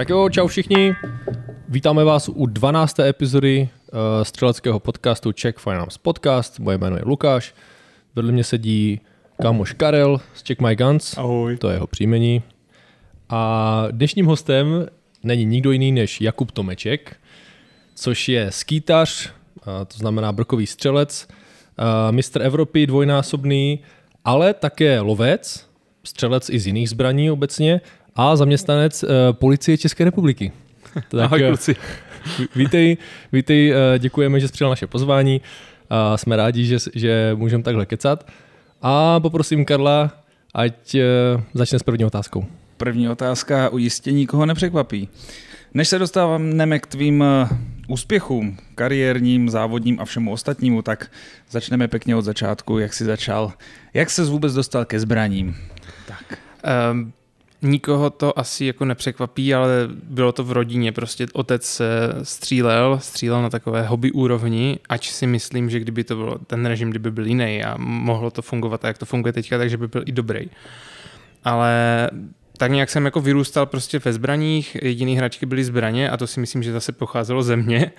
Tak jo, čau všichni. Vítáme vás u 12. epizody uh, střeleckého podcastu Czech Finance Podcast. Moje jméno je Lukáš. Vedle mě sedí kámoš Karel z Check My Guns. Ahoj. To je jeho příjmení. A dnešním hostem není nikdo jiný než Jakub Tomeček, což je skýtař, to znamená brokový střelec, mistr Evropy dvojnásobný, ale také lovec, střelec i z jiných zbraní obecně a zaměstnanec uh, policie České republiky. Tak, Ahoj kluci. Vítej, vítej, děkujeme, že jsi přijal naše pozvání. A jsme rádi, že, že můžeme takhle kecat. A poprosím Karla, ať začne s první otázkou. První otázka ujistě nikoho nepřekvapí. Než se dostáváme k tvým úspěchům, kariérním, závodním a všemu ostatnímu, tak začneme pěkně od začátku, jak jsi začal. Jak se vůbec dostal ke zbraním? Tak. Um, Nikoho to asi jako nepřekvapí, ale bylo to v rodině. Prostě otec střílel, střílel na takové hobby úrovni, ač si myslím, že kdyby to bylo ten režim, kdyby byl jiný a mohlo to fungovat tak, jak to funguje teďka, takže by byl i dobrý. Ale tak nějak jsem jako vyrůstal prostě ve zbraních, jediný hračky byly zbraně a to si myslím, že zase pocházelo ze mě.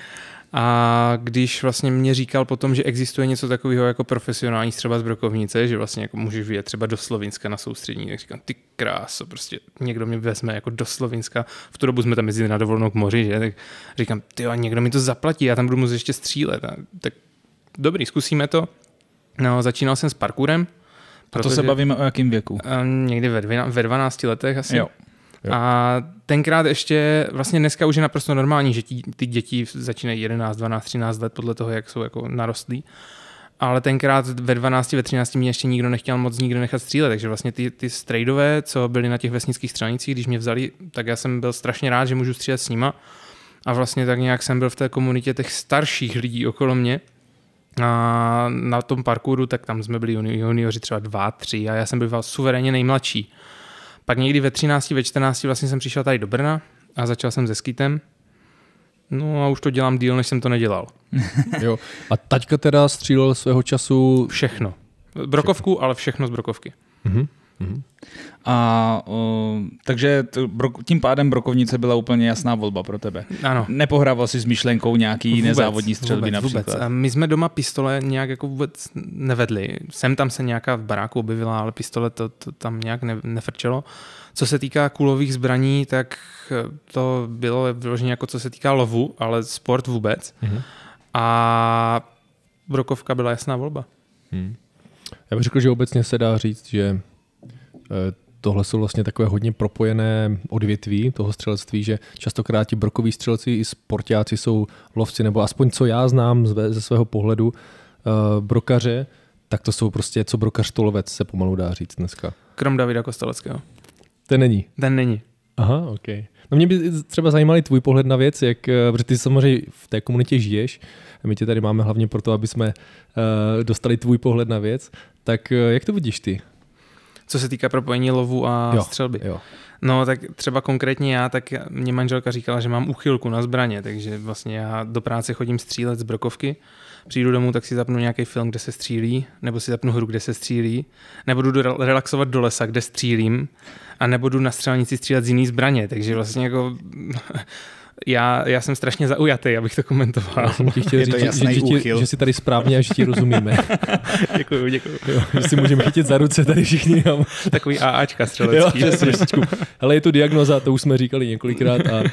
A když vlastně mě říkal potom, že existuje něco takového jako profesionální třeba z brokovnice, že vlastně jako můžeš vyjet třeba do Slovinska na soustřední, tak říkám, ty kráso, prostě někdo mě vezme jako do Slovinska. V tu dobu jsme tam jezdili na dovolenou k moři, že? Tak říkám, ty jo, někdo mi to zaplatí, já tam budu muset ještě střílet. A, tak dobrý, zkusíme to. No, začínal jsem s parkourem. A to se bavíme o jakém věku? Někdy ve, ve 12 letech asi. Jo. Jo. A tenkrát ještě, vlastně dneska už je naprosto normální, že tí, ty děti začínají 11, 12, 13 let podle toho, jak jsou jako narostlí. Ale tenkrát ve 12, ve 13 mě ještě nikdo nechtěl moc nikdo nechat střílet, takže vlastně ty, ty strejdové, co byly na těch vesnických střelnicích, když mě vzali, tak já jsem byl strašně rád, že můžu střílet s nima. A vlastně tak nějak jsem byl v té komunitě těch starších lidí okolo mě, a na tom parkouru, tak tam jsme byli juniori třeba dva, tři a já jsem byl suverénně nejmladší. Pak někdy ve 13, ve 14 vlastně jsem přišel tady do Brna a začal jsem se skitem. No a už to dělám díl, než jsem to nedělal. jo. A taťka teda střílel svého času... Všechno. Brokovku, všechno. ale všechno z brokovky. Mm-hmm. Mm-hmm. A o, takže t, brok, tím pádem brokovnice byla úplně jasná volba pro tebe. Ano. Nepohrával si s myšlenkou nějaký vůbec, jiné závodní střelby vůbec, například? Vůbec. A my jsme doma pistole nějak jako vůbec nevedli. Sem tam se nějaká v baráku objevila, ale pistole to, to tam nějak ne, nefrčelo. Co se týká kulových zbraní, tak to bylo vyloženě jako co se týká lovu, ale sport vůbec. Mm-hmm. A brokovka byla jasná volba. Hmm. Já bych řekl, že obecně se dá říct, že Eh, tohle jsou vlastně takové hodně propojené odvětví toho střelectví, že častokrát ti brokoví střelci i sportáci jsou lovci, nebo aspoň co já znám ze svého pohledu uh, brokaře, tak to jsou prostě co brokař, to lovec se pomalu dá říct dneska. Krom Davida Kosteleckého. Ten není. Ten není. Aha, ok. No mě by třeba zajímal tvůj pohled na věc, jak, eh, protože ty samozřejmě v té komunitě žiješ, my tě tady máme hlavně proto, aby jsme dostali tvůj pohled na věc, tak jak to vidíš ty? Co se týká propojení lovu a jo, střelby. Jo. No tak třeba konkrétně já, tak mě manželka říkala, že mám uchylku na zbraně, takže vlastně já do práce chodím střílet z brokovky, přijdu domů, tak si zapnu nějaký film, kde se střílí, nebo si zapnu hru, kde se střílí, nebo jdu relaxovat do lesa, kde střílím, a nebo jdu na střelnici střílet z jiný zbraně, takže vlastně jako já, já jsem strašně zaujatý, abych to komentoval. Já jsem ti chtěl říct, že, že, že, že jsi tady správně a že ti rozumíme. děkuju, děkuju. Jo, že si můžeme chytit za ruce tady všichni. Takový AAčka střelecký. Jo, Ale je to diagnoza, to už jsme říkali několikrát a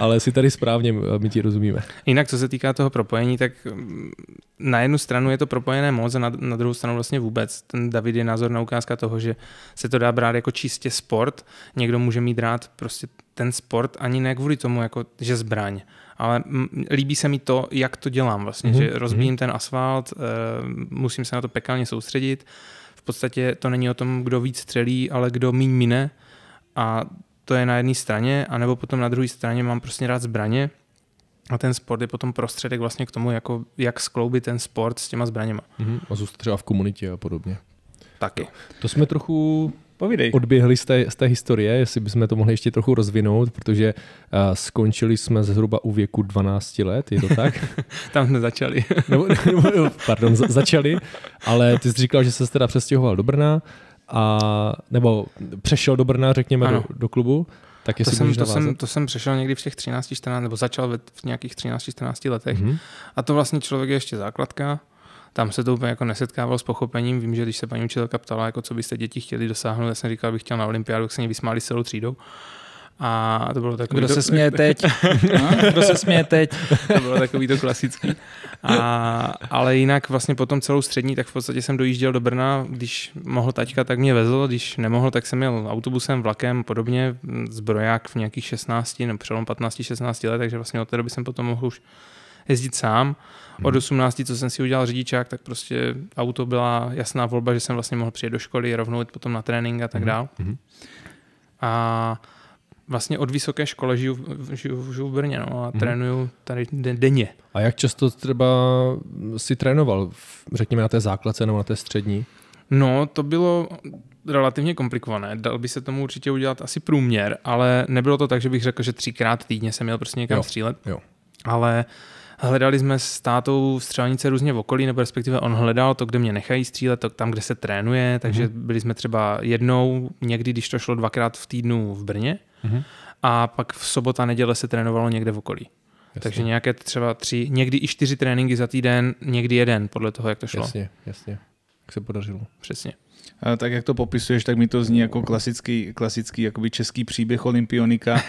ale si tady správně, my ti rozumíme. Jinak, co se týká toho propojení, tak mm, na jednu stranu je to propojené moc a na, na druhou stranu vlastně vůbec. Ten David je názorná ukázka toho, že se to dá brát jako čistě sport. Někdo může mít rád prostě ten sport ani ne kvůli tomu, jako, že zbraň. Ale líbí se mi to, jak to dělám vlastně, mm-hmm. že rozbíjím mm-hmm. ten asfalt, e, musím se na to pekalně soustředit. V podstatě to není o tom, kdo víc střelí, ale kdo míň mine. A to je na jedné straně, anebo potom na druhé straně mám prostě rád zbraně a ten sport je potom prostředek vlastně k tomu, jako, jak skloubit ten sport s těma zbraněma. Mm-hmm. A zůstat třeba v komunitě a podobně. Taky. To jsme trochu Povídej. odběhli z té, z té historie, jestli bychom to mohli ještě trochu rozvinout, protože uh, skončili jsme zhruba u věku 12 let, je to tak? Tam jsme začali. nebo, nebo, pardon, začali, ale ty jsi říkal, že se teda přestěhoval do Brna a, nebo přešel do Brna, řekněme, do, do klubu. Tak To jsem, to, jsem, to jsem přešel někdy v těch 13, 14, nebo začal ve, v nějakých 13, 14 letech. Mhm. A to vlastně člověk je ještě základka. Tam se to úplně jako nesetkával s pochopením. Vím, že když se paní učitelka ptala, jako co byste děti chtěli dosáhnout, já jsem říkal, bych chtěl na olympiádu, tak se mě vysmáli celou třídou. A to bylo takový Kdo se směje teď? No, Kdo se směje teď? to bylo takový to klasický. A, ale jinak vlastně potom celou střední, tak v podstatě jsem dojížděl do Brna, když mohl taťka, tak mě vezl, když nemohl, tak jsem jel autobusem, vlakem, podobně, zbroják v nějakých 16, nebo přelom 15-16 let, takže vlastně od té doby jsem potom mohl už jezdit sám. Od 18, co jsem si udělal řidičák, tak prostě auto byla jasná volba, že jsem vlastně mohl přijet do školy, rovnou jít potom na trénink a tak dál. mhm. A vlastně od vysoké školy žiju, v- žiju, žiju v Brně no, a Mhm. trénuju tady de- denně. A jak často třeba si trénoval, řekněme na té základce nebo na té střední? No, to bylo relativně komplikované. Dal by se tomu určitě udělat asi průměr, ale nebylo to tak, že bych řekl, že třikrát týdně jsem měl prostě někam Jo, střílet. jo. Ale hledali jsme s tátou střelnice různě v okolí, nebo respektive on hledal to, kde mě nechají střílet, to tam, kde se trénuje, takže Mhm. byli jsme třeba jednou, někdy, když to šlo dvakrát v týdnu v Brně, Mhm. a pak v sobota, neděle se trénovalo někde v okolí. Jasně, Takže nějaké třeba tři, někdy i čtyři tréninky za týden, někdy jeden, podle toho, jak to šlo. Jasně, jasně. Jak se podařilo. Přesně. A tak jak to popisuješ, tak mi to zní jako klasický, klasický jakoby český příběh olympionika,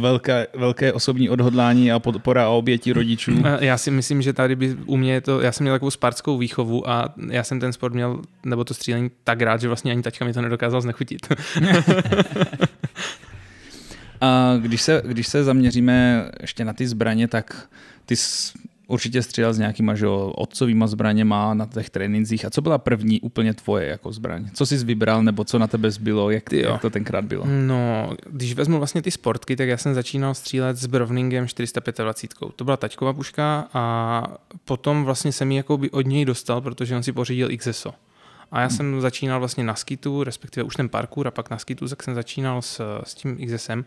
velké, velké osobní odhodlání a podpora a oběti rodičů. A Já si myslím, že tady by u mě to, já jsem měl takovou spartskou výchovu a já jsem ten sport měl, nebo to střílení tak rád, že vlastně ani taťka mi to nedokázal znechutit. A když se, když se zaměříme ještě na ty zbraně, tak ty jsi určitě střílel s nějakýma že jo, otcovýma zbraněma na těch trénincích. A co byla první úplně tvoje jako zbraň? Co jsi vybral nebo co na tebe zbylo? Jak, Ty jak to tenkrát bylo? No, když vezmu vlastně ty sportky, tak já jsem začínal střílet s Browningem 425. To byla taťková puška a potom vlastně jsem ji jako by od něj dostal, protože on si pořídil XSO. A já jsem začínal vlastně na skitu, respektive už ten parkour a pak na skitu, tak jsem začínal s, s tím XSem.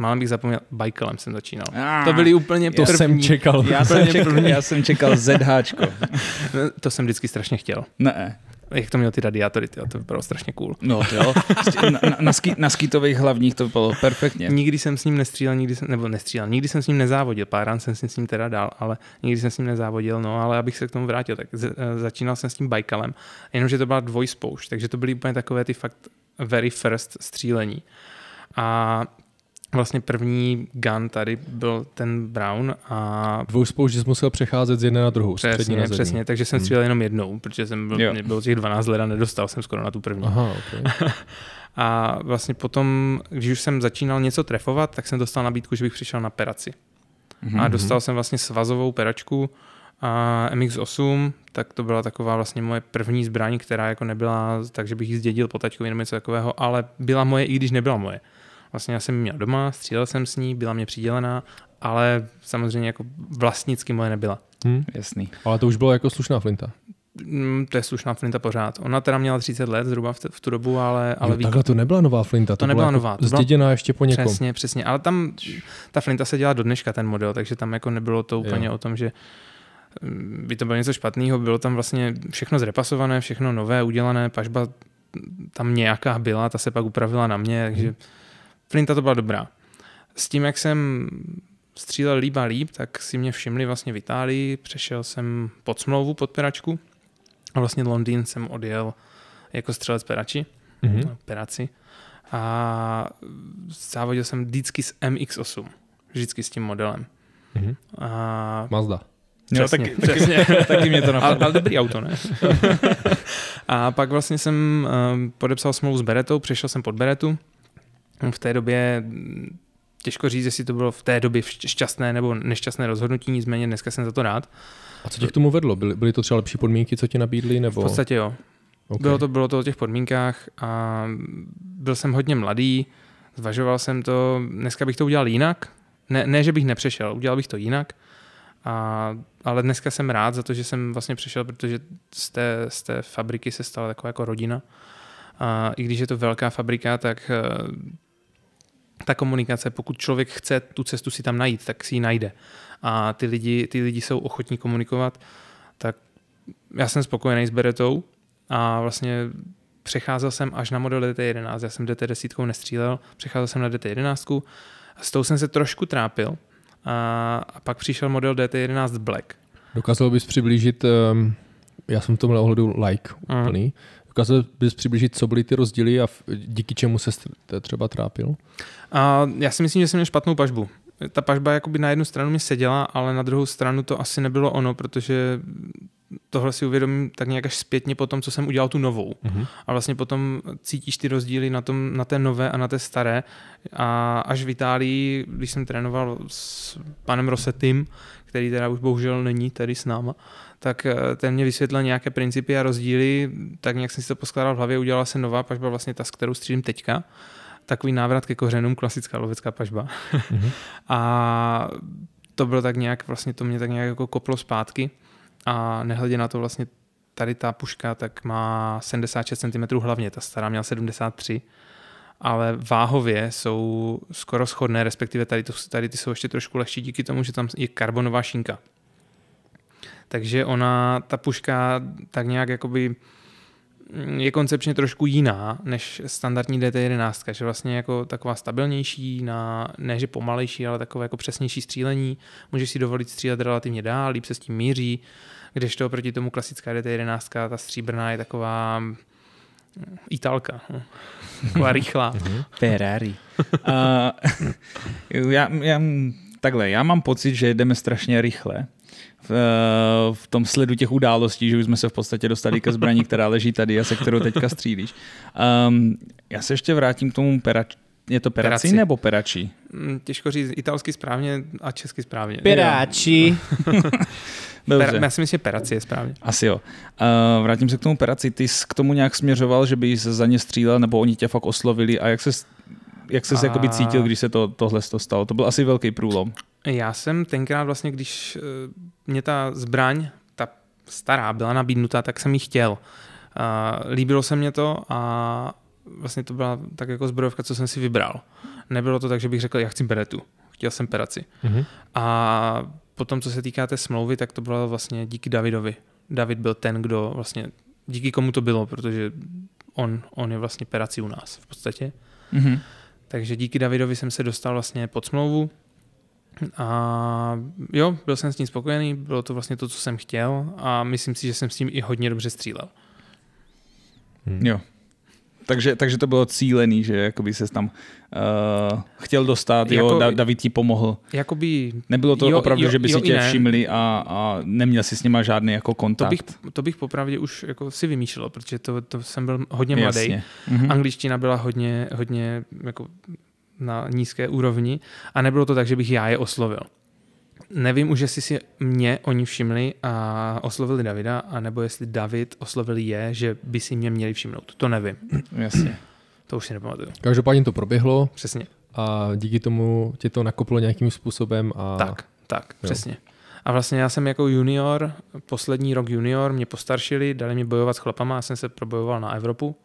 Málem bych zapomněl, bikelem jsem začínal. Ah, To byly úplně To první. jsem čekal. Já jsem, čekal, já jsem čekal ZHčko. To jsem vždycky strašně chtěl. Ne. Jak to měl ty radiátory, tyjo, to bylo strašně cool. No to jo. Na, na, na, ski, na skitových hlavních to bylo perfektně. Nikdy jsem s ním nestřílel, nikdy jsem, nebo nestřílel, nikdy jsem s ním nezávodil, pár rán jsem s ním teda dal, ale nikdy jsem s ním nezávodil, no ale abych se k tomu vrátil, tak z, eh, začínal jsem s tím bajkalem, jenomže to byla dvojspoušť, takže to byly úplně takové ty fakt very first střílení. A vlastně první gun tady byl ten Brown a Dvou spoušť, že jsi musel přecházet z jedné na druhou. přesně, na zadní. přesně, takže jsem Hmm. střílel jenom jednou, protože jsem byl, Jo. mě bylo těch 12 let a nedostal jsem skoro na tu první. Aha, okay. A vlastně potom, když už jsem začínal něco trefovat, tak jsem dostal nabídku, že bych přišel na peraci. Mhm. A dostal jsem vlastně svazovou peračku a MX8, tak to byla taková vlastně moje první zbraň, která jako nebyla, takže bych ji zdědil po taťkovi nebo něco takového, ale byla moje, i když nebyla moje. Vlastně já jsem ji měl doma, střílel jsem s ní, byla mě přidělená, ale samozřejmě jako vlastnicky moje nebyla. hm? Jasný. Ale to už bylo jako slušná flinta. Mm, to je slušná flinta pořád. Ona teda měla 30 let zhruba v, t- v tu dobu, ale, ale jo, ví, takhle to nebyla nová flinta. To nebyla byla nová, Jako to byla- zděděná ještě po někom. Přesně, přesně. Ale tam ta flinta se dělá do dneška, ten model, takže tam jako nebylo to úplně Jo. o tom, že mm, by to bylo něco špatného, bylo tam vlastně všechno zrepasované, všechno nové, udělané, pažba tam nějaká byla, ta se pak upravila na mě, takže Mhm. Flinta to byla dobrá. S tím, jak jsem střílel líp a líp, tak si mě všimli vlastně v Itálii, přešel jsem pod smlouvu pod peračku a vlastně Londýn jsem odjel jako střelec perači Mhm. no, peraci. A závodil jsem vždycky s MX8. Vždycky s tím modelem. Mhm. A Mazda. Jo, Přesně, taky, přesně. taky, taky mě to ale, napadlo. ale dobrý auto, ne? a pak vlastně jsem um, podepsal smlouvu s Beretou, přešel jsem pod Beretu. V té době těžko říct, jestli to bylo v té době šť- šťastné nebo nešťastné rozhodnutí, nicméně dneska jsem za to rád. A co tě k tomu vedlo? Byly, byly to třeba lepší podmínky, co ti nabídli? V Nebo... podstatě jo. okay. Bylo to, bylo to o těch podmínkách a byl jsem hodně mladý, zvažoval jsem to, dneska bych to udělal jinak, ne, ne že bych nepřešel, udělal bych to jinak, a, ale dneska jsem rád za to, že jsem vlastně přešel, protože z té, z té fabriky se stala taková jako rodina. A i když je to velká fabrika, tak eh, ta komunikace, pokud člověk chce tu cestu si tam najít, tak si ji najde. A ty lidi, ty lidi jsou ochotní komunikovat, tak já jsem spokojený s Beretou a vlastně přecházel jsem až na model DT11, já jsem DT10 nestřílel, přecházel jsem na DT11, s tou jsem se trošku trápil a, a pak přišel model DT11 Black. Dokázal bys přiblížit, um, já jsem v tomhle ohledu like úplný, dokázal bys přiblížit, co byly ty rozdíly a díky čemu se třeba trápil? A já si myslím, že jsem měl špatnou pažbu. Ta pažba jakoby na jednu stranu mi seděla, ale na druhou stranu to asi nebylo ono, protože tohle si uvědomím tak nějak až zpětně po tom, co jsem udělal tu novou. Mhm. A vlastně potom cítíš ty rozdíly na, tom, na té nové a na té staré. A až v Itálii, když jsem trénoval s panem Rosetym, který teda už bohužel není tady s náma, tak eh, ten mě vysvětlil nějaké principy a rozdíly, tak nějak jsem si to poskládal v hlavě, udělala se nová pažba, vlastně ta, s kterou střílím teďka. Takový návrat ke kořenům, klasická lovecká pažba. Mhm. a to bylo tak nějak, vlastně to mě tak nějak jako koplo zpátky a nehledě na to vlastně tady ta puška tak má 76 cm hlavně, ta stará měla 73 ale váhově jsou skoro shodné, respektive tady, to, tady ty jsou ještě trošku lehčí díky tomu, že tam je karbonová šínka. Takže ona, ta puška tak nějak jakoby mm, je koncepčně trošku jiná než standardní DT11, že vlastně jako taková stabilnější, na, ne že pomalejší, ale takové jako přesnější střílení. Můžeš si dovolit střílet relativně dál, líp se s tím míří, kdežto proti tomu klasická DT11, ta stříbrná je taková mm, Italka, no. taková rychlá. Ferrari. uh, já, já, takhle, já mám pocit, že jdeme strašně rychle v, v tom sledu těch událostí, že už jsme se v podstatě dostali ke zbraní, která leží tady a se kterou teďka střílíš. Um, já se ještě vrátím k tomu perač, je to peraci, Peraci. nebo perači? Mm, Těžko říct italsky správně a česky správně. Piráči. Dobře. Per, já si myslím, že peraci je správně. Asi jo. Uh, vrátím se k tomu peraci. Ty jsi k tomu nějak směřoval, že bys za ně střílel, nebo oni tě fakt oslovili a jak se jak ses A- jakoby cítil, když se to, tohle to stalo? To byl asi velký průlom. Já jsem tenkrát vlastně, když eh, mě ta zbraň, ta stará, byla nabídnuta, tak jsem ji chtěl. A líbilo se mě to a vlastně to byla tak jako zbrojovka, co jsem si vybral. Nebylo to tak, že bych řekl, já chci beretu. Chtěl jsem peraci. Mhm. A potom, co se týká té smlouvy, tak to bylo vlastně díky Davidovi. David byl ten, kdo vlastně, díky komu to bylo, protože on, on je vlastně perací u nás v podstatě. Mm-hmm. Takže díky Davidovi jsem se dostal vlastně pod smlouvu a jo, byl jsem s ním spokojený, bylo to vlastně to, co jsem chtěl a myslím si, že jsem s tím i hodně dobře střílel. Mhm. Jo. Takže, takže to bylo cílený, že jakoby se tam uh, chtěl dostat, jo, Jako- da, David ti pomohl. Jakoby Nebylo to Jo, opravdu, jo, že by si jo i tě ne. všimli a, a neměl si s nima žádný jako to kontakt. bych, to bych popravdě už jako si vymýšlel, protože to, to jsem byl hodně mladý. Mhm. Angličtina byla hodně, hodně jako na nízké úrovni a nebylo to tak, že bych já je oslovil. Nevím už, jestli si mě oni všimli a oslovili Davida, anebo jestli David oslovil je, že by si mě měli všimnout. To nevím. Jasně. To už si nepamatuju. Každopádně to proběhlo Přesně. a díky tomu tě to nakoplo nějakým způsobem a Tak, tak, Jo. přesně. A vlastně já jsem jako junior, poslední rok junior, mě postaršili, dali mě bojovat s chlapama, já jsem se probojoval na Evropu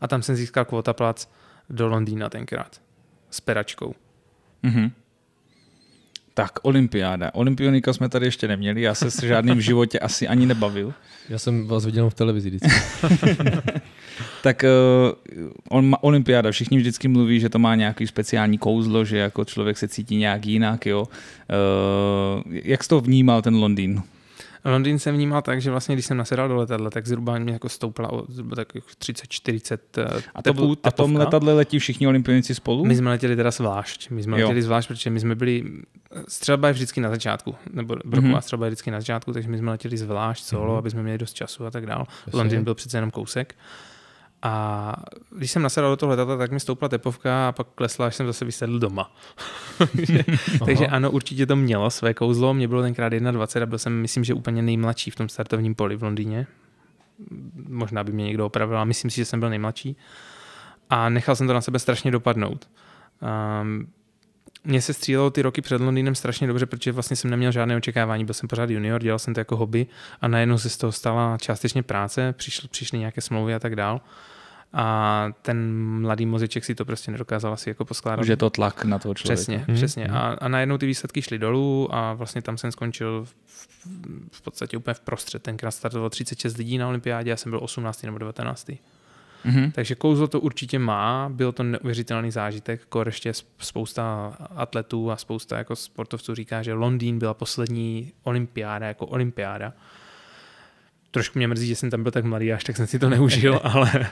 a tam jsem získal kvotaplac do Londýna tenkrát s peračkou. Mhm. Tak, olympiáda. Olympionika jsme tady ještě neměli, já se s žádným v životě asi ani nebavil. já jsem vás viděl v televizi vždycky. Tak uh, olympiáda, všichni vždycky mluví, že to má nějaký speciální kouzlo, že jako člověk se cítí nějak jinak, jo. Uh, jak jsi to vnímal, ten Londýn? Londýn jsem vnímal tak, že vlastně, když jsem nasedal do letadla, tak zhruba mě jako stoupla o zhruba tak 30-40 A, to, tepů, a tom letadle letí všichni olympionici spolu? My jsme letěli teda zvlášť. My jsme Jo. letěli zvlášť, protože my jsme byli... Střelba je vždycky na začátku, nebo broková Mhm. mm-hmm. střelba je vždycky na začátku, takže my jsme letěli zvlášť solo, Mhm. mm-hmm. aby jsme měli dost času a tak dál. Jasně. Londýn byl přece jenom kousek. A když jsem nasedal do toho letadla, tak mi stoupla tepovka a pak klesla, až jsem zase vysedl doma. takže, takže ano, určitě to mělo své kouzlo. Mě bylo tenkrát 21 a byl jsem, myslím, že úplně nejmladší v tom startovním poli v Londýně. Možná by mě někdo opravil, ale myslím si, že jsem byl nejmladší. A nechal jsem to na sebe strašně dopadnout. Um, mně se střílelo ty roky před Londýnem strašně dobře, protože vlastně jsem neměl žádné očekávání, byl jsem pořád junior, dělal jsem to jako hobby a najednou se z toho stala částečně práce, přišly, přišly nějaké smlouvy a tak dál. A ten mladý mozeček si to prostě nedokázal asi jako poskládat. Už je to tlak na toho člověka. Přesně, Mhm, přesně. mhm. A, a najednou ty výsledky šly dolů a vlastně tam jsem skončil v, v podstatě úplně v prostřed. Tenkrát startovalo 36 lidí na olympiádě, já jsem byl 18. nebo 19. Mhm. Takže kouzlo to určitě má, byl to neuvěřitelný zážitek, jako ještě spousta atletů a spousta jako sportovců říká, že Londýn byla poslední olympiáda jako olympiáda. Trošku mě mrzí, že jsem tam byl tak mladý, až tak jsem si to neužil, ale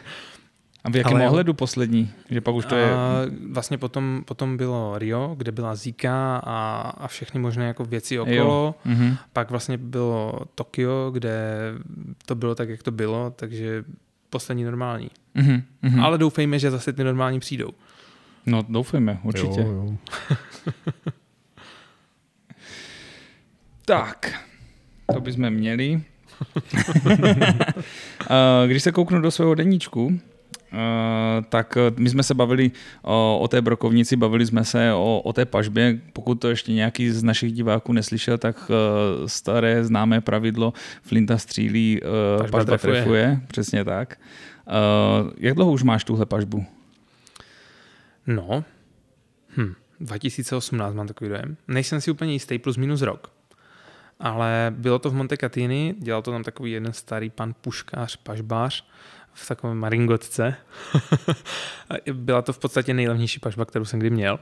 A v jakém Ale- ohledu poslední? Že pak už to je... A vlastně potom, potom bylo Rio, kde byla Zika a, a všechny možné jako věci okolo. Mhm. Pak vlastně bylo Tokio, kde to bylo tak, jak to bylo, takže poslední normální. Mhm. Mhm. Ale doufejme, že zase ty normální přijdou. No doufejme, určitě. Jo, jo. Tak, to bychom měli. Eh, Když se kouknu do svého deníčku, tak eh, my jsme se bavili o, o té brokovnici, bavili jsme se o, o té pažbě. Pokud to ještě nějaký z našich diváků neslyšel, tak eh, staré známé pravidlo Flinta střílí, eh, Pažba pažba, trefuje. trefuje. Přesně tak. Eh, Jak dlouho už máš tuhle pažbu? No, hm, 2018 mám takový dojem. Nejsem si úplně jistý, plus minus rok. Ale bylo to v Monte Catini, dělal to tam takový jeden starý pan puškář, pažbář v takovém maringotce. Byla to v podstatě nejlevnější pažba, kterou jsem kdy měl.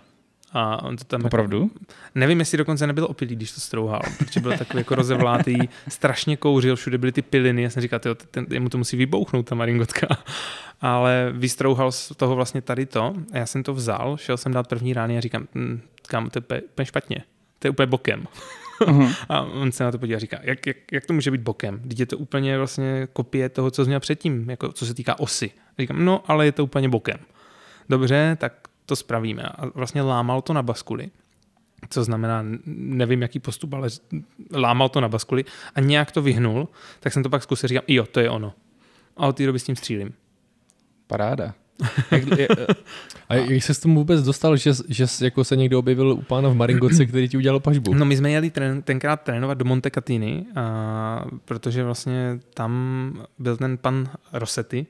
A on to tam Opravdu? Nevím, jestli dokonce nebyl opilý, když to strouhal, protože byl takový jako rozevlátý, strašně kouřil, všude byly ty piliny, já jsem říkal, tyjo, ten, jemu to musí vybouchnout, ta maringotka. Ale vystrouhal z toho vlastně tady to a já jsem to vzal, šel jsem dát první rány a říkám, hm, kámo, to je úplně špatně, to je úplně bokem. Aha. A on se na to podívá a říká, jak, jak, jak to může být bokem? Teď je to úplně vlastně kopie toho, co jsi měl předtím, jako co se týká osy. A říkám, no, ale je to úplně bokem. Dobře, tak to spravíme. A vlastně lámal to na baskuli, co znamená, nevím, jaký postup, ale lámal to na baskuli a nějak to vyhnul, tak jsem to pak zkusil, říkám, jo, to je ono. A od té doby s tím střílím. Paráda. Jak, je, A jak se s tomu vůbec dostal, že, že jsi jako se někdo objevil u pána v Maringoce, který ti udělal pažbu? No my jsme jeli trén, tenkrát trénovat do Monte Catini, a, protože vlastně tam byl ten pan Rossetti,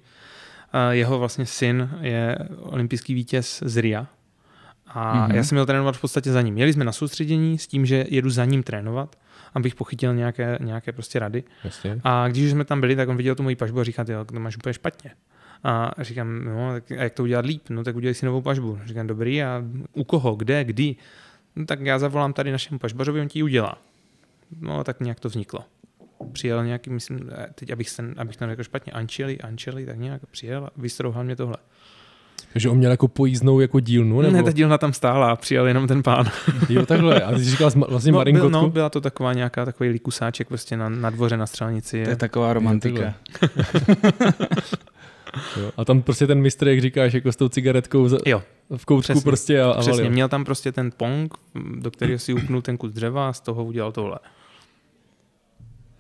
a jeho vlastně syn je olympijský vítěz z Ria. A Mhm. mm-hmm. já jsem měl trénovat v podstatě za ním. Jeli jsme na soustředění s tím, že jedu za ním trénovat, abych pochytil nějaké, nějaké prostě rady. Jasně. A když jsme tam byli, tak on viděl tu moji pažbu a říká, ty to máš úplně špatně. A říkám, no, tak a jak to udělat líp? No, tak udělej si novou pažbu. Říkám, dobrý, a u koho, kde, kdy? No, tak já zavolám tady našemu pažbařovi, on ti ji udělá. No, tak nějak to vzniklo. Přijel nějaký, myslím, eh, teď abych, se, abych to neřekl špatně, Ančeli, Ančeli, tak nějak přijel a vystrouhal mě tohle. Takže on měl jako pojízdnou jako dílnu? Nebo? Ne, ta dílna tam stála a přijel jenom ten pán. Jo, takhle. A ty jsi říkal vlastně No, byl, Maringotku? no, byla to taková nějaká takový likusáček prostě na, na dvoře na střelnici. to je taková romantika. Jo. A tam prostě ten mistr, jak říkáš, jako s tou cigaretkou za, Jo, v koutku Přesně. prostě a, a Přesně, valil. měl tam prostě ten pong, do kterého si upnul ten kus dřeva a z toho udělal tohle.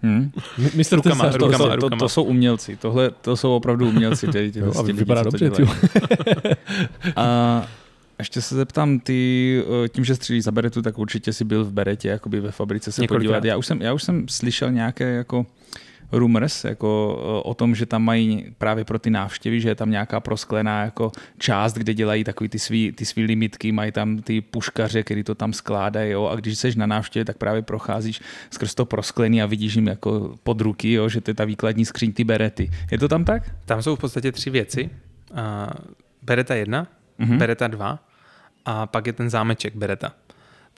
Hm? Mi- Mistr Rukama, tesař, To, rukama, to, to, rukama. to, jsou umělci, tohle to jsou opravdu umělci. Tady, ty, Jo, a ty lidi, vypadá dobře. A ještě se zeptám, ty eh, tím, že střílíš za beretu, tak určitě si byl v beretě, jakoby ve fabrice se Několikrát. podívat. Já už, jsem, já už jsem slyšel nějaké jako rumors jako eh, o tom, že tam mají právě pro ty návštěvy, že je tam nějaká prosklená jako část, kde dělají takový ty svý, ty svý limitky, mají tam ty puškaře, který to tam skládají, jo, a když jsi na návštěvě, tak právě procházíš skrz to prosklený a vidíš jim jako pod ruky, jo, že to je ta výkladní skříň, ty berety. Je to tam tak? Tam jsou v podstatě tři věci. A Bereta 1, Mhm. Bereta 2 a pak je ten zámeček Bereta.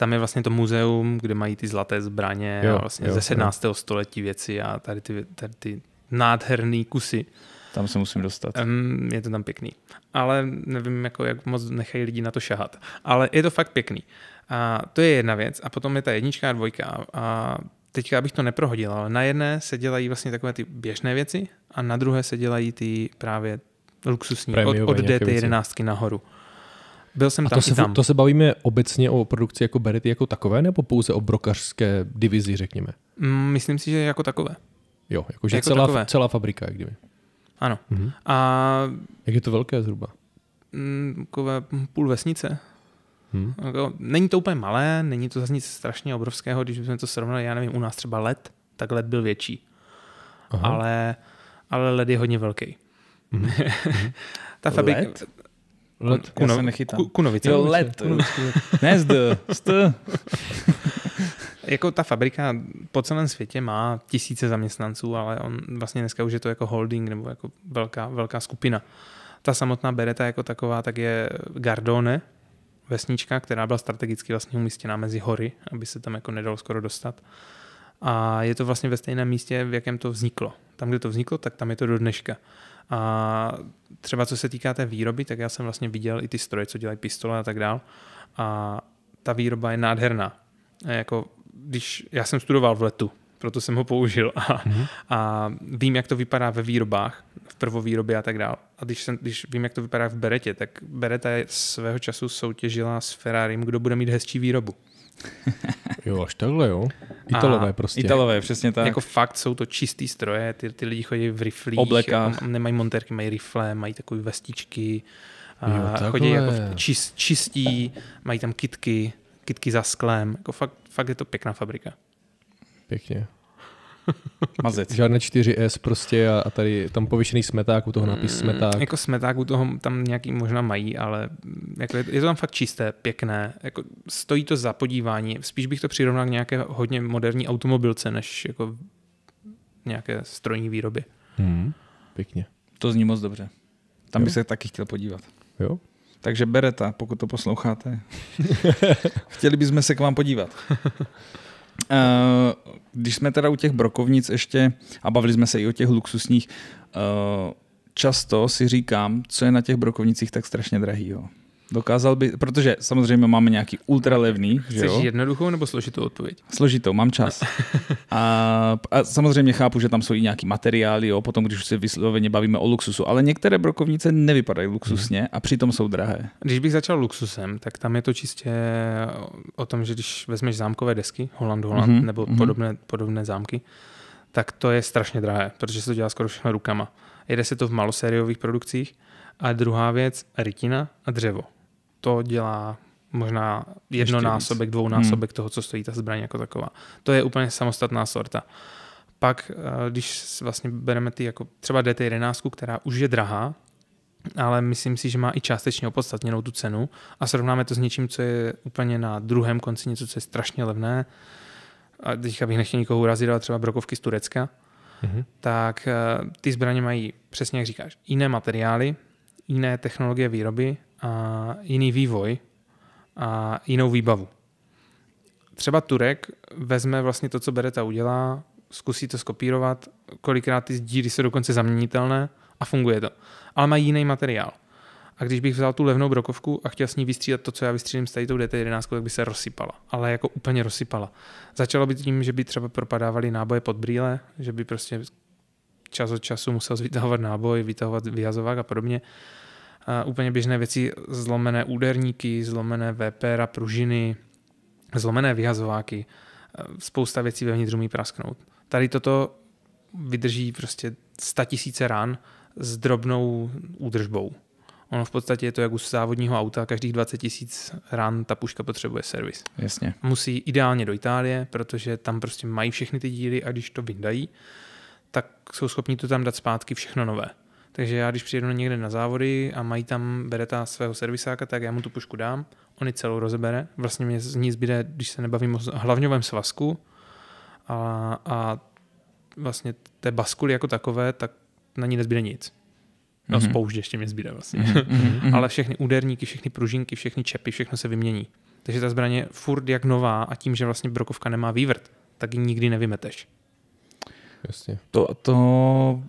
Tam je vlastně to muzeum, kde mají ty zlaté zbraně Jo, a vlastně jo, ze 17. století věci a tady ty, tady ty nádherný kusy. Tam se musím dostat. Um, je to tam pěkný. Ale nevím, jako, jak moc nechají lidi na to šahat. Ale je to fakt pěkný. A to je jedna věc. A potom je ta jednička a dvojka. A teďka, abych to neprohodil, ale na jedné se dělají vlastně takové ty běžné věci a na druhé se dělají ty právě luxusní, od, Prémiové od věci. DT11 nahoru. Byl jsem A tam to se, tam. to se bavíme obecně o produkci jako berety jako takové, nebo pouze o brokařské divizi, řekněme? Mm, Myslím si, že jako takové. Jo, jakože Jako celá, takové. celá fabrika, jak kdyby. Ano. Mhm. A Jak je to velké zhruba? mm, takové půl vesnice. Hm? Jako, není to úplně malé, není to zase nic strašně obrovského, když bychom to srovnali, já nevím, u nás třeba led, tak led byl větší, Aha. ale, ale led je hodně velký. Mhm. Ta fabrika... Led? Let. Já se nechytám. Ku, Kunovice. Jo, led. Ne zd, st. jako ta fabrika po celém světě má tisíce zaměstnanců, ale on vlastně dneska už je to jako holding nebo jako velká, velká skupina. Ta samotná Beretta jako taková, tak je Gardone, vesnička, která byla strategicky vlastně umístěná mezi hory, aby se tam jako nedalo skoro dostat. A je to vlastně ve stejném místě, v jakém to vzniklo. Tam, kde to vzniklo, tak tam je to do dneška. A třeba co se týká té výroby, tak já jsem vlastně viděl i ty stroje, co dělají pistole a tak dál. A ta výroba je nádherná. A jako, když já jsem studoval v letu, proto jsem ho použil a, mm-hmm. a vím, jak to vypadá ve výrobách, v prvovýrobě a tak dál. A když, jsem, když vím, jak to vypadá v Beretě, tak Bereta je svého času soutěžila s Ferrarim, kdo bude mít hezčí výrobu. jo, až takhle, jo. Italové a prostě. Italové, přesně tak. Jako fakt jsou to čistý stroje, ty, ty lidi chodí v riflích, Oblekách. Jako, nemají monterky, mají rifle, mají takové vestičky, a Jo, chodí jako čist, čistí, mají tam kitky, kitky za sklem, jako fakt, fakt je to pěkná fabrika. Pěkně. Mazec. Žádné 4S prostě a, a tady tam pověšený smeták, u toho nápis smeták. Jako smeták u toho tam nějaký možná mají, ale mm, jako je, je to tam fakt čisté, pěkné. Jako stojí to za podívání. Spíš bych to přirovnal k nějaké hodně moderní automobilce, než jako nějaké strojní výrobě. Hmm. Pěkně. To zní moc dobře. Tam Jo. bych se taky chtěl podívat. Jo? Takže Bereta, pokud to posloucháte. Chtěli bychom se k vám podívat. Eh, Když jsme teda u těch brokovnic ještě, a bavili jsme se i o těch luxusních, eh, často si říkám, co je na těch brokovnicích tak strašně drahýho. Dokázal by, protože samozřejmě máme nějaký ultralevný, že Chceš jo? jednoduchou nebo složitou odpověď? Složitou, mám čas. A, a samozřejmě chápu, že tam jsou i nějaký materiály, jo, potom když už se vysloveně bavíme o luxusu, ale některé brokovnice nevypadají luxusně a přitom jsou drahé. Když bych začal luxusem, tak tam je to čistě o tom, že když vezmeš zámkové desky, Holland Holland, Mhm, mm-hmm. nebo mhm. podobné, podobné zámky, tak to je strašně drahé, protože se to dělá skoro všechno rukama. Jede se to v malosériových produkcích. A druhá věc, rytina a dřevo. To dělá možná jednonásobek, Hmm. dvounásobek toho, co stojí ta zbraň jako taková. To je úplně samostatná sorta. Pak, eh, když vlastně bereme ty jako třeba DT11, která už je drahá, ale myslím si, že má i částečně opodstatněnou tu cenu a srovnáme to s něčím, co je úplně na druhém konci něco, co je strašně levné. A teďka bych nechtěl nikoho urazit, ale třeba brokovky z Turecka, Mhm. tak eh, ty zbraně mají, přesně jak říkáš, jiné materiály, jiné technologie výroby a jiný vývoj a jinou výbavu. Třeba Turek vezme vlastně to, co Beretta udělá, zkusí to skopírovat, kolikrát ty díry jsou dokonce zaměnitelné a funguje to. Ale mají jiný materiál. A když bych vzal tu levnou brokovku a chtěl s ní vystřílet to, co já vystřílím s tady tou DT11, tak by se rozsypala. Ale jako úplně rozsypala. Začalo by tím, že by třeba propadávali náboje pod brýle, že by prostě čas od času musel vytahovat náboj, vytahovat vyhazovák a podobně. A úplně běžné věci, zlomené úderníky, zlomené VPR a pružiny, zlomené vyhazováky, spousta věcí vevnitř umí prasknout. Tady toto vydrží prostě 100 tisíce rán s drobnou údržbou. Ono v podstatě je to jak u závodního auta, každých 20 tisíc rán ta puška potřebuje servis. Jasně. Musí ideálně do Itálie, protože tam prostě mají všechny ty díly a když to vyndají, tak jsou schopni to tam dát zpátky všechno nové. Takže já, když přijedu někde na závody a mají tam Beretta svého servisáka, tak já mu tu pušku dám, on ji celou rozebere. Vlastně mě z ní zbyde, když se nebavím o hlavňovém svazku a, a vlastně té baskuly jako takové, tak na ní nezbyde nic. No, Mhm. mm-hmm. spoušť ještě mě zbyde vlastně. Mhm. Ale všechny úderníky, všechny pružinky, všechny čepy, všechno se vymění. Takže ta zbraň je furt jak nová a tím, že vlastně brokovka nemá vývrt, tak ji nikdy nevymeteš. Jasně. To, to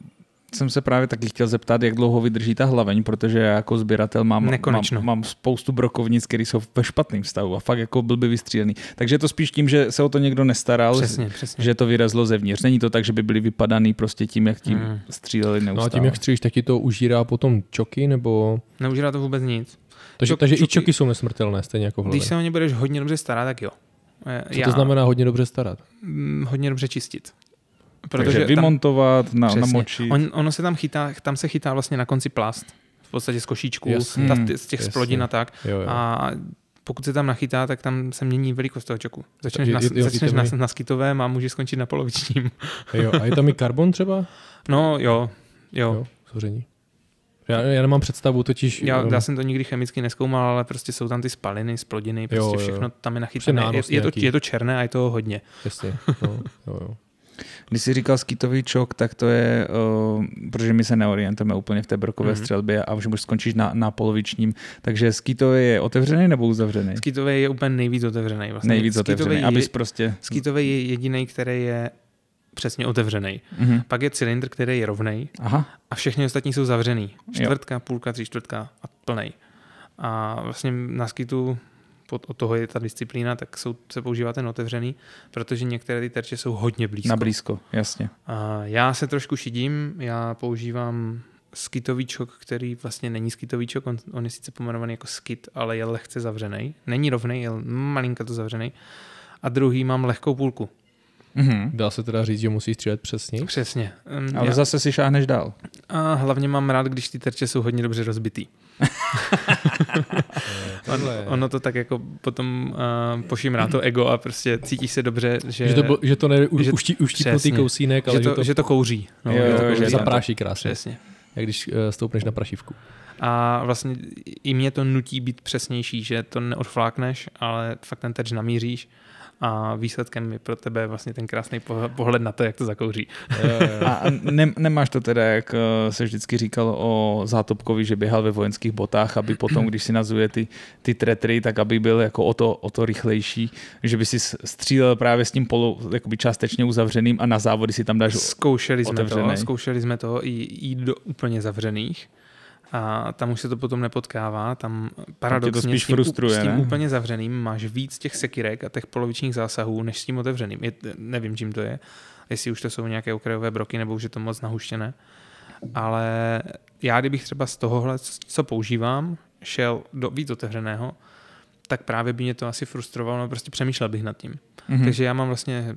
jsem se právě taky chtěl zeptat, jak dlouho vydrží ta hlaveň, protože já jako sběratel mám, mám, Nekonečno. mám spoustu brokovnic, které jsou ve špatném stavu a fakt jako byl by vystřílený. Takže je to spíš tím, že se o to někdo nestaral, Přesně, přesně. že to vyrazlo zevnitř. Není to tak, že by byly vypadaný prostě tím, jak tím Mm. stříleli No neustále. a tím, jak střílíš, tak ti to užírá potom čoky, nebo... Neužírá to vůbec nic. Takže, Čok- takže i čoky- čoky jsou nesmrtelné, stejně jako v Když se o ně budeš hodně dobře starat, tak jo. Co to znamená hodně dobře starat? mm, hodně dobře čistit. Takže tam, vymontovat, na, přesně, namočit. on, ono se tam chytá, tam se chytá vlastně na konci plast. V podstatě z košíčků, Jasně. ta, Hmm, z těch jasně. splodin a tak. Jo, jo. A pokud se tam nachytá, tak tam se mění velikost toho čoku. Začneš, Je- na, je- jo, začneš na, na skitovém a můžeš skončit na polovičním. jo. A je tam i karbon třeba? No jo, jo. Jo, souření. Já, já nemám představu, totiž... Já, já jsem to nikdy chemicky neskoumal, ale prostě jsou tam ty spaliny, splodiny, prostě Jo, jo. všechno tam je nachytané. Je, je, to, je to černé a je toho hodně. Jasně, no, jo, jo. Když jsi říkal skitový čok, tak to je, uh, protože my se neorientujeme úplně v té brokové Mhm. mm-hmm. střelbě a už skončíš na, na polovičním. Takže skitový je otevřený nebo uzavřený? Skytový je úplně nejvíc otevřený. Vlastně. Nejvíc Skytový otevřený, je, abys prostě... Skytový je jediný, který je přesně otevřený. Mhm. Pak je cylindr, který je Aha, a všechny ostatní jsou zavřený. Čtvrtka, půlka, tři čtvrtka a plnej. A vlastně na skitu pod, od toho je ta disciplína, tak jsou, se používá ten otevřený, protože některé ty terče jsou hodně blízko. na blízko, jasně. A já se trošku šidím, já používám skitový čok, který vlastně není skitový čok, on, on je sice pomenovaný jako skit, ale je lehce zavřený. Není rovný, je malinka to zavřený. A druhý mám lehkou půlku. Mhm. Dá se teda říct, že musí střílet přesně? Přesně. Um, Ale já, zase si šáhneš dál. a hlavně mám rád, když ty terče jsou hodně dobře rozbitý. On, ono to tak jako potom uh, pošimrá to ego a prostě cítíš se dobře, že, Že to, že to ne u, že- uští, uštípnutý přesně. kousínek, ale že, to, že to kouří. No, Jo, že to kouří. že zapráší krásně. Přesně. Jak když uh, stoupneš na prašivku. A vlastně i mě to nutí být přesnější, že to neodflákneš, ale fakt ten terč namíříš a výsledkem je pro tebe vlastně ten krásný poh- pohled na to, jak to zakouří. A ne, nemáš to teda, jak eh, se vždycky říkalo o Zátopkovi, že běhal ve vojenských botách, aby potom, když si nazuje ty, ty tretry, tak aby byl jako o to, o to rychlejší, že by si střílel právě s tím polu, jakoby částečně uzavřeným a na závody si tam dáš Zkoušeli jsme to, zkoušeli jsme to i jít do úplně zavřených a tam už se to potom nepotkává, tam paradoxně spíš s tím, frustruje, s tím ne? úplně zavřeným máš víc těch sekirek a těch polovičních zásahů, než s tím otevřeným. Je, nevím, čím to je, jestli už to jsou nějaké okrajové broky, nebo už je to moc nahuštěné. Ale já, kdybych třeba z tohohle, co používám, šel do víc otevřeného, tak právě by mě to asi frustrovalo, no prostě přemýšlel bych nad tím. Mhm. Hmm. Takže já mám vlastně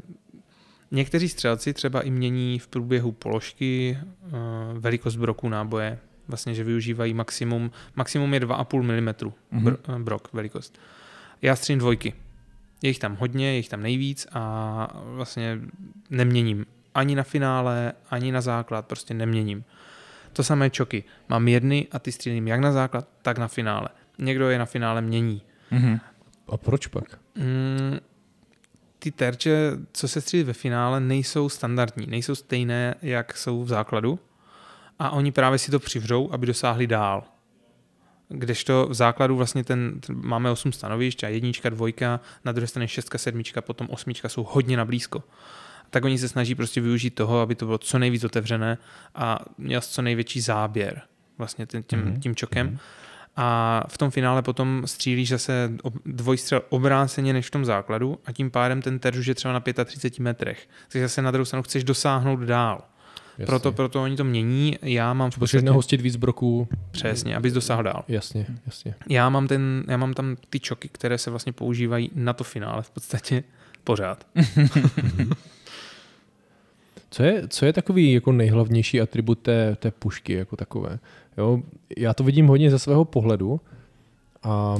Někteří střelci třeba i mění v průběhu položky uh, velikost broku náboje. Vlastně, že využívají maximum, maximum je 2,5 mm Mhm. br, eh, brok velikost. Já střílím dvojky. Je jich tam hodně, je jich tam nejvíc a vlastně neměním. Ani na finále, ani na základ, prostě neměním. To samé čoky. Mám jedny a ty střílím jak na základ, tak na finále. Někdo je na finále mění. Mhm. A proč pak? Mm, ty terče, co se střílí ve finále, nejsou standardní, nejsou stejné, jak jsou v základu a oni právě si to přivřou, aby dosáhli dál. Kdežto v základu vlastně ten, ten máme 8 stanovišť a jednička, dvojka, na druhé straně šestka, sedmička, potom osmička jsou hodně na blízko. Tak oni se snaží prostě využít toho, aby to bylo co nejvíc otevřené a měl co největší záběr vlastně tím, tím, Mhm. tím čokem. A v tom finále potom střílíš zase dvojstřel obráceně než v tom základu a tím pádem ten terč už je třeba na 35 metrech. Takže zase na druhou stranu chceš dosáhnout dál. Jasně. Proto, proto oni to mění. Já mám v podstatě nahostit víc broků. přesně, abys dosáhl dál. Jasně, jasně. Já mám, ten, já mám tam ty čoky, které se vlastně používají na to finále v podstatě pořád. Co je, co je takový jako nejhlavnější atribut té, té pušky jako takové? Jo, já to vidím hodně ze svého pohledu a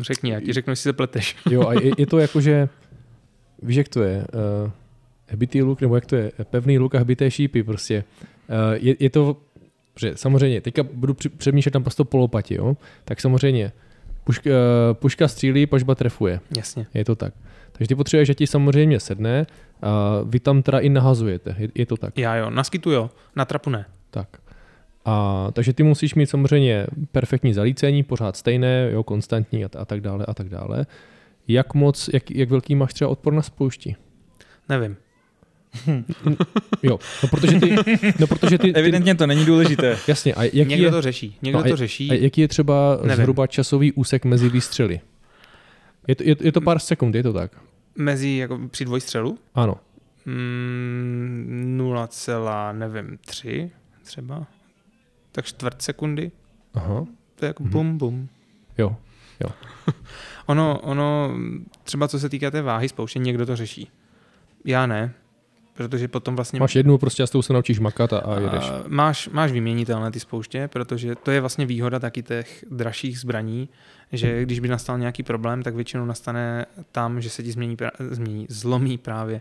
Řekni, já ti řeknu, jestli se pleteš. jo, a je, je to jako, že víš, jak to je, uh, hebitý luk, nebo jak to je, pevný luk a hebité šípy prostě. Uh, je, je to, že samozřejmě, teďka budu při- přemýšlet naprosto polopatě, jo, tak samozřejmě puška, uh, puška střílí, pažba trefuje. Jasně. Je to tak. Takže ty potřebuješ, že ti samozřejmě sedne a vy tam teda i nahazujete. Je, je to tak. Já jo, na skitu jo, na trapu ne. Tak. A, takže ty musíš mít samozřejmě perfektní zalícení, pořád stejné, jo, konstantní a, a tak dále a tak dále. Jak moc, jak, jak velký máš třeba odpor na spoušti? Nevím. Jo, no protože ty, no protože ty, ty Evidentně to není důležité. jasně, a jaký Někdo je, to řeší. Někdo No a- to řeší. a jaký je třeba Nevím. zhruba časový úsek mezi výstřely? Je to, je, je to pár sekund, je to tak? Mezi, jako při dvojstřelu, Ano. mm, 0, nevím, 3 třeba. Tak čtvrt sekundy. Aha. To je jako Mhm. bum, bum. Jo. Ono, ono, třeba co se týká té váhy spouště, někdo to řeší. Já ne, protože potom vlastně Máš jednu prostě a s tou se naučíš makat a, a jedeš. A máš, máš vyměnitelné ty spouště, protože to je vlastně výhoda taky těch dražších zbraní, že když by nastal nějaký problém, tak většinou nastane tam, že se ti změní, změní zlomí právě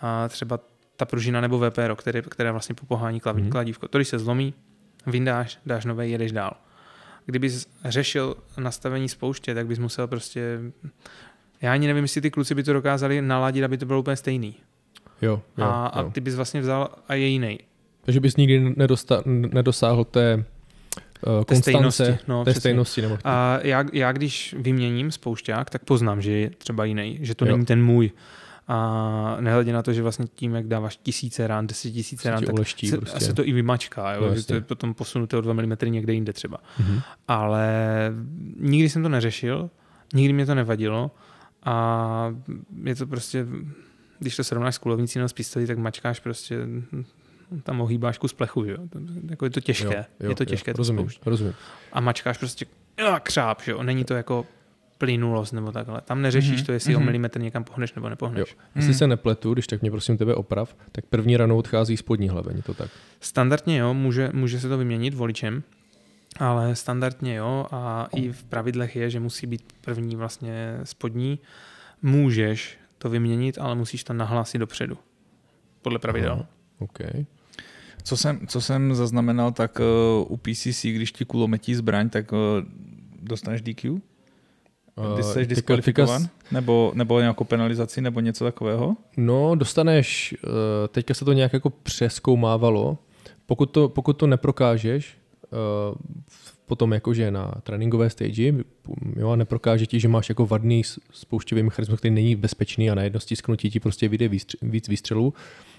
a třeba ta pružina nebo VPRO, které, které vlastně popohání klav, Mhm. kladívko. To, když se zlomí, vyndáš, dáš nový, jedeš dál. Kdyby řešil nastavení spouště, tak bys musel prostě... Já ani nevím, jestli ty kluci by to dokázali naladit, aby to bylo úplně stejný. Jo, jo, a, jo. a ty bys vlastně vzal a je jiný. Takže bys nikdy nedosta, nedosáhl té uh, konstance, stejnosti, no, té přesně. stejnosti. Nebo A já, já, když vyměním spoušťák, tak poznám, že je třeba jiný, že to Jo. není ten můj. A nehledě na to, že vlastně tím, jak dáváš tisíce rán, deset tisíce rán, tak uleští se, prostě. se to i vymačká, jo? No, že to je potom posunuté o 2 mm někde jinde třeba. Mhm. Ale nikdy jsem to neřešil, nikdy mě to nevadilo a je to prostě, když to srovnáš s kulovnicí nebo s pistolí, tak mačkáš prostě tam ohýbáš kus plechu, jo? Jako je to těžké, Jo, jo, je to jo, těžké to rozumím, spoušť. rozumím. A mačkáš prostě a křáp, že jo? Není to jako plynulost nebo takhle. Tam neřešíš Mhm, to, jestli o mhm. milimetr někam pohneš nebo Jo. nepohneš. Jestli Hmm. se nepletu, když tak mě prosím tebe oprav, tak první ranou odchází spodní hlavení, to tak. Standardně jo, může, může se to vyměnit voličem, ale standardně jo a i v pravidlech je, že musí být první vlastně spodní. Můžeš to vyměnit, ale musíš to nahlásit dopředu. Podle pravidel. Aha. OK. Co jsem, co jsem zaznamenal, tak uh, u PCC, když ti kulometí zbraň, tak uh, dostaneš DQ? Ty jsi Eh, diskvalifikovan? teďka- Nebo, nebo nějakou penalizaci nebo něco takového? No, dostaneš, eh, teďka se to nějak jako přeskoumávalo, pokud to, pokud to neprokážeš, eh, potom jakože na tréninkové stage, jo, a neprokáže ti, že máš jako vadný spouštěvý mechanismus, který není bezpečný a na jedno stisknutí ti prostě vyjde výstř- víc výstřelů,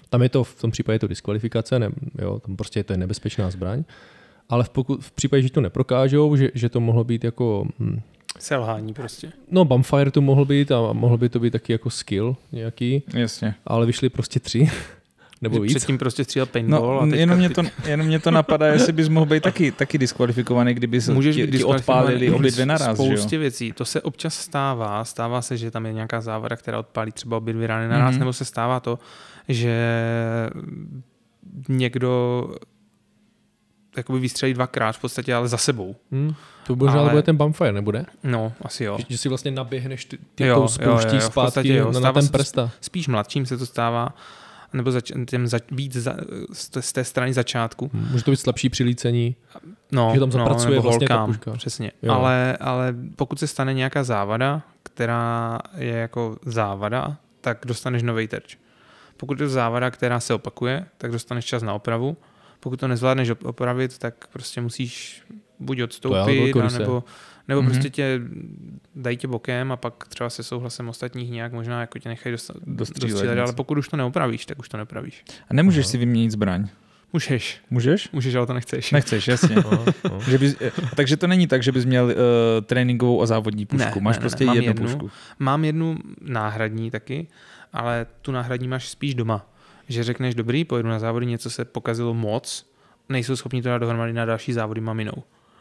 tam je to, v tom případě je to diskvalifikace, ne, jo, tam prostě to je nebezpečná zbraň, ale v, pokud, v případě, že to neprokážou, že, že to mohlo být jako, hm, Selhání prostě. no bumfire to mohl být a mohl by to být taky jako skill nějaký, Jasně. ale vyšly prostě tři, nebo víc. Předtím prostě střílel paintball No, a jenom mě, to, jenom mě to napadá, jestli bys mohl být taky, taky diskvalifikovaný, kdyby se Můžeš ti, být ti odpálili obě dvě naraz, že jo? Spoustě věcí. To se občas stává. Stává se, že tam je nějaká závada, která odpálí třeba obě dvě rány naraz, Mhm. nebo se stává to, že někdo jakoby vystřelí dvakrát v podstatě, ale za sebou. Hmm, to možná Ale- ale... bude ten bumfire, nebude? No, asi jo. Že, že si vlastně naběhneš ty, ty Jo, jako jo, jo, jo, zpátky jo. na, na ten prsta. Spíš mladším se to stává, nebo zač, těm za, víc za, z, té, z té strany začátku. Hmm, Může to být slabší přilícení. No, Že tam zapracuje nebo vlastně ta holkám, puška. Přesně. Jo. Ale, ale pokud se stane nějaká závada, která je jako závada, tak dostaneš nový terč. Pokud je to závada, která se opakuje, tak dostaneš čas na opravu. Pokud to nezvládneš op- opravit, tak prostě musíš buď odstoupit, nebo, nebo Mhm. mm-hmm. prostě tě dají tě bokem a pak třeba se souhlasem ostatních nějak možná jako tě nechají dostat, Dostřílet dostřílet, ale pokud už to neopravíš, tak už to nepravíš. A nemůžeš Aha. si vyměnit zbraň. Můžeš, Můžeš? můžeš, ale to nechceš. Nechceš, jasně. No, no. že bys, eh, takže to není tak, že bys měl uh, tréninkovou a závodní pušku. Ne, Máš ne, ne, prostě mám jednu, jednu. pušku. Mám jednu náhradní taky, ale tu náhradní máš spíš doma. Že řekneš, dobrý, pojedu na závody, něco se pokazilo moc, nejsou schopni to dát dohromady na další závody maminou.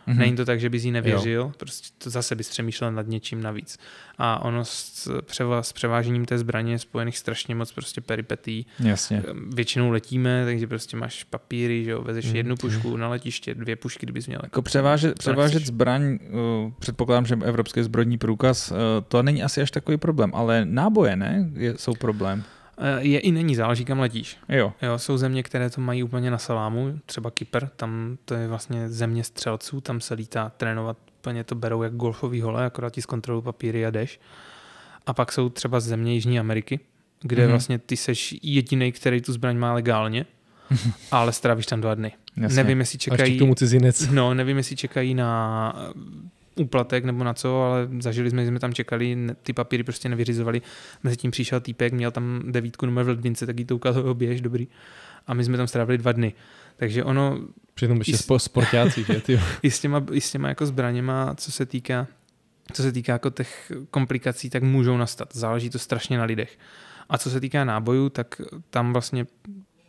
Mhm. Mm-hmm. Není to tak, že bys jí nevěřil, jo. prostě to zase bys přemýšlel nad něčím navíc. A ono s, převa, s převážením té zbraně je spojených strašně moc prostě peripetí. Jasně. Většinou letíme, takže prostě máš papíry, že jo, vezeš Mhm. jednu pušku na letiště, dvě pušky, kdybys měl. Jako převážet, převážet nechceš. zbraň, uh, předpokládám, že evropský zbrojní průkaz, uh, to není asi až takový problém, ale náboje, ne, je, jsou problém. Eh, Je i není, záleží kam letíš. Jo. Jo, jsou země, které to mají úplně na salámu, třeba Kypr, tam to je vlastně země střelců, tam se lítá trénovat, úplně to berou jak golfový hole, akorát ti zkontrolují papíry a jdeš. A pak jsou třeba země Jižní Ameriky, kde Mhm. mm-hmm. vlastně ty seš jediný, který tu zbraň má legálně, ale strávíš tam dva dny. Jasně. Nevím, jestli čekají, k tomu cizinec. no, nevím, jestli čekají na úplatek nebo na co, ale zažili jsme, že jsme tam čekali, ty papíry prostě nevyřizovali. Mezi tím přišel týpek, měl tam devítku numer v ledvince, tak jí to ukázal, běž, dobrý. A my jsme tam strávili dva dny. Takže ono Přitom ještě spo, sportáci, že ty. i s těma, i s těma jako zbraněma, co se týká co se týká jako těch komplikací, tak můžou nastat. Záleží to strašně na lidech. A co se týká nábojů, tak tam vlastně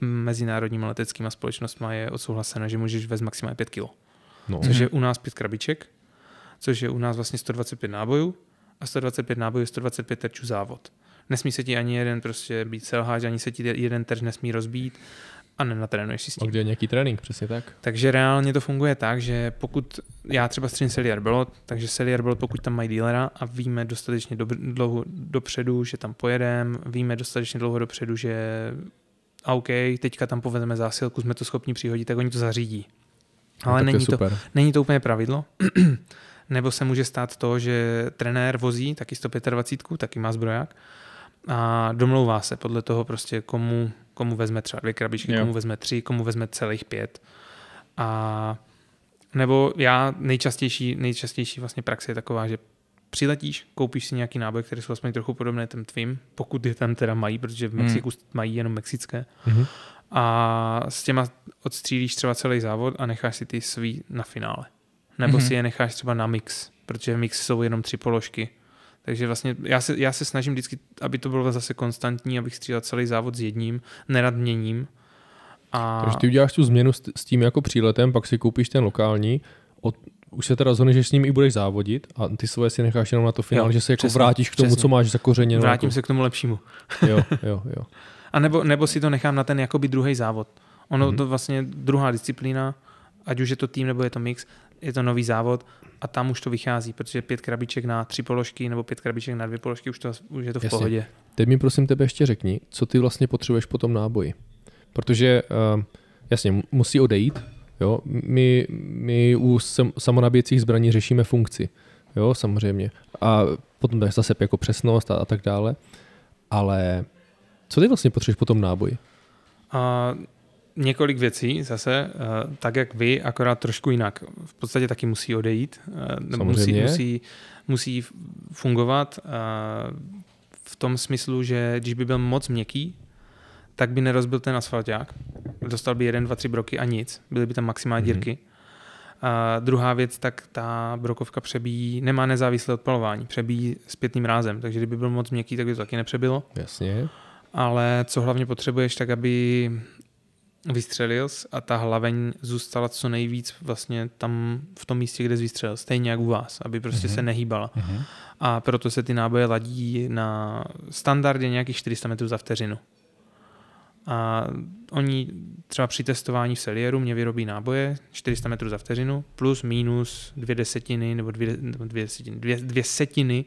mezinárodníma leteckýma společnostma je odsouhlaseno, že můžeš vést maximálně 5 kg. No. Což je u nás 5 krabiček, což je u nás vlastně 125 nábojů a 125 nábojů je 125 terčů závod. Nesmí se ti ani jeden prostě být selháč, ani se ti jeden terč nesmí rozbít a nenatrénuješ si s A tím. kde je nějaký trénink, přesně tak. Takže reálně to funguje tak, že pokud já třeba střím Celiar Belot, takže Celiar Belot, pokud tam mají dealera a víme dostatečně do, dlouho dopředu, že tam pojedem, víme dostatečně dlouho dopředu, že a OK, teďka tam povedeme zásilku, jsme to schopni přihodit, tak oni to zařídí. Ale tak není to, super. není to úplně pravidlo. Nebo se může stát to, že trenér vozí taky 125, taky má zbroják a domlouvá se podle toho prostě komu, komu vezme třeba dvě krabičky, Jo. komu vezme tři, komu vezme celých pět. A nebo já nejčastější, nejčastější vlastně praxe je taková, že přiletíš, koupíš si nějaký náboj, který jsou aspoň trochu podobné těm tvým, pokud je tam teda mají, protože v Hmm. Mexiku mají jenom mexické. Mhm. A s těma odstřílíš třeba celý závod a necháš si ty svý na finále. Nebo Mhm. si je necháš třeba na mix, protože v mix jsou jenom tři položky. Takže vlastně já se, já se snažím vždycky, aby to bylo zase konstantní, abych střílel celý závod s jedním, nerad měním. A Takže ty uděláš tu změnu s, s tím jako příletem, pak si koupíš ten lokální, od, už se teda rozhodneš, že s ním i budeš závodit a ty svoje si necháš jenom na to finále, Jo, že se jako přesně, vrátíš k tomu, přesně. co máš zakořeněno. vrátím jako, se k tomu lepšímu. Jo, jo, jo. A nebo, nebo si to nechám na ten jakoby druhý závod. Ono Mhm. to vlastně druhá disciplína, ať už je to tým nebo je to mix, je to nový závod a tam už to vychází, protože pět krabiček na tři položky nebo pět krabiček na dvě položky, už, to, už je to v Jasně. pohodě. Teď mi prosím tebe ještě řekni, co ty vlastně potřebuješ po tom náboji. Protože uh, jasně, mu- musí odejít. Jo? My, my u sam, samonabíjecích zbraní řešíme funkci. Jo, samozřejmě. A potom to je zase jako přesnost a, a tak dále. Ale co ty vlastně potřebuješ po tom náboji? A několik věcí zase, eh, tak jak vy, akorát trošku jinak. V podstatě taky musí odejít, eh, nebo musí, Samozřejmě. musí, musí fungovat eh, v tom smyslu, že když by byl moc měkký, tak by nerozbil ten asfalták. Dostal by jeden, dva, tři broky a nic. Byly by tam maximální Mhm. dírky. A druhá věc, tak ta brokovka přebíjí, nemá nezávislé odpalování, přebíjí zpětným rázem, takže kdyby byl moc měkký, tak by to taky nepřebylo Jasně. ale co hlavně potřebuješ, tak aby vystřelil a ta hlaveň zůstala co nejvíc vlastně tam v tom místě, kde jsi vystřelil, stejně jak u vás, aby prostě Mhm. se nehýbala. Mhm. A proto se ty náboje ladí na standardně nějakých 400 metrů za vteřinu. A oni třeba při testování v Selieru mě vyrobí náboje 400 metrů za vteřinu plus minus dvě desetiny nebo dvě, dvě, desetiny, dvě, dvě setiny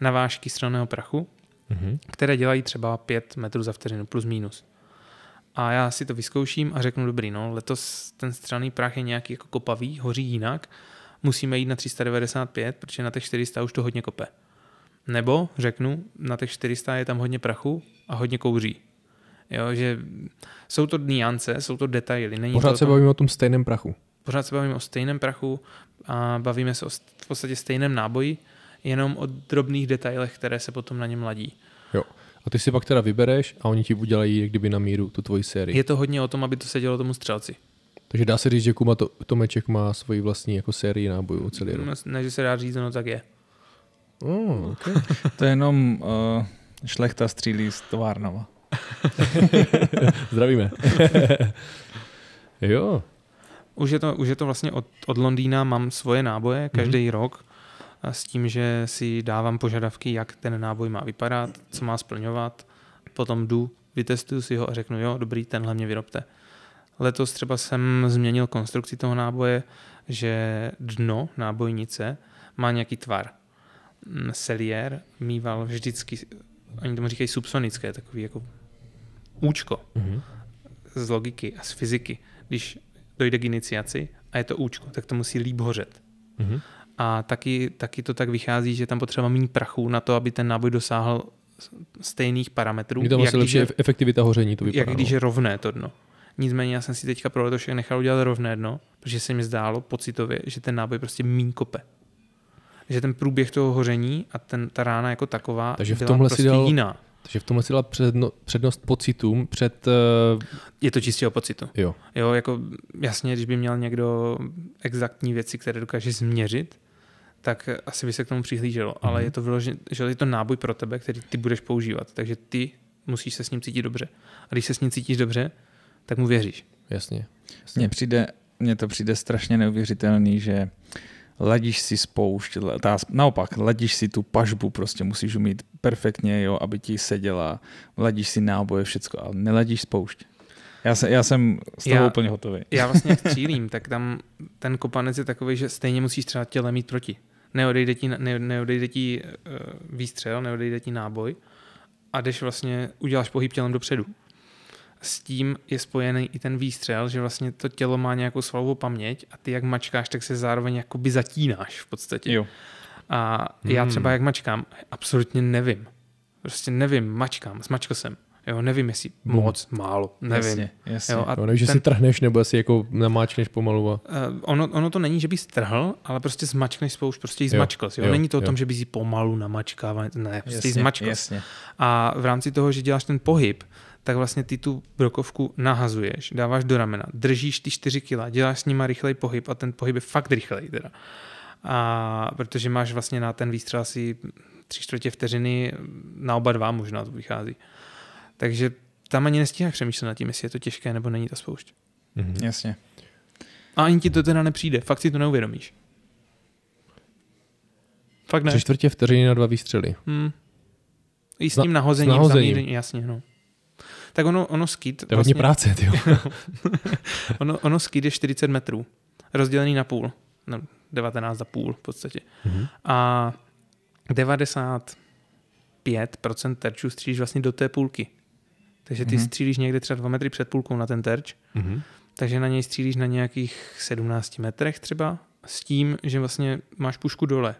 navážky střelného prachu Mhm. které dělají třeba 5 metrů za vteřinu plus minus. A já si to vyzkouším a řeknu, dobrý, no, letos ten střelný prach je nějaký jako kopavý, hoří jinak, musíme jít na 395, protože na těch 400 už to hodně kope. Nebo řeknu, na těch 400 je tam hodně prachu a hodně kouří. Jo, že jsou to niance, jsou to detaily. Není to Pořád o se bavíme o tom stejném prachu. pořád se bavíme o stejném prachu a bavíme se o v podstatě stejném náboji, jenom o drobných detailech, které se potom na něm ladí. A ty si pak teda vybereš a oni ti udělají jak kdyby na míru tu tvoji sérii. Je to hodně o tom, aby to sedělo tomu střelci. Takže dá se říct, že Kuma to, Tomeček má svoji vlastní jako sérii nábojů celý rok. Ne, že se dá říct, no tak je. Oh, okay. To je jenom uh, šlechta střílí s továrnama. Zdravíme. jo, Už je to, už je to vlastně od, od Londýna, mám svoje náboje každý mm-hmm. rok s tím, že si dávám požadavky, jak ten náboj má vypadat, co má splňovat. Potom jdu, vytestuju si ho a řeknu, jo, dobrý, tenhle mě vyrobte. Letos třeba jsem změnil konstrukci toho náboje, že dno nábojnice má nějaký tvar. Mm, Selier mýval vždycky, oni tomu říkají subsonické, takový jako účko mhm. z logiky a z fyziky. Když dojde k iniciaci a je to účko, tak to musí líp hořet. Mhm. A taky, taky to tak vychází, že tam potřeba méně prachu na to, aby ten náboj dosáhl stejných parametrů, Je tam jak, asi když lepší je, ef- efektivita hoření, to vypadá. jak když no. je rovné to dno. Nicméně já jsem si teďka pro letošek nechal udělat rovné dno, protože se mi zdálo pocitově, že ten náboj prostě míň kope. Že ten průběh toho hoření a ten, ta rána jako taková Takže v byla tomhle si prostě dal- jiná. Takže v tomhle si dala předno, přednost pocitům před... Uh, Je to čistě o pocitu. jo. Jo, jako jasně, když by měl někdo exaktní věci, které dokáže změřit, tak asi by se k tomu přihlíželo. Mm-hmm. Ale je to vyloženě, že je to náboj pro tebe, který ty budeš používat. Takže ty musíš se s ním cítit dobře. A když se s ním cítíš dobře, tak mu věříš. Jasně. Mně přijde, mně to přijde strašně neuvěřitelný, že ladíš si spoušť, ta, naopak, ladíš si tu pažbu, prostě musíš umít perfektně, jo, aby ti seděla, ladíš si náboje, všecko, ale neladíš spoušť. Já, se, já jsem z toho Já- úplně hotový. Já vlastně střílím, tak tam ten kopanec je takový, že stejně musíš třeba těle mít proti. Neodejde ti, ne, neodejde ti uh, výstřel, neodejde ti náboj a jdeš vlastně, uděláš pohyb tělem dopředu. s tím je spojený i ten výstřel, že vlastně to tělo má nějakou svalovou paměť a ty jak mačkáš, tak se zároveň jakoby zatínáš v podstatě. Jo. A já Hmm. třeba jak mačkám, absolutně nevím. Prostě nevím, mačkám, smačkal jsem. Jo, nevím, jestli Hmm. moc, málo, nevím. Jasně, jasně. Jo, A no, že ten, si trhneš, nebo asi jako namáčkneš pomalu a... uh, ono, ono, to není, že bys trhl, ale prostě zmačkneš spolu, už prostě ji Jo, zmačkal. Jo, jo, Není to o jo. tom, že bys ji pomalu namačkával, ne, prostě ji jasně, zmačkal. jasně. A v rámci toho, že děláš ten pohyb, tak vlastně ty tu brokovku nahazuješ, dáváš do ramena, držíš ty 4 kila, děláš s nima rychlej pohyb a ten pohyb je fakt rychlej teda. A protože máš vlastně na ten výstřel asi tři čtvrtě vteřiny, na oba dva možná to vychází. Takže tam ani nestíháš přemýšlet nad tím, jestli je to těžké nebo není ta spoušť. Mhm. Jasně. A ani ti to teda nepřijde, fakt si to neuvědomíš. Fakt ne. Tři čtvrtě vteřiny na dva výstřely. Hmm. I s Na- tím s nahozením, nahozením. zamířením, jasně, no. Tak ono, ono skit, To je hodně práce, ty. ono, ono skit je 40 metrů, rozdělený na půl, no, 19 a půl v podstatě. Mhm. A 95% terčů střílíš vlastně do té půlky. Takže ty Mhm. střílíš někde třeba 2 metry před půlkou na ten terč, Mhm. takže na něj střílíš na nějakých 17 metrech třeba, s tím, že vlastně máš pušku dole.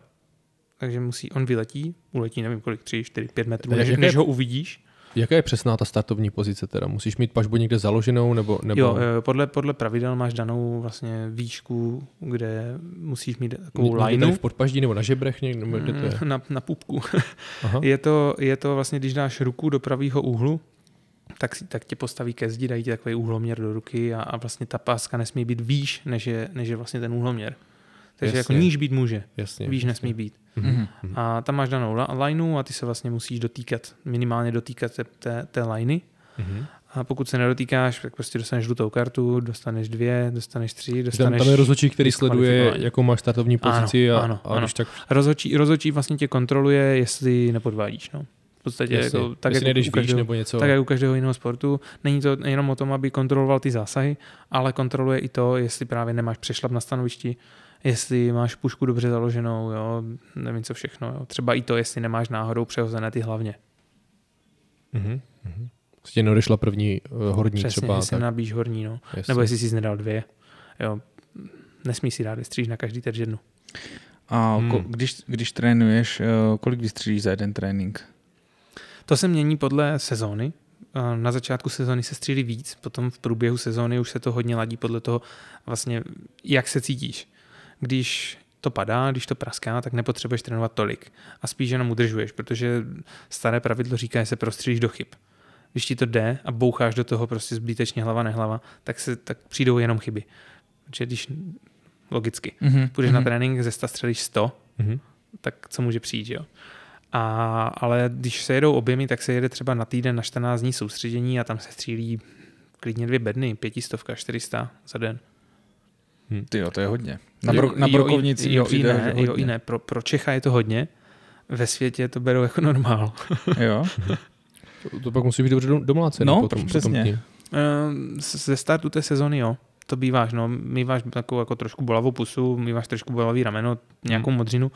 Takže musí, on vyletí, uletí nevím kolik, 3, 4, 5 metrů, než, než ho uvidíš. Jaká je přesná ta startovní pozice teda? Musíš mít pažbu někde založenou, nebo... nebo... Jo, eh, podle, podle pravidel máš danou vlastně výšku, kde musíš mít takovou tady lineu v podpaždí nebo na žebrech někde, nebo kde to je? Mm, na, na pupku. Aha. Je to, je to vlastně, když dáš ruku do pravého úhlu, tak, tak tě postaví ke zdi, dají ti takový úhloměr do ruky a, a vlastně ta páska nesmí být výš, než je, než je vlastně ten úhloměr. Takže Jasně. jako níž být může, Jasně. výš jasně. nesmí být. Mhm. A tam máš danou lineu a ty se vlastně musíš dotýkat, minimálně dotýkat té, té, té liney. Mhm. A pokud se nedotýkáš, tak prostě dostaneš žlutou kartu, dostaneš dvě, dostaneš tři, Tam, dostaneš... tam je rozhodčí, který sleduje, jakou máš startovní pozici Ano, a, ano, a ano. když tak, Rozhodčí, rozhodčí vlastně tě kontroluje, jestli nepodvádíš. No. V podstatě jasně, jako, tak, jako nejdeš každého, nebo něco. tak jak u každého jiného sportu. Není to jenom o tom, aby kontroloval ty zásahy, ale kontroluje i to, jestli právě nemáš přešlap na stanovišti, jestli máš pušku dobře založenou, jo, nevím co všechno. Jo. Třeba i to, jestli nemáš náhodou přehozené ty hlavně. Mhm. Mhm. Prostě neodešla první uh, horní Přesně, třeba. jestli Tak, nabíš horní, no. jasně. Nebo jestli jsi nedal dvě. Jo. Nesmí si dát vystříž na každý terč jednu. A Hmm. ko, když, když trénuješ, eh, kolik vystřílíš za jeden trénink? To se mění podle sezóny. A Na začátku sezóny se střílí víc, potom v průběhu sezóny už se to hodně ladí podle toho, vlastně, jak se cítíš. Když to padá, když to praská, tak nepotřebuješ trénovat tolik. A spíš jenom udržuješ, protože staré pravidlo říká, že se prostřílíš do chyb. Když ti to jde a boucháš do toho prostě zbytečně hlava nehlava, tak, se, tak přijdou jenom chyby. Protože když logicky Mhm. půjdeš na trénink, ze 100 střelíš 100, Mhm. tak co může přijít, jo? A, ale když se jedou objemy, tak se jede třeba na týden, na 14 dní soustředění a tam se střílí klidně dvě bedny, pětistovka, 400 za den. Ty jo, to je hodně. Na, Jo, bro, na jo, brokovnici jo, jo, i hodně. ne. Pro, pro Čecha je to hodně, ve světě to berou jako normál. Jo? To, to pak musí být dobře dom- domlácený. No, potom, přesně. Potom Ehm, Ze startu té sezony, jo. To býváš, no. Míváš takovou jako trošku bolavou pusu, míváš trošku bolavý rameno, nějakou Hmm. modřinu,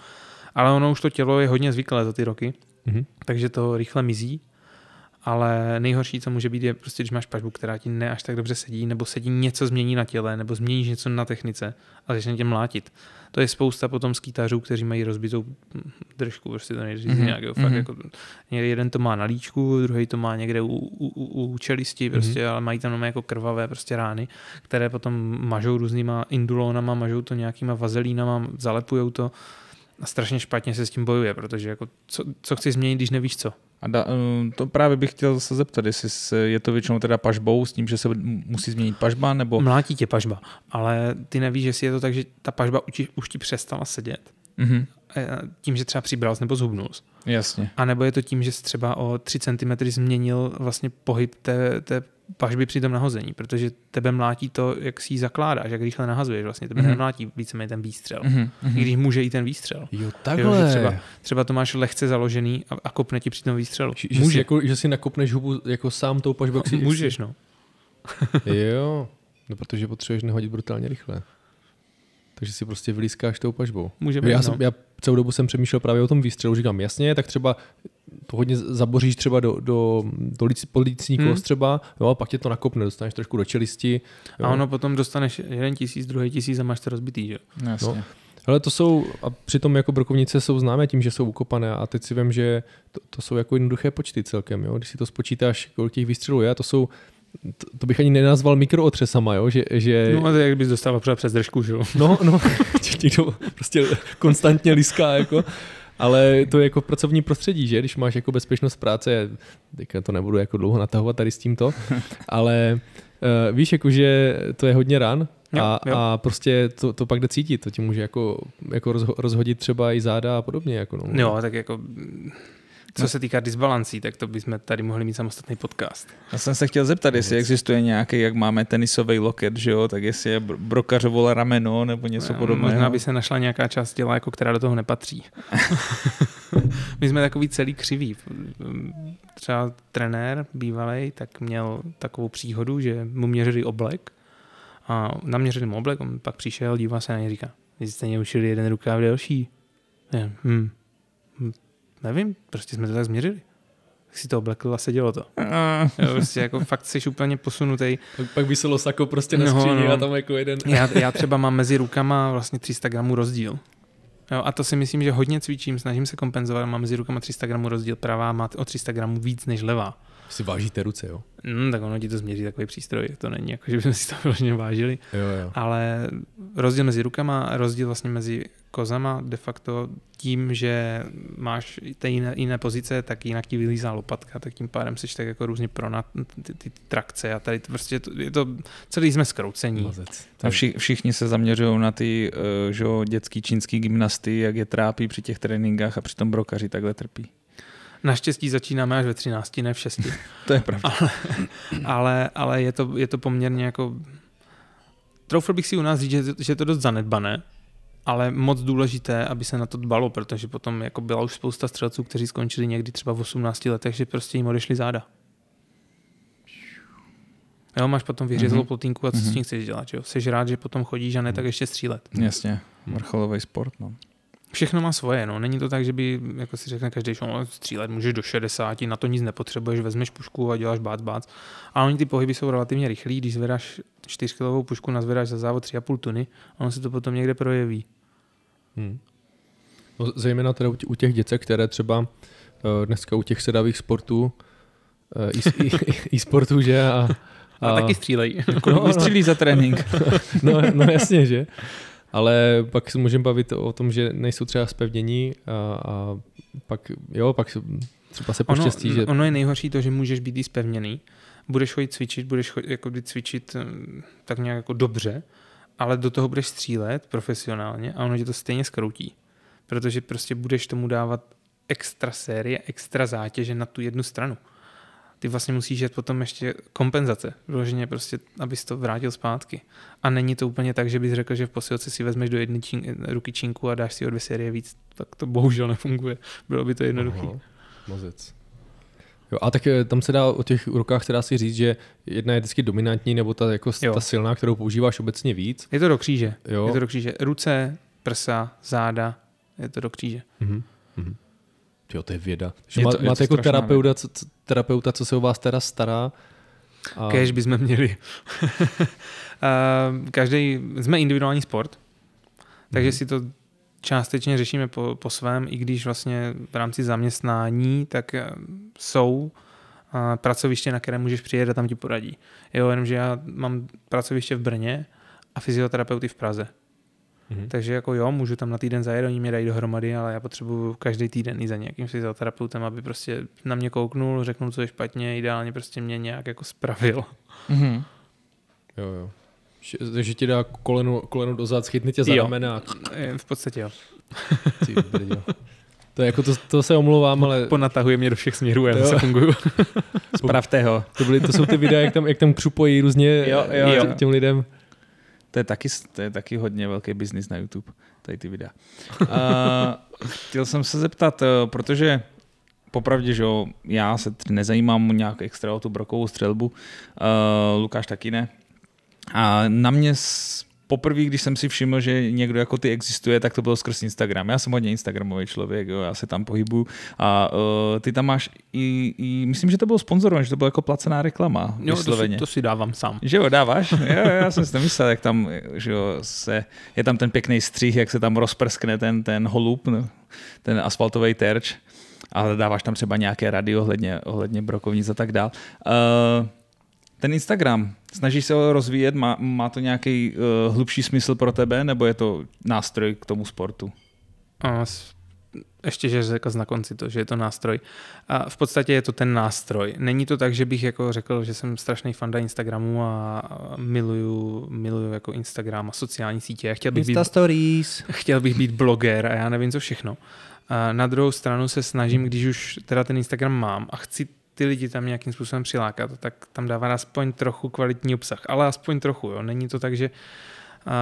ale ono už to tělo je hodně zvyklé za ty roky, Mhm. takže to rychle mizí. Ale nejhorší, co může být, je prostě, když máš pažbu, která ti ne až tak dobře sedí, nebo sedí něco změní na těle, nebo změníš něco na technice a začne tě mlátit. To je spousta potom skýtařů, kteří mají rozbitou držku, prostě to nejde říct Mhm, nějak, jo, fakt mhm. jako, jeden to má na líčku, druhý to má někde u, u, u, čelisti, prostě, ale mají tam jako krvavé prostě rány, které potom mažou různýma indulónama, mažou to nějakýma vazelínama, zalepujou to a strašně špatně se s tím bojuje, protože jako co, co chci změnit, když nevíš co. A da, eh, to právě bych chtěl se zeptat, jestli se, je to většinou teda pažbou s tím, že se musí změnit pažba, nebo... Mlátí tě pažba, ale ty nevíš, jestli je to tak, že ta pažba už ti, už ti přestala sedět. Mhm, eh, Tím, že třeba přibral nebo zhubnul. Jasně. A nebo je to tím, že jsi třeba o 3 cm změnil vlastně pohyb té, té pažby při tom nahození, protože tebe mlátí to, jak si ji zakládáš, jak rychle nahazuješ. Vlastně tebe Mhm. mm-hmm. nemlátí víceméně ten výstřel. Mm-hmm. Mhm, mhm. I když může i ten výstřel. Jo, Jo, takhle. že třeba, třeba to máš lehce založený a, a kopne ti při tom výstřelu. Že, že, si jako, že si nakopneš hubu jako sám tou pažbou. si- Můžeš, no. Jo, no protože potřebuješ nehodit brutálně rychle. Takže si prostě vylískáš tou pažbou. Může být, já, no. jsem, já celou dobu jsem přemýšlel právě o tom výstřelu, říkám jasně, tak třeba to hodně zaboříš třeba do, do, do líc, podlícní Hmm. kost třeba, jo, a pak tě to nakopne, dostaneš trošku do čelisti. Jo. A ono potom dostaneš jeden tisíc, druhý tisíc a máš to rozbitý, že? jo? Jasně. No. Ale to jsou, a přitom jako brokovnice jsou známé tím, že jsou ukopané a teď si vím, že to, to jsou jako jednoduché počty celkem, jo? když si to spočítáš, kolik těch výstřelů je, to jsou, to, to bych ani nenazval mikrootřesama, jo? že, že No a to je, jak bys dostával třeba přes držku, že jo? No, no, někdo prostě konstantně liská, jako. Ale to je jako pracovní prostředí, že? Když máš jako bezpečnost práce, teďka to nebudu jako dlouho natahovat tady s tímto, ale uh, víš, jako, že to je hodně ran Jo, a, jo. a prostě to, to pak jde cítit, to ti může jako, jako rozho- rozhodit třeba i záda a podobně. Jako no. Jo, tak jako co se týká disbalancí, tak to bychom tady mohli mít samostatný podcast. Já jsem se chtěl zeptat, jestli Vůbec. existuje nějaký, jak máme tenisový loket, že jo, tak jestli je br- brokařovo rameno nebo něco No, podobného. Možná by se našla nějaká část těla, jako která do toho nepatří. My jsme takový celý křivý. Třeba trenér bývalý, tak měl takovou příhodu, že mu měřili oblek a naměřili mu oblek, on pak přišel, dívá se na něj a říká, vy jste mě učili jeden rukáv delší. Hm, hm, nevím, prostě jsme to tak změřili. Tak si to oblekl a sedělo to. A, Jo, prostě jako fakt jsi úplně posunutý. Pak, se losako prostě na No, skříni no. a tam jako jeden... Já, já třeba mám mezi rukama vlastně 300 gramů rozdíl. Jo, a to si myslím, že hodně cvičím, snažím se kompenzovat, mám mezi rukama 300 gramů rozdíl, pravá má o 300 gramů víc než levá. Si vážíte ruce, jo? Hmm, tak ono ti to změří takový přístroj, to není jako, že bychom si to vyloženě vážili. Jo, jo. Ale rozdíl mezi rukama, rozdíl vlastně mezi kozama, de facto tím, že máš ty jiné, jiné pozice, tak jinak ti vylízá lopatka, tak tím pádem jsi tak jako různě pronat ty, ty, ty trakce a tady prostě to, je to, celý jsme zkroucení. Mazec. a vši, všichni se zaměřují na ty uh, že jo, dětský čínský gymnasty, jak je trápí při těch tréninkách a přitom brokaři takhle trpí. Naštěstí začínáme až ve 13, ne v 6. To je pravda. ale, ale je, to, je to poměrně jako... Troufl bych si u nás říct, že, že je to dost zanedbané, ale moc důležité, aby se na to dbalo, protože potom jako byla už spousta střelců, kteří skončili někdy třeba v 18 letech, že prostě jim odešly záda. Jo, máš potom vyřezlou Mhm. plotínku a co s Mhm. tím chceš dělat, jo? Jsi rád, že potom chodíš a ne tak ještě střílet. Jasně, vrcholový sport. No. Všechno má svoje, no. Není to tak, že by, jako si řekne každý, že no, střílet můžeš do 60, na to nic nepotřebuješ, vezmeš pušku a děláš bác, bác. A oni ty pohyby jsou relativně rychlí, když zvedáš 4 pušku, nazvedáš za závod 3,5 tuny, a ono se to potom někde projeví. Hmm. No, zejména teda u tě- u těch děcek, které třeba eh, dneska u těch sedavých sportů, eh, e-sportů, že? A, A, a taky střílej. Kolik no. vystřílí za trénink? no, no jasně, že? Ale pak se můžeme bavit o tom, že nejsou třeba spevnění a, a pak, jo, pak se- třeba se Ono, poštěstí, že... ono je nejhorší to, že můžeš být i spevněný, budeš chodit cvičit, budeš chodit, jako cvičit hm, tak nějak jako dobře, ale do toho budeš střílet profesionálně a ono tě to stejně skroutí. Protože prostě budeš tomu dávat extra série, extra zátěže na tu jednu stranu. Ty vlastně musíš jet potom ještě kompenzace, vyloženě prostě, abys to vrátil zpátky. A není to úplně tak, že bys řekl, že v posilce si vezmeš do jedné čín, ruky činku a dáš si o dvě série víc. Tak to bohužel nefunguje. Bylo by to jednoduché. Mozec. Jo, a tak eh, tam se dá o těch rukách se dá si říct, že jedna je vždycky dominantní, nebo ta, jako Jo. ta silná, kterou používáš obecně víc. Je to do kříže. Jo. Je to do kříže. Ruce, prsa, záda, je to do kříže. Mhm. Mhm. Jo, to je věda. Že Je má, to- je máte to jako terapeuta co, terapeuta, co se o vás teda stará. A, Kéž bychom měli. Každý, jsme individuální sport, takže Mhm. si to částečně řešíme po, po svém, i když vlastně v rámci zaměstnání, tak eh, jsou eh, pracoviště, na které můžeš přijet a tam ti poradí. Jo, jenomže já mám pracoviště v Brně a fyzioterapeuty v Praze. Mhm. Takže jako jo, můžu tam na týden zajet, oni mě dají dohromady, ale já potřebuju každý týden i za nějakým fyzioterapeutem, aby prostě na mě kouknul, řeknul, co je špatně, ideálně prostě mě nějak jako spravil. Mhm. Jo, jo. Že, že ti dá koleno, koleno dozad, chytne tě za Jo. ramena a Eh, V podstatě jo. ty. To, jako to, to se omlouvám, ale Ponatahuje mě do všech směrů, já zase funguju. Spravte ho. to, byly, to jsou ty videa, jak tam, jak tam křupojí různě Jo, jo, tě- jo. těm lidem. To je taky, to je taky hodně velký biznis na YouTube, tady ty videa. Uh, chtěl jsem se zeptat, eh, protože popravdě, že jo, já se nezajímám nějak extra o tu brokovou střelbu, uh, Lukáš taky ne. A na mě s- poprvé, když jsem si všiml, že někdo jako ty existuje, tak to bylo skrz Instagram. Já jsem hodně Instagramový člověk, jo, já se tam pohybu a uh, ty tam máš i, i, myslím, že to bylo sponzorované, že to bylo jako placená reklama. Jo, to si, to si dávám sám. Že jo, dáváš? jo, já jsem si to myslel, jak tam, že jo, se, je tam ten pěkný střih, jak se tam rozprskne ten, ten holub, no, ten asfaltový terč a dáváš tam třeba nějaké rady ohledně, ohledně brokovnic a tak dál. Uh, ten Instagram, snažíš se ho rozvíjet, má, má to nějaký uh, hlubší smysl pro tebe, nebo je to nástroj k tomu sportu? A ještě, že řekl na konci to, že je to nástroj. A v podstatě je to ten nástroj. Není to tak, že bych jako řekl, že jsem strašný fanda Instagramu a miluju, miluju jako Instagram a sociální sítě. chtěl bych Insta být, stories. Chtěl bych být bloger a já nevím co všechno. A na druhou stranu se snažím, když už teda ten Instagram mám a chci ty lidi tam nějakým způsobem přilákat, tak tam dává aspoň trochu kvalitní obsah, ale aspoň trochu, jo. Není to tak, že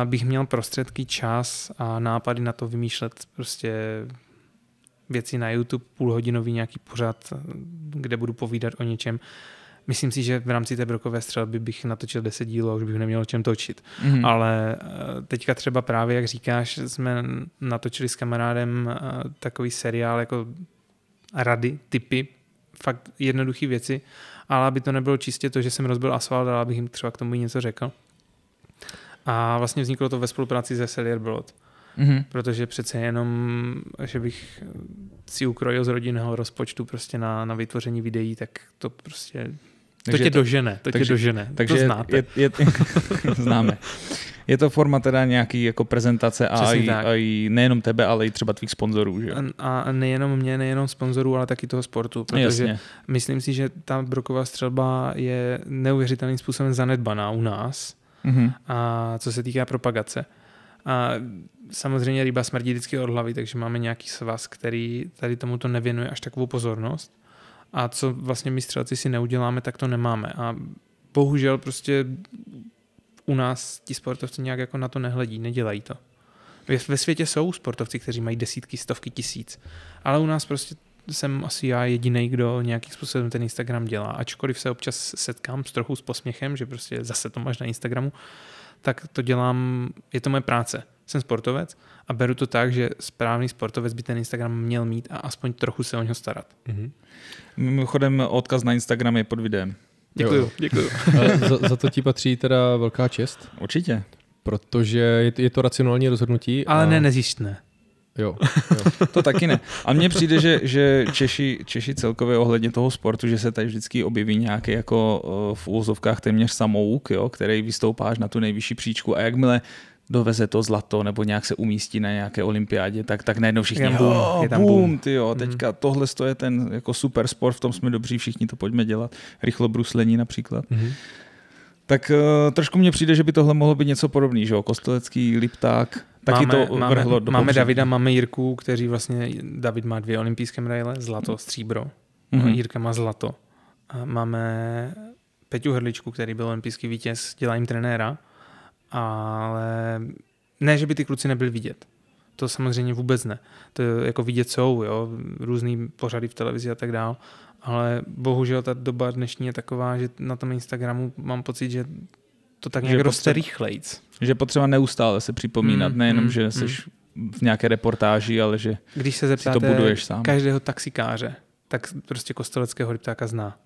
bych měl prostředky, čas a nápady na to vymýšlet prostě věci na YouTube, půlhodinový nějaký pořad, kde budu povídat o něčem. Myslím si, že v rámci té brokové střelby bych natočil 10 dílů a už bych neměl o čem točit. Mm-hmm. Ale eh, teďka třeba právě, jak říkáš, jsme natočili s kamarádem eh, takový seriál jako rady, typy, fakt jednoduché věci, ale aby to nebylo čistě to, že jsem rozbil asfalt, ale abych jim třeba k tomu něco řekl. A vlastně vzniklo to ve spolupráci se Cellier Blood. Mm-hmm. Protože přece jenom, že bych si ukrojil z rodinného rozpočtu prostě na, na vytvoření videí, tak to prostě takže to tě to, dožene, to takže, tě dožene, takže to znáte. Je, je, známe. Je to forma teda nějaký jako prezentace a i, a i nejenom tebe, ale i třeba tvých sponzorů, že? A, a nejenom mě, nejenom sponzorů, ale taky toho sportu, protože Jasně. myslím si, že ta broková střelba je neuvěřitelným způsobem zanedbaná u nás, mm-hmm. a co se týká propagace. A samozřejmě ryba smrdí vždycky od hlavy, takže máme nějaký svaz, který tady tomuto nevěnuje až takovou pozornost. A co vlastně my střelci si neuděláme, tak to nemáme. A bohužel prostě u nás ti sportovci nějak jako na to nehledí, nedělají to. Ve světě jsou sportovci, kteří mají desítky, stovky tisíc, ale u nás prostě jsem asi já jediný, kdo nějakým způsobem ten Instagram dělá. Ačkoliv se občas setkám s trochu s posměchem, že prostě zase to máš na Instagramu, tak to dělám, je to moje práce. Jsem sportovec a beru to tak, že správný sportovec by ten Instagram měl mít a aspoň trochu se o něho starat. Mm-hmm. Mimochodem odkaz na Instagram je pod videem. Děkuju, děkuju. za, za to ti patří teda velká čest. Určitě. Protože je, je to racionální rozhodnutí. Ale a... ne nezjištné. Jo, jo. to taky ne. A mně přijde, že, že Češi, Češi celkově ohledně toho sportu, že se tady vždycky objeví nějaký jako v úvozovkách téměř samouk, jo, který vystoupáš na tu nejvyšší příčku a jakmile doveze to zlato nebo nějak se umístí na nějaké olympiádě, tak, tak najednou všichni, je boom, oh, je tam boom, boom. ty jo, mhm. teďka mm. tohle je ten jako super sport, v tom jsme dobří, všichni to pojďme dělat, rychlo bruslení například. Mm. Tak uh, trošku mně přijde, že by tohle mohlo být něco podobný, že jo, Kostelecký, Lipták, taky máme, to máme, vrhlo do Máme Davida, máme Jirku, kteří vlastně, David má dvě olympijské medaile, zlato, stříbro, mm-hmm. Jirka má zlato. A máme Peťu Hrdličku, který byl olympijský vítěz, dělá jim trenéra ale ne, že by ty kluci nebyli vidět. To samozřejmě vůbec ne. To jako vidět jsou, jo, různý pořady v televizi a tak dál, ale bohužel ta doba dnešní je taková, že na tom Instagramu mám pocit, že to tak nějak roste rychlejc. Že potřeba neustále se připomínat, mm, nejenom, mm, že jsi mm. v nějaké reportáži, ale že Když se zeptáte to buduješ sám. každého taxikáře, tak prostě kosteleckého ryptáka zná.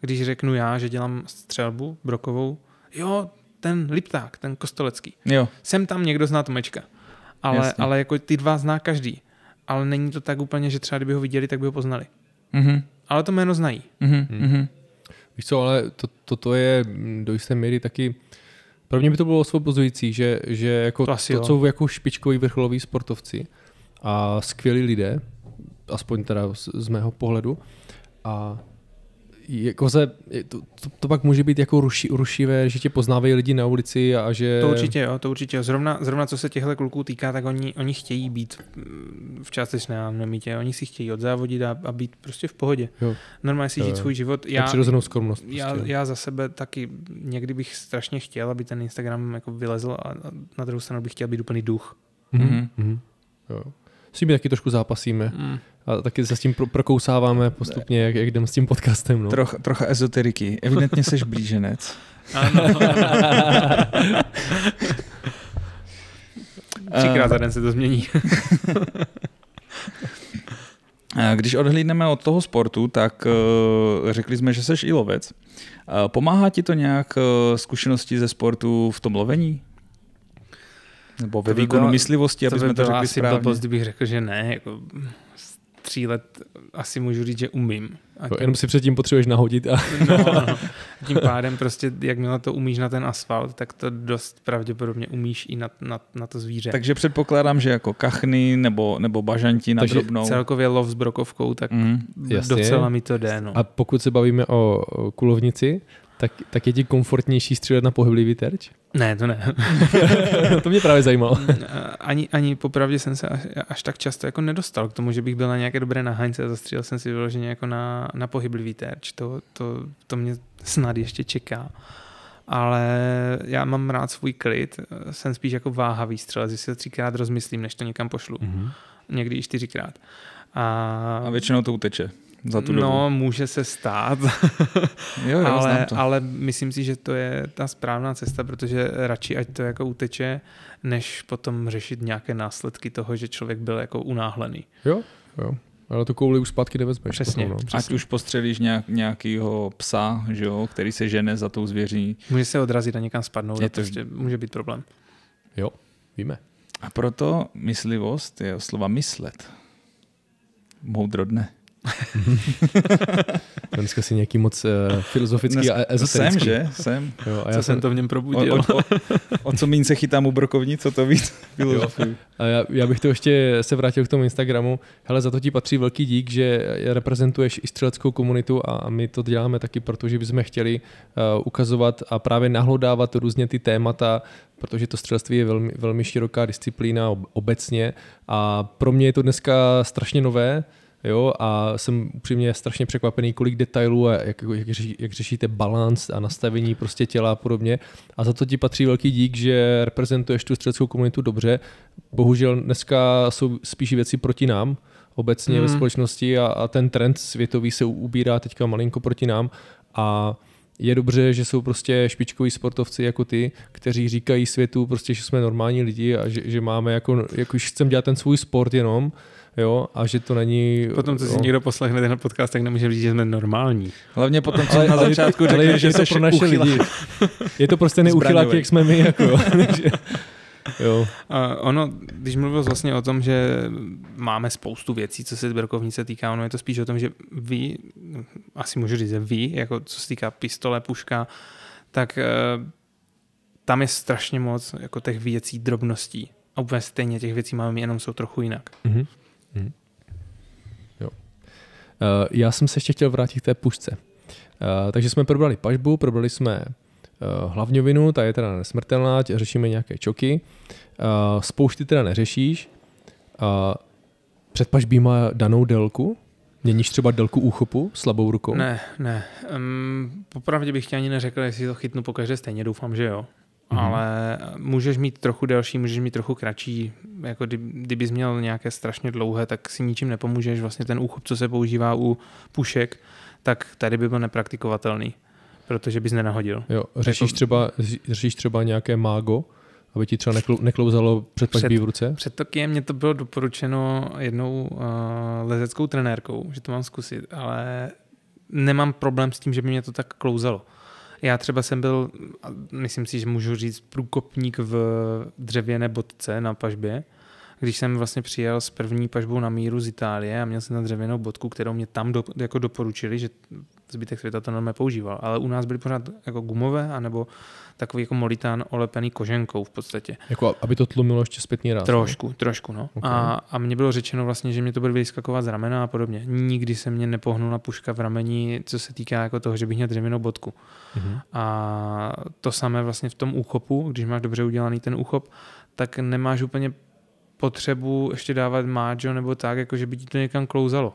Když řeknu já, že dělám střelbu brokovou, jo, ten Lipták, ten Kostelecký. Jo. Jsem tam někdo zná Tomečka. Ale, ale jako ty dva zná každý. Ale není to tak úplně, že třeba kdyby ho viděli, tak by ho poznali. Mm-hmm. Ale to jméno znají. Mm-hmm. Mm-hmm. Víš co, ale to, toto je do jisté míry taky pro mě by to bylo osvobozující, že, že jako to, to jsou jako špičkoví vrcholoví sportovci a skvělí lidé, aspoň teda z, z mého pohledu. A jako se, to, to, to, pak může být jako ruši, rušivé, že tě poznávají lidi na ulici a že... To určitě jo, to určitě. Zrovna, zrovna co se těchto kluků týká, tak oni, oni chtějí být v částečné anonymítě, oni si chtějí odzávodit a, a být prostě v pohodě. Jo. Normálně si jo, žít jo. svůj život. Já, přirozenou skromnost. Prostě. Já, já, za sebe taky někdy bych strašně chtěl, aby ten Instagram jako vylezl a, a na druhou stranu bych chtěl být úplný duch. Mm-hmm. Mm-hmm. Jo. S tím taky trošku zápasíme. Mm. A taky se s tím pro- prokousáváme postupně, jak, jak jdeme s tím podcastem. No. Troch, trocha ezoteriky. Evidentně jsi blíženec. ano. Třikrát za den se to změní. Eh, Když odhlídneme od toho sportu, tak eh, řekli jsme, že jsi i lovec. Eh, Pomáhá ti to nějak eh, zkušenosti ze sportu v tom lovení? Nebo ve To výkonu myslivosti, aby to by jsme to řekli asi správně? blbost, kdybych řekl, že ne. Jako střílet asi můžu říct, že umím. A tím, jenom si předtím potřebuješ nahodit a no, no. Tím pádem prostě, jakmile to umíš na ten asfalt, tak to dost pravděpodobně umíš i na, na, na to zvíře. Takže předpokládám, že jako kachny nebo, nebo bažanti na Takže drobnou. Celkově lov s brokovkou, tak Mm. Jasně. docela mi to jde. No. A pokud se bavíme o o kulovnici, tak, tak je ti komfortnější střílet na pohyblivý terč? Ne, to ne. to mě právě zajímalo. ani, ani popravdě jsem se až, až tak často jako nedostal k tomu, že bych byl na nějaké dobré nahánce a zastřílel jsem si vyloženě jako na, na pohyblivý terč. To, to, to mě snad ještě čeká. Ale já mám rád svůj klid, jsem spíš jako váhavý střelec, že si to třikrát rozmyslím, než to někam pošlu. Mhm. Někdy i čtyřikrát. A, A většinou to uteče za tu dobu. no, může se stát, jo, jo, znám ale, to. ale myslím si, že to je ta správná cesta, protože radši ať to jako uteče, než potom řešit nějaké následky toho, že člověk byl jako unáhlený. Jo, jo. Ale tu kouli už zpátky nevezmeš. Přesně. potom, no. Ať už postřelíš nějak, nějakýho psa, že jo, který se žene za tou zvěří. Může se odrazit a někam spadnout, Je to- prostě může být problém. Jo, víme. A proto myslivost je slova myslet. Moudro dne. Dneska si nějaký moc uh, filozofický Dnes- a Jsem, ezoterický. že? Jsem. Jo, a Já já, jsem jsem, to v něm O, probudil. o, o, o co míň se chytám u brokovnic, co to víc filozofuju. a já, já bych to ještě se vrátil k tomu Instagramu. Hele, za to ti patří velký dík, že reprezentuješ i střeleckou komunitu a my to děláme taky, protože bychom chtěli uh, ukazovat a právě nahlodávat různě ty témata, protože to střelectví je velmi, velmi široká disciplína ob- obecně a pro mě je to dneska strašně nové, Jo, a jsem upřímně strašně překvapený, kolik detailů a jak, jak, řeší, jak řešíte balans a nastavení prostě těla a podobně. A za to ti patří velký dík, že reprezentuješ tu střeleckou komunitu dobře. Bohužel dneska jsou spíš věci proti nám, obecně hmm. ve společnosti a, a ten trend světový se ubírá teďka malinko proti nám a je dobře, že jsou prostě špičkoví sportovci jako ty, kteří říkají světu prostě, že jsme normální lidi a že, že máme jako, jako už chcem dělat ten svůj sport jenom, jo, a že to není... Potom, co si jo. někdo poslechne ten podcast, tak nemůže říct, že jsme normální. Hlavně potom, co Ale- na začátku je- že je to pro naše lidi. Je to prostě neuchyláky, Zbraňový. jak jsme my, jako, jo. A ono, když mluvil vlastně o tom, že máme spoustu věcí, co se brokovnice týká, ono je to spíš o tom, že vy, asi můžu říct, že vy, jako co se týká pistole, puška, tak eh, tam je strašně moc jako těch věcí, drobností. A úplně stejně těch věcí máme, jenom jsou trochu jinak. Mhm. Mhm. Jo. Uh, já jsem se ještě chtěl vrátit k té pušce. Uh, takže jsme probrali pažbu, probrali jsme hlavňovinu, ta je teda nesmrtelná, tě- řešíme nějaké čoky. Uh, spoušty teda neřešíš. Uh, před pažbí má danou délku? Měníš třeba délku úchopu slabou rukou? Ne, ne. Um, popravdě bych ti ani neřekl, jestli to chytnu po každé stejně, doufám, že jo. Mhm. Mm-hmm. Ale můžeš mít trochu delší, můžeš mít trochu kratší. Jako kdy, kdybys měl nějaké strašně dlouhé, tak si ničím nepomůžeš. Vlastně ten úchop, co se používá u pušek, tak tady by byl nepraktikovatelný, protože bys nenahodil. Jo, řešíš, Jako- třeba, řešíš třeba nějaké mágo, aby ti třeba neklou, neklouzalo před pažbí v ruce? Před Tokiem mě to bylo doporučeno jednou uh, lezeckou trenérkou, že to mám zkusit, ale nemám problém s tím, že by mě to tak klouzalo. Já třeba jsem byl, myslím si, že můžu říct, průkopník v dřevěné bodce na pažbě, když jsem vlastně přijel s první pažbou na míru z Itálie a měl jsem na dřevěnou bodku, kterou mě tam do, jako doporučili, že zbytek světa to normálně používal. Ale u nás byly pořád jako gumové, anebo takový jako molitán olepený koženkou v podstatě. Jako, aby to tlumilo ještě zpětný ráz. Trošku, trošku, no. Ok. A, a mně bylo řečeno vlastně, že mě to bude vyskakovat z ramena a podobně. Nikdy se mě nepohnula puška v rameni, co se týká jako toho, že bych měl dřevěnou bodku. Mhm. A to samé vlastně v tom úchopu, když máš dobře udělaný ten úchop, tak nemáš úplně potřebu ještě dávat máčo nebo tak, jako že by ti to někam klouzalo.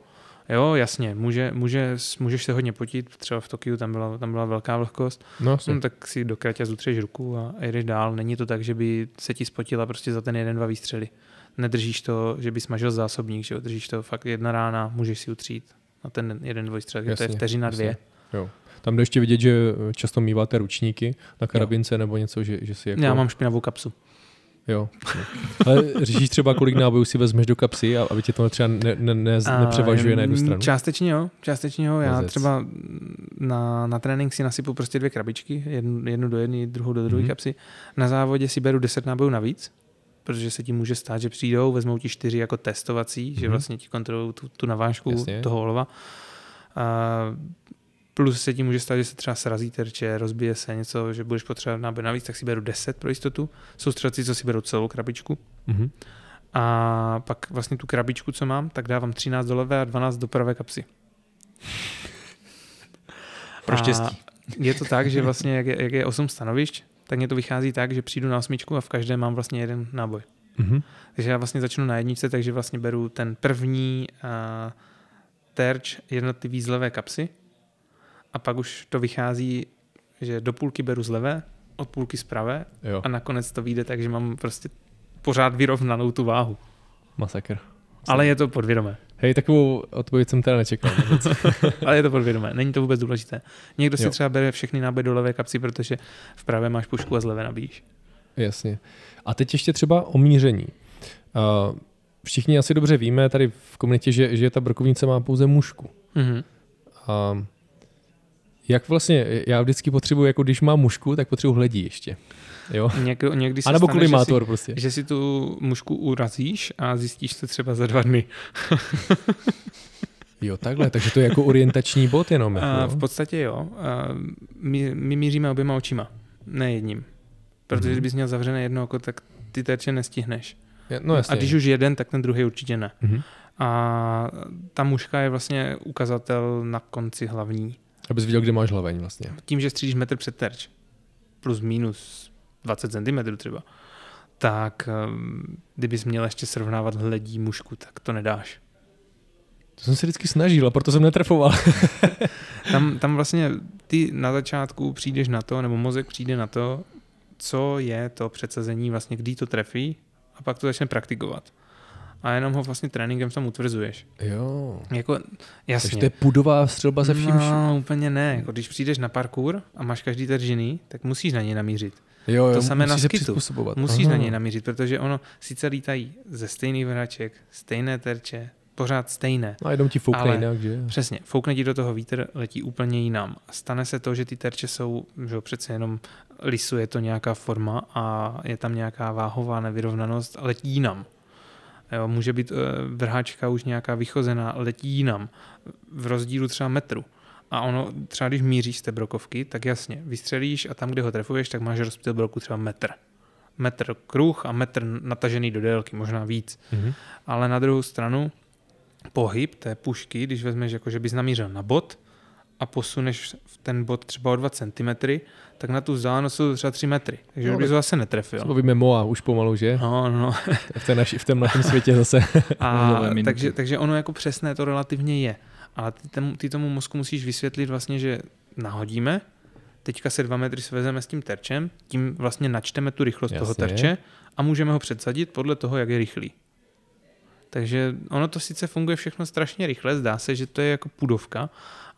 Jo, jasně, může, může, můžeš se hodně potit, třeba v Tokiu tam byla, tam byla velká vlhkost, No, no, tak si do kraťa zutřeš ruku a jdeš dál. Není to tak, že by se ti spotila prostě za ten jeden, dva výstřely. Nedržíš to, že by smažil zásobník, že jo? držíš to fakt jedna rána, můžeš si utřít na ten jeden dvojstřel, to je vteřina jasně. dvě. Jo. Tam jde ještě vidět, že často míváte ručníky na karabince nebo něco, že, že si jako... Já mám špinavou kapsu. Jo. Ale řešíš třeba, kolik nábojů si vezmeš do kapsy, a- aby tě to třeba ne, ne, ne, nepřevažuje na jednu stranu? Částečně jo, částečně jo. Já Mazec. třeba na, na trénink si nasypu prostě dvě krabičky, jednu, jednu do jedné, druhou do druhé Mhm. mm-hmm. kapsy. Na závodě si beru 10 nábojů navíc, protože se ti může stát, že přijdou, vezmou ti čtyři jako testovací, mm-hmm. že Mhm. vlastně ti kontrolují tu, tu navážku Jasně. toho olova. A plus se ti může stát, že se třeba srazí terče, rozbije se něco, že budeš potřebovat náboj navíc, tak si beru 10 pro jistotu. Jsou střelci, co si berou celou krabičku. Mhm. A pak vlastně tu krabičku, co mám, tak dávám 13 do levé a 12 do pravé kapsy. Pro A štěstí. Je to tak, že vlastně jak je, jak je 8 stanovišť, tak mě to vychází tak, že přijdu na osmičku a v každém mám vlastně jeden náboj. Mhm. Takže já vlastně začnu na jedničce, takže vlastně beru ten první uh, terč jednotlivý z levé kapsy a pak už to vychází, že do půlky beru z levé, od půlky z pravé Jo, a nakonec to vyjde tak, že mám prostě pořád vyrovnanou tu váhu. masakr. Ale je to podvědomé. Hej, takovou odpověď jsem teda nečekal. Ale je to podvědomé, není to vůbec důležité. Někdo si Jo. třeba bere všechny náboje do levé kapsy, protože v pravé máš pušku a z levé nabíjíš. Jasně. A teď ještě třeba o míření. Uh, všichni asi dobře víme tady v komunitě, že, že ta brokovnice má pouze mušku. Mhm. A jak vlastně, já vždycky potřebuji, jako když mám mušku, tak potřebuji hledí ještě. Jo? Něk, někdy se A nebo stane, že prostě. si, že si tu mušku urazíš a zjistíš to třeba za dva dny. Jo, takhle, takže to je jako orientační bod jenom. Jako, A jo? v podstatě jo. A my, my míříme oběma očima, ne jedním. Protože Mhm. kdybys měl zavřené jedno oko, tak ty terče nestihneš. No jasně. a když už jeden, tak ten druhý určitě ne. Mhm. A ta muška je vlastně ukazatel na konci hlavní. Abys viděl, kde máš hlaveň vlastně. Tím, že střílíš metr před terč, plus minus 20 cm třeba, tak um, kdybys měl ještě srovnávat hledí mušku, tak to nedáš. To jsem se vždycky snažil a proto jsem netrefoval. Tam, tam vlastně ty na začátku přijdeš na to, nebo mozek přijde na to, co je to předsazení, vlastně kdy to trefí a pak to začne praktikovat. A jenom ho vlastně tréninkem tam utvrzuješ. jo. Jako, jasně. Takže to je pudová střelba ze vším. No, úplně ne. Jako, když přijdeš na parkour a máš každý terč jiný, tak musíš na něj namířit. Jo, jo, to samé na přizpůsobovat. Musíš Aha. na něj namířit, protože ono sice lítají ze stejných vraček, stejné terče, pořád stejné. A jenom ti foukne Ale- jinak, že? Přesně, foukne ti do toho vítr, letí úplně jinam. Stane se to, že ty terče jsou, že jo, přece jenom lisuje to nějaká forma a je tam nějaká váhová nevyrovnanost letí jinam. Jo, může být e, vrháčka už nějaká vychozená, letí jinam. V rozdílu třeba metru. A ono, třeba když míříš z té brokovky, tak jasně, vystřelíš a tam, kde ho trefuješ, tak máš rozptyl broku třeba metr. Metr kruh a metr natažený do délky, možná víc Mhm. ale na druhou stranu pohyb té pušky, když vezmeš, jako že bys namířil na bod a posuneš v ten bod třeba o 2 cm, tak na tu vzdálenost jsou to třeba 3 metry. Takže No, tak- ho zase netrefil. víme Moa už pomalu, že? No, no. V, té naši, v tom našem světě zase. A, takže, takže ono jako přesné to relativně je. Ale ty, tomu, ty tomu mozku musíš vysvětlit vlastně, že nahodíme, teďka se dva metry svezeme s tím terčem, tím vlastně načteme tu rychlost toho Jasně. terče a můžeme ho předsadit podle toho, jak je rychlý. Takže ono to sice funguje všechno strašně rychle, zdá se, že to je jako pudovka,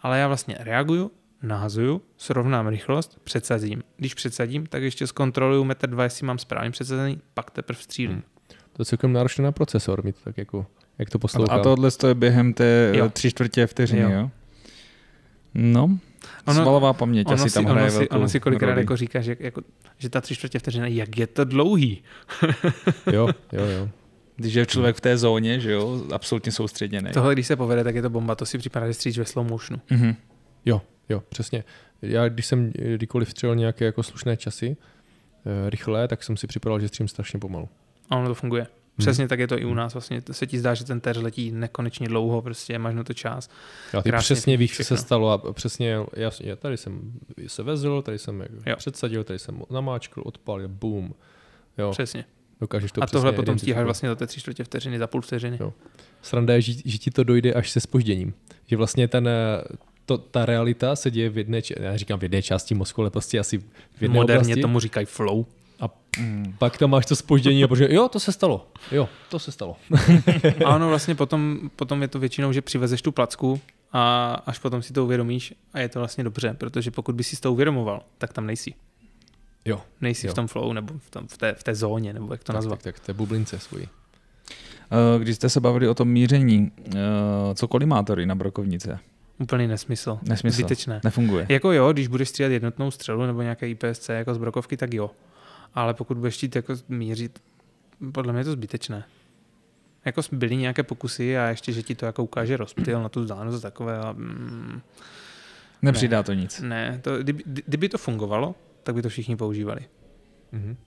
ale já vlastně reaguju, nahazuju, srovnám rychlost, předsadím. Když předsadím, tak ještě zkontroluju metr dva, jestli mám správně předsazený, pak teprve střílím. Hmm. To je celkem náročné na procesor, mít tak jako, jak to poslouchám. A tohle je během té Jo. jo. tři čtvrtě vteřiny, Jo. jo? No, Ono- ono, svalová paměť Ono asi si, tam ono, hraje si, velkou ono si kolikrát roli. jako říká, že, jako, že ta tři čtvrtě vteřina, jak je to dlouhý. Jo, jo, jo. Když je člověk v té zóně, že jo, absolutně soustředěný. Tohle, když se povede, tak je to bomba. To si připadá, že stříč ve slow motionu. Mhm. Jo, jo, přesně. Já, když jsem kdykoliv střelil nějaké jako slušné časy, eh, rychlé, tak jsem si připadal, že střím strašně pomalu. A ono to funguje. Hmm. Přesně tak je to i u nás. Vlastně se ti zdá, že ten terč letí nekonečně dlouho, prostě máš na to čas. Já ty Krásně přesně víš, co se stalo a přesně, jasně, tady jsem se vezl, tady jsem Jo. předsadil, tady jsem namáčkl, odpálil, boom. Jo, Přesně. dokážeš to a tohle potom stíháš vlastně za té tři čtvrtě vteřiny, za půl vteřiny. Jo. Sranda je, že, že ti to dojde až se spožděním. Že vlastně ten, eh, to, ta realita se děje v jedné, já říkám v jedné části mozku, ale prostě asi v jedné Moderně oblasti. tomu říkají flow. Mm. Pak tam máš to spoždění a protože jo, to se stalo. Jo, to se stalo. A ono vlastně potom, potom je to většinou, že přivezeš tu placku a až potom si to uvědomíš a je to vlastně dobře, protože pokud by si to uvědomoval, tak tam nejsi. Jo. Nejsi jo. v tom flow, nebo v, tom, v, té, v té zóně, nebo jak to tak, nazvat. tak, tak, té bublince svojí. Eh, Když jste se bavili o tom míření, eh, co kolimátory na brokovnice? Úplný nesmysl. Nesmysl. Zbytečné. Nefunguje. Jako jo, když budeš střílet jednotnou střelu nebo nějaké IPSC jako z brokovky, tak jo. Ale pokud budeš chtít jako mířit, podle mě je to zbytečné. Jako byly nějaké pokusy a ještě, že ti to jako ukáže rozptyl na tu vzdálenost a takové. A, mm, Nepřidá to nic. ne, to, kdyby, kdyby to fungovalo, tak by to všichni používali. Mhm.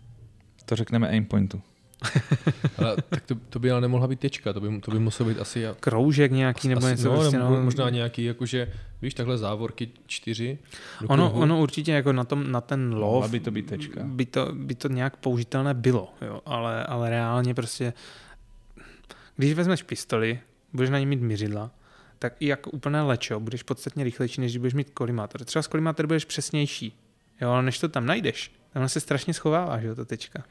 To řekneme aimpointu. Ale tak to, to by ale nemohla být tečka, to by, to by muselo být asi... Kroužek nějaký nebo asi, něco no, prostě, nebo no. možná nějaký, jakože, víš, takhle závorky čtyři. Ono, kruhu. ono určitě jako na, tom, na ten lov by to být tečka. by to, by to nějak použitelné bylo, jo, ale, ale reálně prostě, když vezmeš pistoli, budeš na ní mít měřidla, tak i jako úplné lečo budeš podstatně rychlejší, než když budeš mít kolimátor. Třeba s kolimátorem budeš přesnější, jo, ale než to tam najdeš, tam se strašně schovává, že jo, ta tečka.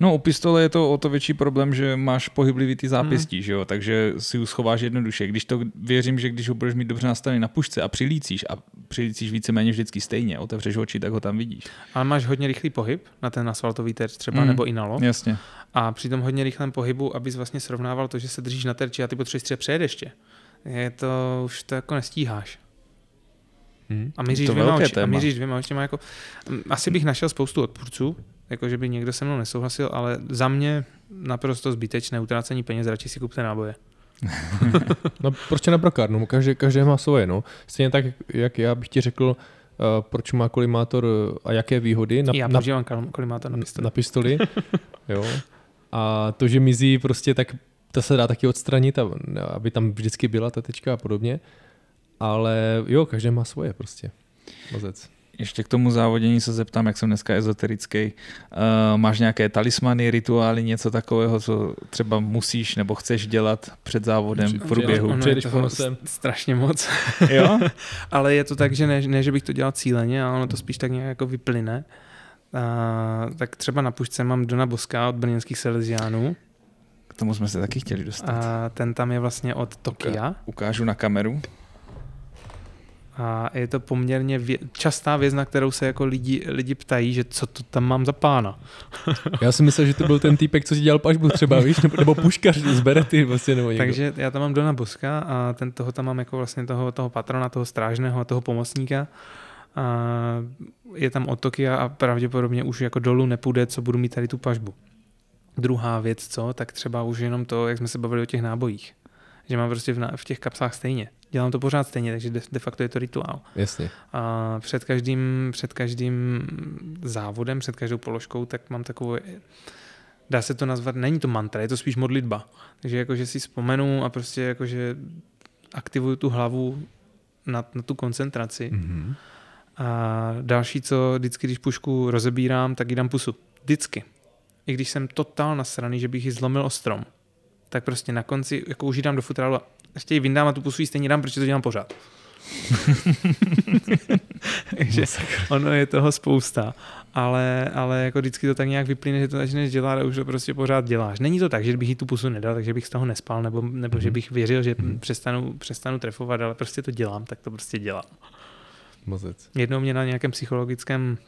No u pistole je to o to větší problém, že máš pohyblivý ty zápěstí, že jo, takže si ji schováš jednoduše. Když to věřím, že když ho budeš mít dobře nastavený na pušce a přilícíš a přilícíš víceméně vždycky stejně, otevřeš oči, tak ho tam vidíš. Ale máš hodně rychlý pohyb na ten asfaltový terč třeba, Mm. nebo i na lov. Jasně. A při tom hodně rychlém pohybu, abys vlastně srovnával to, že se držíš na terči a ty potřebuješ třeba přejet ještě. Je to, už to jako nestíháš. Mhm. A míříš dvěma, oči, a míříš dvěma očima jako... Asi bych našel spoustu odpůrců, jako že by někdo se mnou nesouhlasil, ale za mě naprosto zbytečné utrácení peněz, radši si kupte náboje. No prostě na brokárnu, každý, každý má svoje, no. Stejně tak, jak já bych ti řekl, uh, proč má kolimátor uh, a jaké výhody na, Já na, používám kol- kolimátor na pistoli. na pistoli. jo. A to, že mizí prostě, tak to se dá taky odstranit, a- aby tam vždycky byla ta tečka a podobně. Ale jo, každý má svoje prostě. Mozec. Ještě k tomu závodění se zeptám, jak jsem dneska ezoterický. Uh, máš nějaké talismany, rituály, něco takového, co třeba musíš nebo chceš dělat před závodem v průběhu? Ono je Přijedeš strašně moc. Jo? Ale je to tak, že ne, ne, že bych to dělal cíleně, ale ono to spíš tak nějak jako vyplyne. A, tak třeba na pušce mám Dona Boska od brněnských Salesiánů K tomu jsme se taky chtěli dostat. a ten tam je vlastně od Tokia Ukážu na kameru. A je to poměrně vě- častá věc, na kterou se jako lidi, lidi ptají, že co to tam mám za pána. Já si myslel, že to byl ten týpek, co si dělal pažbu třeba, víš, nebo, nebo puškař z Berety vlastně, nebo někdo. Takže já tam mám Dona Boska a ten toho tam mám jako vlastně toho, toho patrona, toho strážného a toho pomocníka. A je tam od Tokia a pravděpodobně už jako dolů nepůjde, co budu mít tady tu pažbu. Druhá věc, co, tak třeba už jenom to, jak jsme se bavili o těch nábojích. Že mám prostě v, na, v těch kapsách stejně. Dělám to pořád stejně, takže de, de facto je to rituál. Jasně. A před každým, před každým závodem, před každou položkou, tak mám takovou, dá se to nazvat, není to mantra, je to spíš modlitba. Takže jakože si vzpomenu a prostě jakože aktivuju tu hlavu na, na tu koncentraci. Mhm. A další, co vždycky, když pušku rozebírám, tak jí dám pusu. Vždycky. I když jsem totál nasraný, že bych ji zlomil o strom, tak prostě na konci, jako už ji dám do futrálu a ještě ji vyndám a tu pusu jí stejně dám, protože to dělám pořád. Takže ono je toho spousta, ale, ale jako vždycky to tak nějak vyplyne, že to začneš dělat a už to prostě pořád děláš. Není to tak, že bych jí tu pusu nedal, takže bych z toho nespal, nebo, nebo že Mhm. bych věřil, že Mhm. přestanu, přestanu trefovat, ale prostě to dělám, tak to prostě dělám. Mozec. Jednou mě na nějakém psychologickém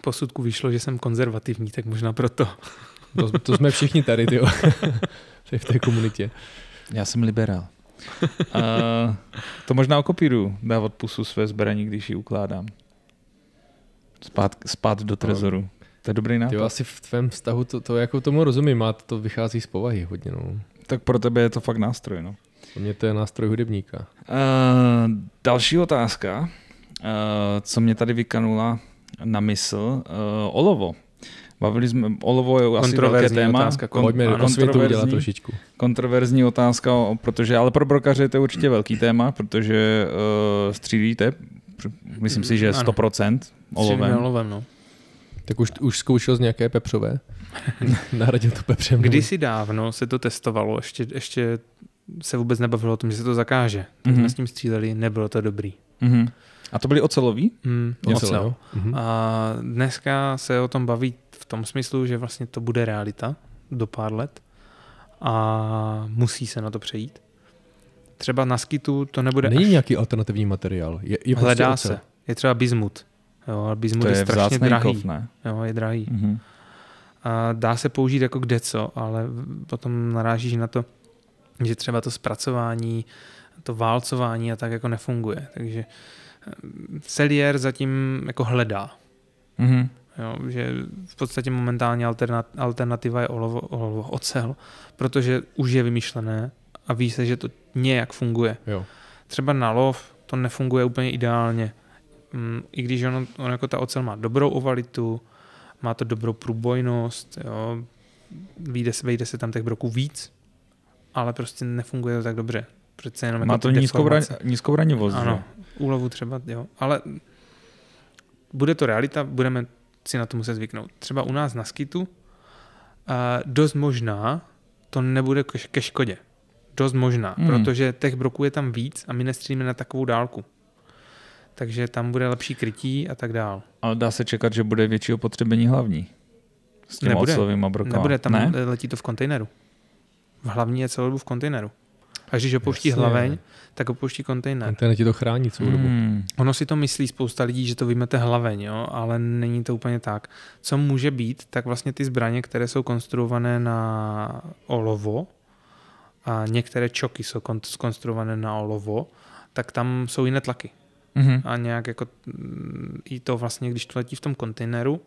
posudku vyšlo, že jsem konzervativní, tak možná proto. To, to jsme všichni tady, tyjo. v té komunitě. Já jsem liberál. Uh, to možná okopíru, dávat pusu své zbraní, když ji ukládám. Spát, spát do trezoru. To je dobrý nápad. Jo, asi v tvém vztahu to, to jako tomu rozumím, a to vychází z povahy hodně, no. Tak pro tebe je to fakt nástroj. No. Pro mě to je nástroj hudebníka. Uh, další otázka, uh, co mě tady vykanula na mysl. Uh, olovo. Bavili jsme, olovo je asi velké Kontroverzní téma. otázka, Kon- Pojďme ano, do světu udělat kontroverzní- trošičku. Kontroverzní otázka, protože, ale pro brokaře je to určitě velký téma, protože uh, střílíte, myslím si, že Ano. 100% Olovem. olovem. olovem no. Tak už, už zkoušel z nějaké pepřové? Nahradil to pepřem. Kdysi dávno se to testovalo, ještě, ještě se vůbec nebavilo o tom, že se to zakáže. Tak Mhm. jsme s tím stříleli, nebylo to dobrý. Mhm. A to byly ocelový? Hmm, Ocel, ocel. jo? Mhm. A dneska se o tom baví tom smyslu, že vlastně to bude realita do pár let a musí se na to přejít. Třeba na skitu to nebude Není až... nějaký alternativní materiál. Je, je prostě Hledá ocel. se. Je třeba bismut. Jo, ale To bismut je je strašně drahý. kov, ne? Jo, je drahý. Mhm. A dá se použít jako kdeco, ale potom narážíš na to, že třeba to zpracování, to válcování a tak jako nefunguje. Takže eh, Cellier zatím jako hledá. Mhm. Jo, že v podstatě momentálně alternat, alternativa je olovo, olovo, ocel, protože už je vymyšlené a ví se, že to nějak funguje. Jo. Třeba na lov to nefunguje úplně ideálně. Mm, I když ono, ono jako ta ocel má dobrou ovalitu, má to dobrou průbojnost, jo, vyjde se, vejde se tam těch broků víc, ale prostě nefunguje to tak dobře. Přece jenom Má jako to nízkou, ran, nízkou ranivost, Ano, úlovu třeba, jo. Ale bude to realita, budeme si na to muset zvyknout. Třeba u nás na skitu uh, dost možná to nebude ke, škodě. Dost možná, Hmm. protože těch broků je tam víc a my nestřílíme na takovou dálku. Takže tam bude lepší krytí a tak dál. Ale dá se čekat, že bude větší opotřebení hlavní. S těma Nebude. brokama. Nebude, tam ne? letí to v kontejneru. V hlavní je celou dobu v kontejneru. A když opouští Jasně. hlaveň, tak opouští kontejner. Internet ti to chrání celou dobu. Hmm. Ono si to myslí spousta lidí, že to vymete hlaveň, jo? ale není to úplně tak. Co může být, tak vlastně ty zbraně, které jsou konstruované na olovo a některé čoky jsou kon- skonstruované na olovo, tak tam jsou jiné tlaky. Mhm. A nějak jako mm, i to vlastně, když to letí v tom kontejneru,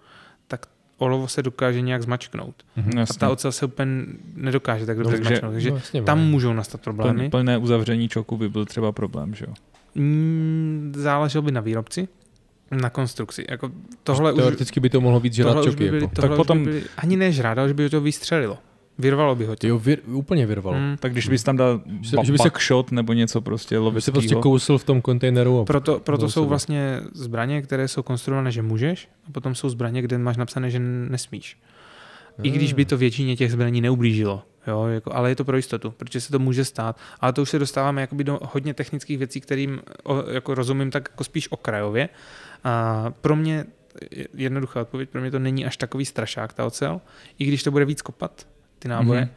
tak olovo se dokáže nějak zmačknout. Mhm. A ta ocel se úplně nedokáže tak dobře Takže- zmačknout. Takže No, jasně, tam můžou nastat problémy. Pln, plné uzavření čoku by byl třeba problém, že jo? Mm, záleželo by na výrobci, na konstrukci. Jako tohle už, Teoreticky by to mohlo být už čoky. by byly, Jako. tohle Tak už potom- by byly, ani ne žrát, ale že by to vystřelilo. Vyrvalo by ho to. Jo, vir, úplně vyrvalo. Mm. Tak když bys tam dal Že- ba- že by se- buckshot nebo něco prostě By se prostě kousl v tom kontejneru. A Proto, proto jsou sebe. vlastně zbraně, které jsou konstruované, že můžeš, a potom jsou zbraně, kde máš napsané, že nesmíš. I když by to většině těch zbraní neublížilo. Jo, jako, ale je to pro jistotu, protože se to může stát. Ale to už se dostáváme jakoby do hodně technických věcí, kterým o, jako rozumím tak jako spíš okrajově. A pro mě je- jednoduchá odpověď, pro mě to není až takový strašák ta ocel, i když to bude víc kopat, ty náboje. Mhm.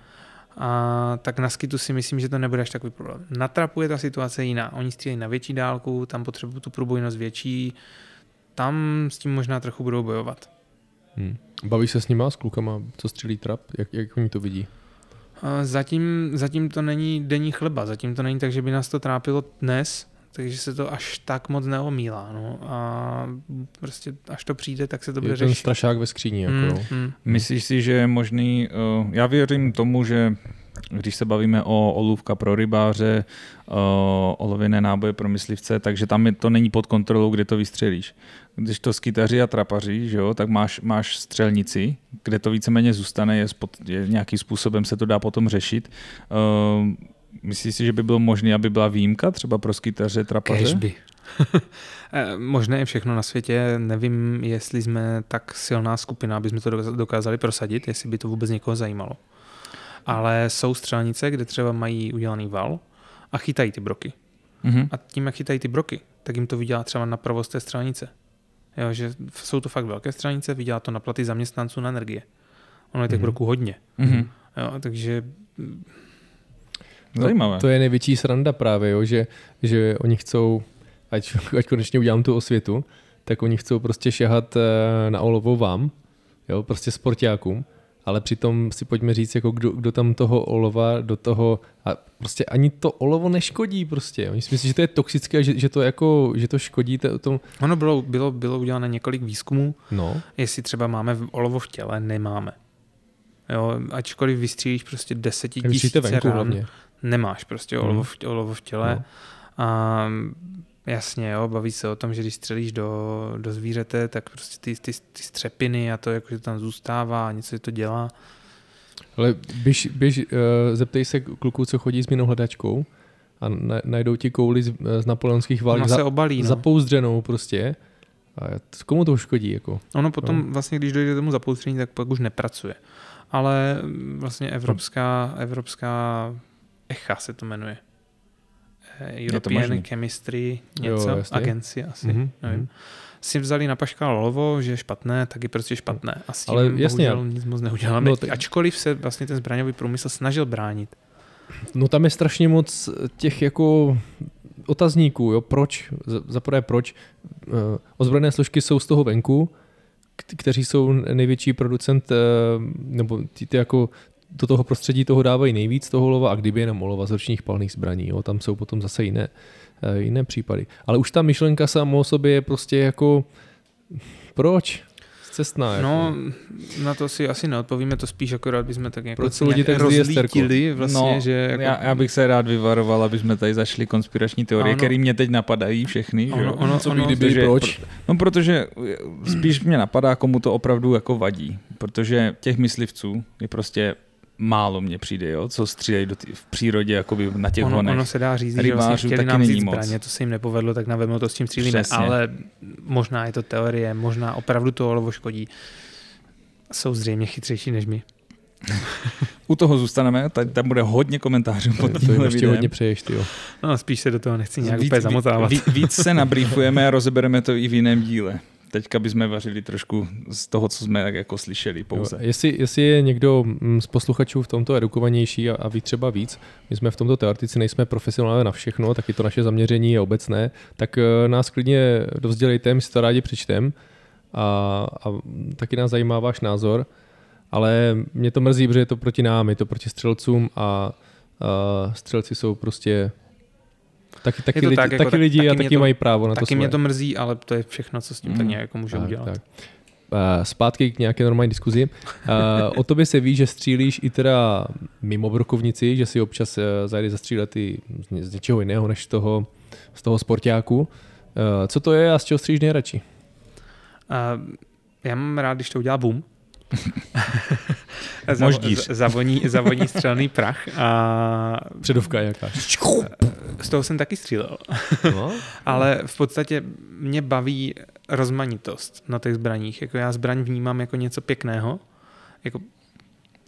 A tak na skitu si myslím, že to nebude až takový problém. Na trapu je ta situace jiná. Oni střílejí na větší dálku, tam potřebují tu průbojnost větší, tam s tím možná trochu budou bojovat. Hmm. Bavíš se s nima, s klukama, co střílí trap? Jak, jak oni to vidí? Zatím, zatím to není denní chleba, zatím to není tak, že by nás to trápilo dnes, takže se to až tak moc neomílá. No. A prostě až to přijde, tak se to bude Je ten řešit. strašák ve skříni. Jako, Mm, no. mm. Myslíš si, že je možný, uh, já věřím tomu, že když se bavíme o olůvka pro rybáře, uh, olověné náboje pro myslivce, takže tam je, to není pod kontrolou, kde to vystřelíš. Když to skytaři a trapaři, že jo, tak máš, máš střelnici, kde to víceméně zůstane, je, spod, je nějakým způsobem se to dá potom řešit. Uh, myslíš si, že by bylo možné, aby byla výjimka třeba pro skytaře, trapaře? Kežby. Eh, Možné je všechno na světě, nevím, jestli jsme tak silná skupina, aby jsme to dokázali prosadit, jestli by to vůbec někoho zajímalo. Ale jsou střelnice, kde třeba mají udělaný val a chytají ty broky. Mhm. A tím, jak chytají ty broky, tak jim to vydělá třeba na provoz té střelnice. Jo, že jsou to fakt velké střelnice, vydělá to na platy zaměstnanců na energie. Ono je těch Mhm. broků hodně. Mhm. Jo, takže Zajímavé. No, to je největší sranda právě, jo, že, že oni chcou, ať, ať konečně udělám tu osvětu, tak oni chcou prostě šahat eh, na olovo vám, jo, prostě sportákům, ale přitom si pojďme říct, jako kdo, kdo tam toho olova do toho, a prostě ani to olovo neškodí prostě. Oni si myslí, že to je toxické, že, že to jako, že to škodí to, tom, ono bylo, bylo, bylo udělané několik výzkumů, no, jestli třeba máme olovo v těle, nemáme. Jo, ačkoliv vystřílíš prostě deseti tak tisíce venku ran, hlavně. Nemáš prostě Mhm. olovo v, olovo v těle. No. A jasně, jo, baví se o tom, že když střelíš do, do zvířete, tak prostě ty, ty, ty střepiny a to, jako, že tam zůstává a něco to dělá. Ale běž, běž uh, zeptej se kluků, co chodí s minou hledačkou a na, najdou ti kouli z, z napoleonských válek za, se obalí, no. zapouzdřenou prostě. A komu to škodí? Jako? Ono potom vlastně, když dojde k tomu zapoustření, tak pak už nepracuje. Ale mm, vlastně evropská, evropská ECHA se to jmenuje. Eh, to European možný. Chemistry Jo, něco, jasně. agenci asi, Mhm, mm-hmm. nevím. mhm. Si vzali na paškal olovo, že je špatné, tak je prostě špatné. A s tím Ale jasně. bohužel nic moc neuděláme. No, tak- Ačkoliv se vlastně ten zbraňový průmysl snažil bránit. No tam je strašně moc těch jako otazníků, jo, proč, za za prvé proč, ozbrojené složky jsou z toho venku, kteří jsou největší producent, nebo ty, ty jako do toho prostředí toho dávají nejvíc toho lova a kdyby jenom olova z ročních palných zbraní, jo, tam jsou potom zase jiné, jiné případy. Ale už ta myšlenka sama o sobě je prostě jako proč? cestná. Jako. No, na to si asi neodpovíme, to spíš akorát bychom tak jako Proč lidi tak rozlítili vlastně, no, že jako... já, já, bych se rád vyvaroval, aby jsme tady zašli konspirační teorie, které mě teď napadají všechny. Ono, ono, Co by kdyby, proč? No, protože spíš mě napadá, komu to opravdu jako vadí, protože těch myslivců je prostě málo mně přijde, jo, co střílejí do tý, v přírodě jakoby na těch ono, honech. Ono se dá říct, že vlastně chtěli nám vzít zbraně, to se jim nepovedlo, tak navedlo to s tím střílíme, Přesně. ale možná je to teorie, možná opravdu to olovo škodí. Jsou zřejmě chytřejší než my. U toho zůstaneme, tady tam bude hodně komentářů pod tímhle ještě hodně přeješ, ty No, spíš se do toho nechci nějak víc, úplně zamotávat. Víc, víc se nabrýfujeme a rozebereme to i v jiném díle teďka bychom vařili trošku z toho, co jsme tak jako slyšeli pouze. Jo, jestli, jestli je někdo mm, z posluchačů v tomto edukovanější a, a ví třeba víc, my jsme v tomto teoretici nejsme profesionálně na všechno, taky to naše zaměření je obecné, tak eh, nás klidně dovzdělejte, my si to rádi přečtem a, a taky nás zajímá váš názor, ale mě to mrzí, protože je to proti nám, je to proti střelcům a, a střelci jsou prostě Taky, taky, lidi, tak, jako, taky lidi taky a taky to, mají právo na taky to Taky mě to mrzí, ale to je všechno, co s tím mm. tak nějak jako můžu tak, udělat. Tak. Uh, zpátky k nějaké normální diskuzi. Uh, o tobě se ví, že střílíš i teda mimo brokovnici, že si občas uh, zajde zastřílet i z něčeho jiného než z toho, z toho sportáku. Uh, co to je a z čeho střílíš nejradši? Uh, já mám rád, když to udělá boom. Moždíř. Zavoní, zavoní střelný prach a... Předovka jaká. Z toho jsem taky střílel. No? Ale v podstatě mě baví rozmanitost na těch zbraních. Jako já zbraň vnímám jako něco pěkného. Jako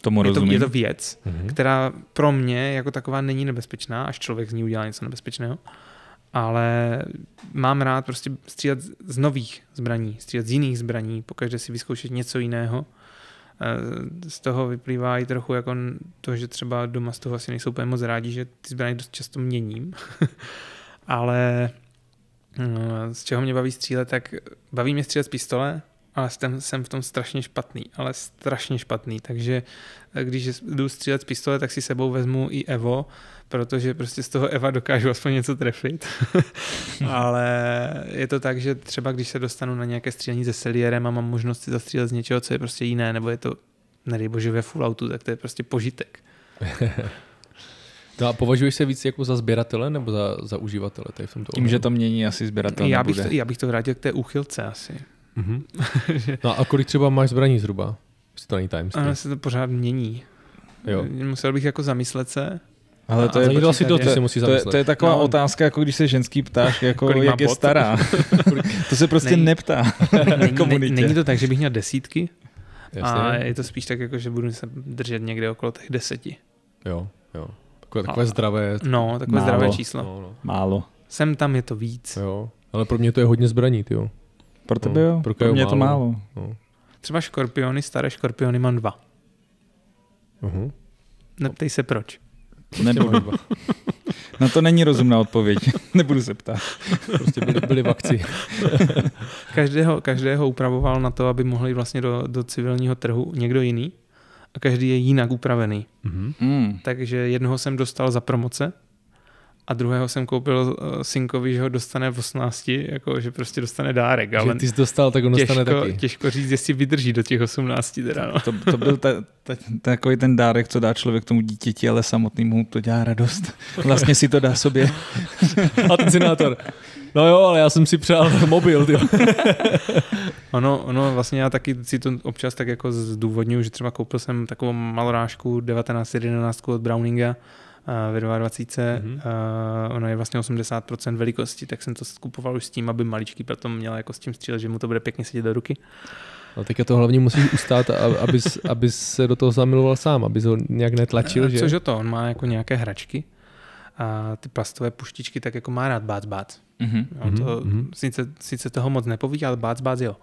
Tomu je, rozumím. to, je to věc, mm-hmm. která pro mě jako taková není nebezpečná, až člověk z ní udělá něco nebezpečného. Ale mám rád prostě střílet z nových zbraní, střílet z jiných zbraní, pokaždé si vyzkoušet něco jiného z toho vyplývá i trochu jako to, že třeba doma z toho asi nejsou úplně moc rádi, že ty zbraně dost často měním. Ale eh, z čeho mě baví střílet, tak baví mě střílet z pistole, ale jsem, jsem v tom strašně špatný, ale strašně špatný, takže eh, když jdu střílet z pistole, tak si sebou vezmu i Evo, protože prostě z toho Eva dokážu aspoň něco trefit. Ale je to tak, že třeba když se dostanu na nějaké střílení se Selierem a mám možnost si zastřílet z něčeho, co je prostě jiné, nebo je to, nedej bože, ve Falloutu, tak to je prostě požitek. No a považuješ se víc jako za sběratele nebo za, za uživatele tady v tomto Tím, že to mění asi sběratel já bych, to, já bych to vrátil k té úchylce asi. Mm-hmm. no a kolik třeba máš zbraní zhruba? Jestli to není tajemství. se to pořád mění. Jo. Musel bych jako zamyslet se, ale to, je, asi to, to, musí to, je, to je taková no. otázka, jako když se ženský ptáš, jako jak je stará. to se prostě není, neptá není, není to tak, že bych měl desítky, Jasně. a je to spíš tak, jako, že budu se držet někde okolo těch deseti. Jo, jo. Takové, takové a, zdravé. No, takové Málo. zdravé číslo. No, no. Málo. Sem tam je to víc. Jo, ale pro mě to je hodně zbraní, jo. Pro tebe no, jo, pro, pro mě je to málo. No. Třeba škorpiony, staré škorpiony mám dva. Uh-huh. Neptej se proč. Nebudu. Na to není rozumná odpověď. Nebudu se ptát. Prostě byli, byli v akci. každého, každého upravoval na to, aby mohli vlastně do, do civilního trhu někdo jiný a každý je jinak upravený. Mm-hmm. Takže jednoho jsem dostal za promoce, a druhého jsem koupil uh, synkovi, že ho dostane v 18, jako, že prostě dostane dárek. Ale že ty jsi dostal, tak on těžko, dostane taky. Těžko říct, jestli vydrží do těch 18. Teda, no. to, to, byl ta, ta, takový ten dárek, co dá člověk tomu dítěti, ale samotnému to dělá radost. Vlastně si to dá sobě. Atencinátor. No jo, ale já jsem si přál mobil. ono, ono, vlastně já taky si to občas tak jako zdůvodňuji, že třeba koupil jsem takovou malorážku 1911 od Browninga, ve 22. Mm-hmm. Uh, ono je vlastně 80% velikosti, tak jsem to skupoval už s tím, aby maličký potom měl jako s tím střílet, že mu to bude pěkně sedět do ruky. No tak to hlavně musíš ustát, aby aby se do toho zamiloval sám, aby ho nějak netlačil, že? Což o to, on má jako nějaké hračky a ty plastové puštičky tak jako má rád bác bác. Mm-hmm. No, to, mm-hmm. sice, sice toho moc nepoví, ale bác bác jo.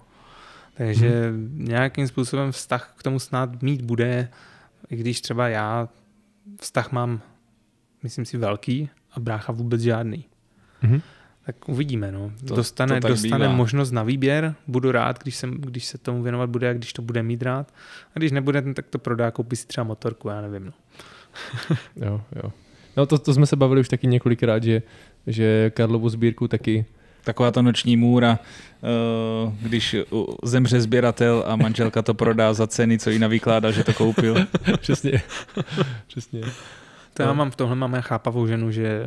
Takže mm-hmm. nějakým způsobem vztah k tomu snad mít bude, i když třeba já vztah mám myslím si, velký a brácha vůbec žádný. Mm-hmm. Tak uvidíme, no. To- dostane to dostane bývá. možnost na výběr, budu rád, když se, když se tomu věnovat bude a když to bude mít rád. A když nebude, tak to prodá, koupí si třeba motorku, já nevím. No. Jo, jo. No to, to jsme se bavili už taky několikrát, že, že Karlovu sbírku taky Taková ta noční můra, eh, když zemře sběratel a manželka to prodá za ceny, co jí navykládá, že to koupil. přesně, přesně. To já No. mám v tomhle máme chápavou ženu, že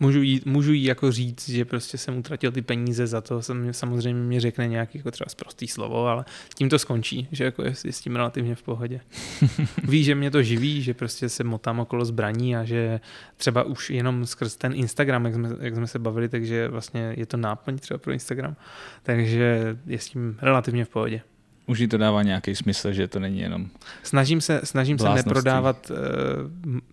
můžu jí, můžu jí jako říct, že prostě jsem utratil ty peníze za to, samozřejmě mě řekne nějaký jako třeba prostý slovo, ale tím to skončí, že jako je, je s tím relativně v pohodě. Ví, že mě to živí, že prostě se motám okolo zbraní a že třeba už jenom skrz ten Instagram, jak jsme, jak jsme se bavili, takže vlastně je to náplň třeba pro Instagram, takže je s tím relativně v pohodě. Už jí to dává nějaký smysl, že to není jenom... Snažím se, snažím se neprodávat uh,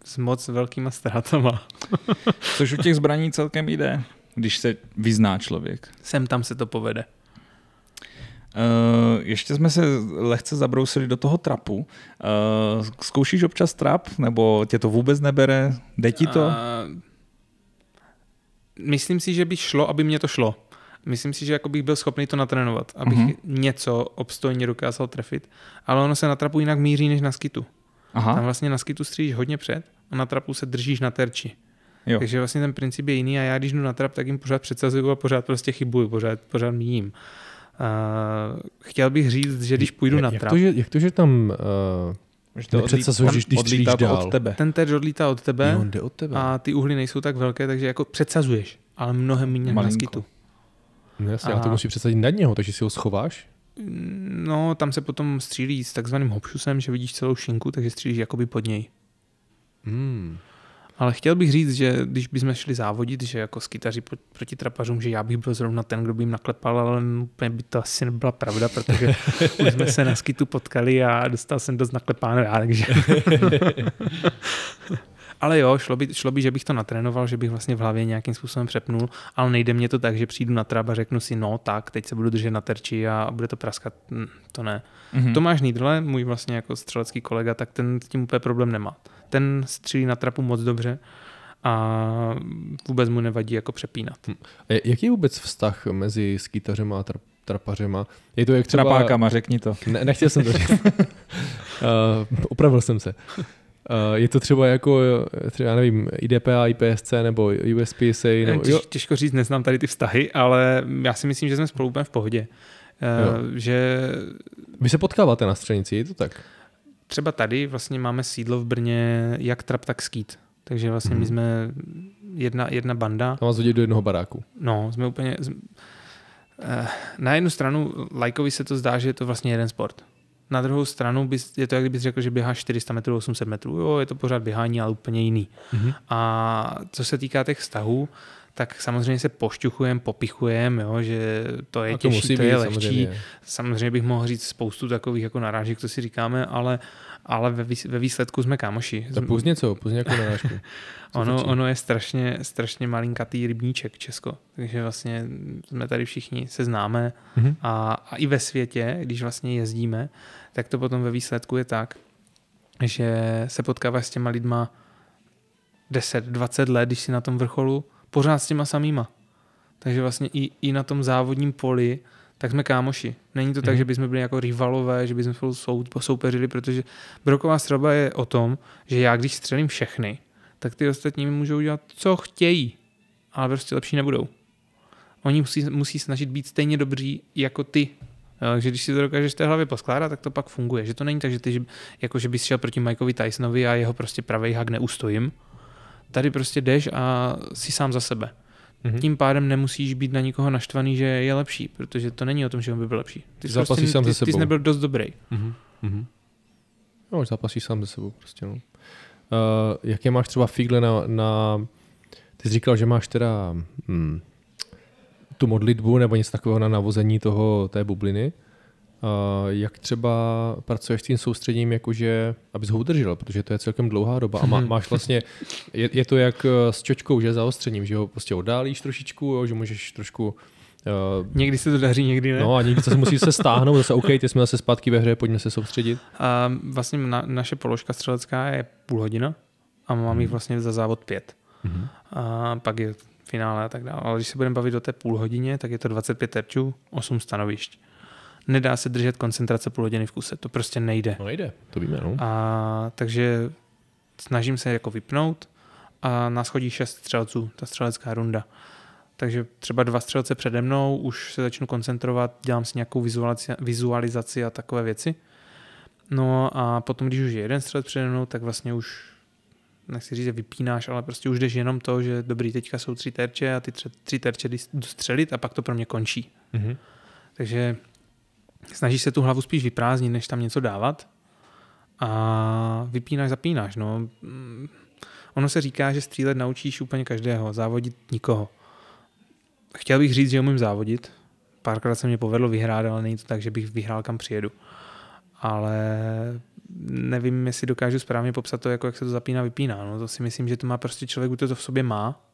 s moc velkýma ztrátama. Což u těch zbraní celkem jde, když se vyzná člověk. Sem tam se to povede. Uh, ještě jsme se lehce zabrousili do toho trapu. Uh, zkoušíš občas trap, nebo tě to vůbec nebere? Jde ti to? A, myslím si, že by šlo, aby mě to šlo. Myslím si, že jako bych byl schopný to natrénovat, abych Mhm. uh-huh. něco obstojně dokázal trefit, ale ono se na trapu jinak míří než na skitu. Tam Aha, vlastně na skitu střílíš hodně před a na trapu se držíš na terči. jo. Takže vlastně ten princip je jiný a já když jdu na trap, tak jim pořád předsazuju a pořád prostě chybuju, pořád, pořád míjím. Uh, chtěl bych říct, že když půjdu na jak, trap, to, že, jak to, že tam uh, Že to když, když odlítá dál? od tebe. ten terč odlítá od tebe, Jo, od tebe. a ty uhly nejsou tak velké, takže jako předsazuješ, ale mnohem méně na Malinko. Skitu. No jasně, ale to a- musí předsadit nad něho, takže si ho schováš. No, tam se potom střílí s takzvaným hopšusem, že vidíš celou šinku, takže střílíš jakoby pod něj. Hmm. Ale chtěl bych říct, že když bychom šli závodit, že jako skytaři pro- proti trapařům, že já bych byl zrovna ten, kdo by jim naklepal, ale úplně by to asi nebyla pravda, protože už jsme se na skitu potkali a dostal jsem dost naklepáno já, takže... ale jo, šlo by, šlo by, že bych to natrénoval, že bych vlastně v hlavě nějakým způsobem přepnul, ale nejde mě to tak, že přijdu na trap a řeknu si, no tak, teď se budu držet na terči a bude to praskat. Hm, To ne. Mhm. Tomáš Nýdle, můj vlastně jako střelecký kolega, tak ten s tím úplně problém nemá. Ten střílí na trapu moc dobře a vůbec mu nevadí jako přepínat. A Jaký je vůbec vztah mezi skýtařema a tra- trapařema? Je to jak třeba... Trapákama, řekni to. Ne, nechtěl jsem to říct. uh, opravil jsem se. Uh, je to třeba jako, třeba, já nevím, IDPA, IPSC nebo USPSA? Nebo, Těž, jo, těžko říct, neznám tady ty vztahy, ale já si myslím, že jsme spolu úplně v pohodě. Uh, že vy se potkáváte na střelnici, je to tak? třeba tady vlastně máme sídlo v Brně jak trap, tak skít. Takže vlastně Mhm. my jsme jedna, jedna banda. Tam vás hodí do jednoho baráku. No, jsme úplně... eh, Na jednu stranu lajkovi se to zdá, že je to vlastně jeden sport. Na druhou stranu bys, je to, jak kdybys řekl, že běháš 400 metrů, 800 metrů. Jo, je to pořád běhání, ale úplně jiný. Mhm. A co se týká těch vztahů, tak samozřejmě se pošťuchujeme, popichujeme, jo, že to je to těžší, musí to být je lehčí. samozřejmě. Samozřejmě bych mohl říct spoustu takových jako narážek, co si říkáme, ale, ale ve, výs- ve výsledku jsme kámoši. Tak pust něco, pust nějakou narážku. Ono, ono je strašně, strašně malinkatý rybníček Česko, takže vlastně jsme tady všichni se známe Mhm. a, a i ve světě, když vlastně jezdíme, tak to potom ve výsledku je tak, že se potkáváš s těma lidma 10-20 let, když si na tom vrcholu, pořád s těma samýma. Takže vlastně i, i na tom závodním poli, tak jsme kámoši. Není to tak, Mhm. že bychom byli jako rivalové, že bychom spolu sou, soupeřili, protože broková střelba je o tom, že já když střelím všechny, tak ty ostatní mi můžou dělat, co chtějí, ale prostě lepší nebudou. Oni musí, musí snažit být stejně dobří jako ty. Jo, Takže když si to dokážeš v té hlavě poskládat, tak to pak funguje. Že to není tak, že ty, že- jako že bys šel proti Mikeovi Tysonovi a jeho prostě pravý hak neustojím. Tady prostě jdeš a si sám za sebe. Mhm. Tím pádem nemusíš být na nikoho naštvaný, že je lepší, protože to není o tom, že on by byl lepší. Ty jsi, prostě, sám ty, ty jsi nebyl dost dobrý. Mhm. Mhm. No, zápasíš sám ze sebou prostě, no. Uh, jaké máš třeba figle na, na... Ty jsi říkal, že máš teda hmm, tu modlitbu nebo něco takového na navození toho, té bubliny. Uh, jak třeba pracuješ s tím soustředím, jakože, abys ho udržel, protože to je celkem dlouhá doba a má, máš vlastně, je, je, to jak eh, s čočkou, že zaostřením, že ho prostě oddálíš trošičku, jo, že můžeš trošku uh, Někdy se to daří, někdy ne. No a někdy zase musíš se stáhnout, zase OK, teď jsme zase zpátky ve hře, pojďme se soustředit. A vlastně na, naše položka střelecká je půl hodina a mám Hmm. jich vlastně za závod pět. Mhm. a pak je finále a tak dále. Ale když se budeme bavit o té půl hodině, tak je to 25 terčů, 8 stanovišť. Nedá se držet koncentrace půl hodiny v kuse, to prostě nejde. No nejde, to víme, no. A takže snažím se jako vypnout a nás chodí šest střelců, ta střelecká runda. Takže třeba dva střelce přede mnou, už se začnu koncentrovat, dělám si nějakou vizualizaci, vizualizaci a takové věci. No a potom, když už je jeden střelec přede mnou, tak vlastně už nechci říct, že vypínáš, ale prostě už jdeš jenom to, že dobrý, teďka jsou tři terče a ty tři, tři terče jdu střelit a pak to pro mě končí. Mhm. Takže snažíš se tu hlavu spíš vyprázdnit, než tam něco dávat a vypínáš, zapínáš. No. Mm, Ono se říká, že střílet naučíš úplně každého, závodit nikoho. Chtěl bych říct, že umím závodit. Párkrát se mě povedlo vyhrát, ale není to tak, že bych vyhrál kam přijedu. Ale nevím, jestli dokážu správně popsat to, jako jak se to zapíná, vypíná. No, to si myslím, že to má prostě člověk, buď to v sobě má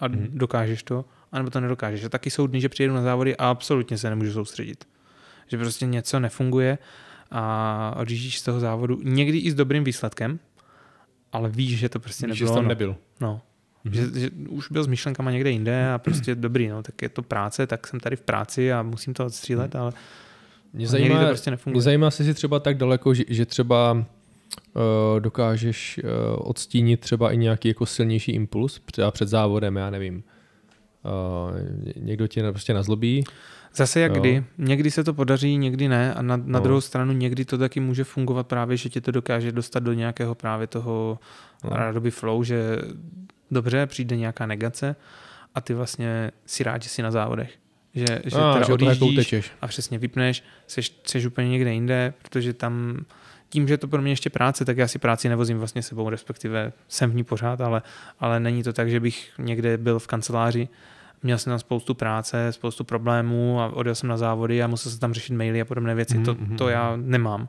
a Mhm. dokážeš to, anebo to nedokážeš. A taky jsou dny, že přijedu na závody a absolutně se nemůžu soustředit. Že prostě něco nefunguje a odjíždíš z toho závodu někdy i s dobrým výsledkem, ale víš, že to prostě Víš, že nebylo. jsi tam ono. nebyl. No. Mhm. Že, že, už byl s myšlenkama někde jinde a prostě dobrý, no, tak je to práce, tak jsem tady v práci a musím to odstřílet, ale Mě zajímá, to prostě nefunguje. mě zajímá, jestli jsi třeba tak daleko, že, že třeba uh, dokážeš uh, odstínit třeba i nějaký jako silnější impuls třeba před závodem, já nevím. Uh, někdo tě prostě nazlobí. Zase jak Jo. kdy. Někdy se to podaří, někdy ne. A na, na No. druhou stranu někdy to taky může fungovat právě, že tě to dokáže dostat do nějakého právě toho no. rádoby flow, že dobře, přijde nějaká negace a ty vlastně si rád, že jsi na závodech. Že, že A, teda že odjíždíš a přesně vypneš, seš, seš úplně někde jinde, protože tam tím, že je to pro mě ještě práce, tak já si práci nevozím vlastně sebou, respektive jsem v ní pořád, ale, ale není to tak, že bych někde byl v kanceláři, měl jsem tam spoustu práce, spoustu problémů a odjel jsem na závody a musel jsem tam řešit maily a podobné věci. Mhm, To, mhm, to já mhm. nemám.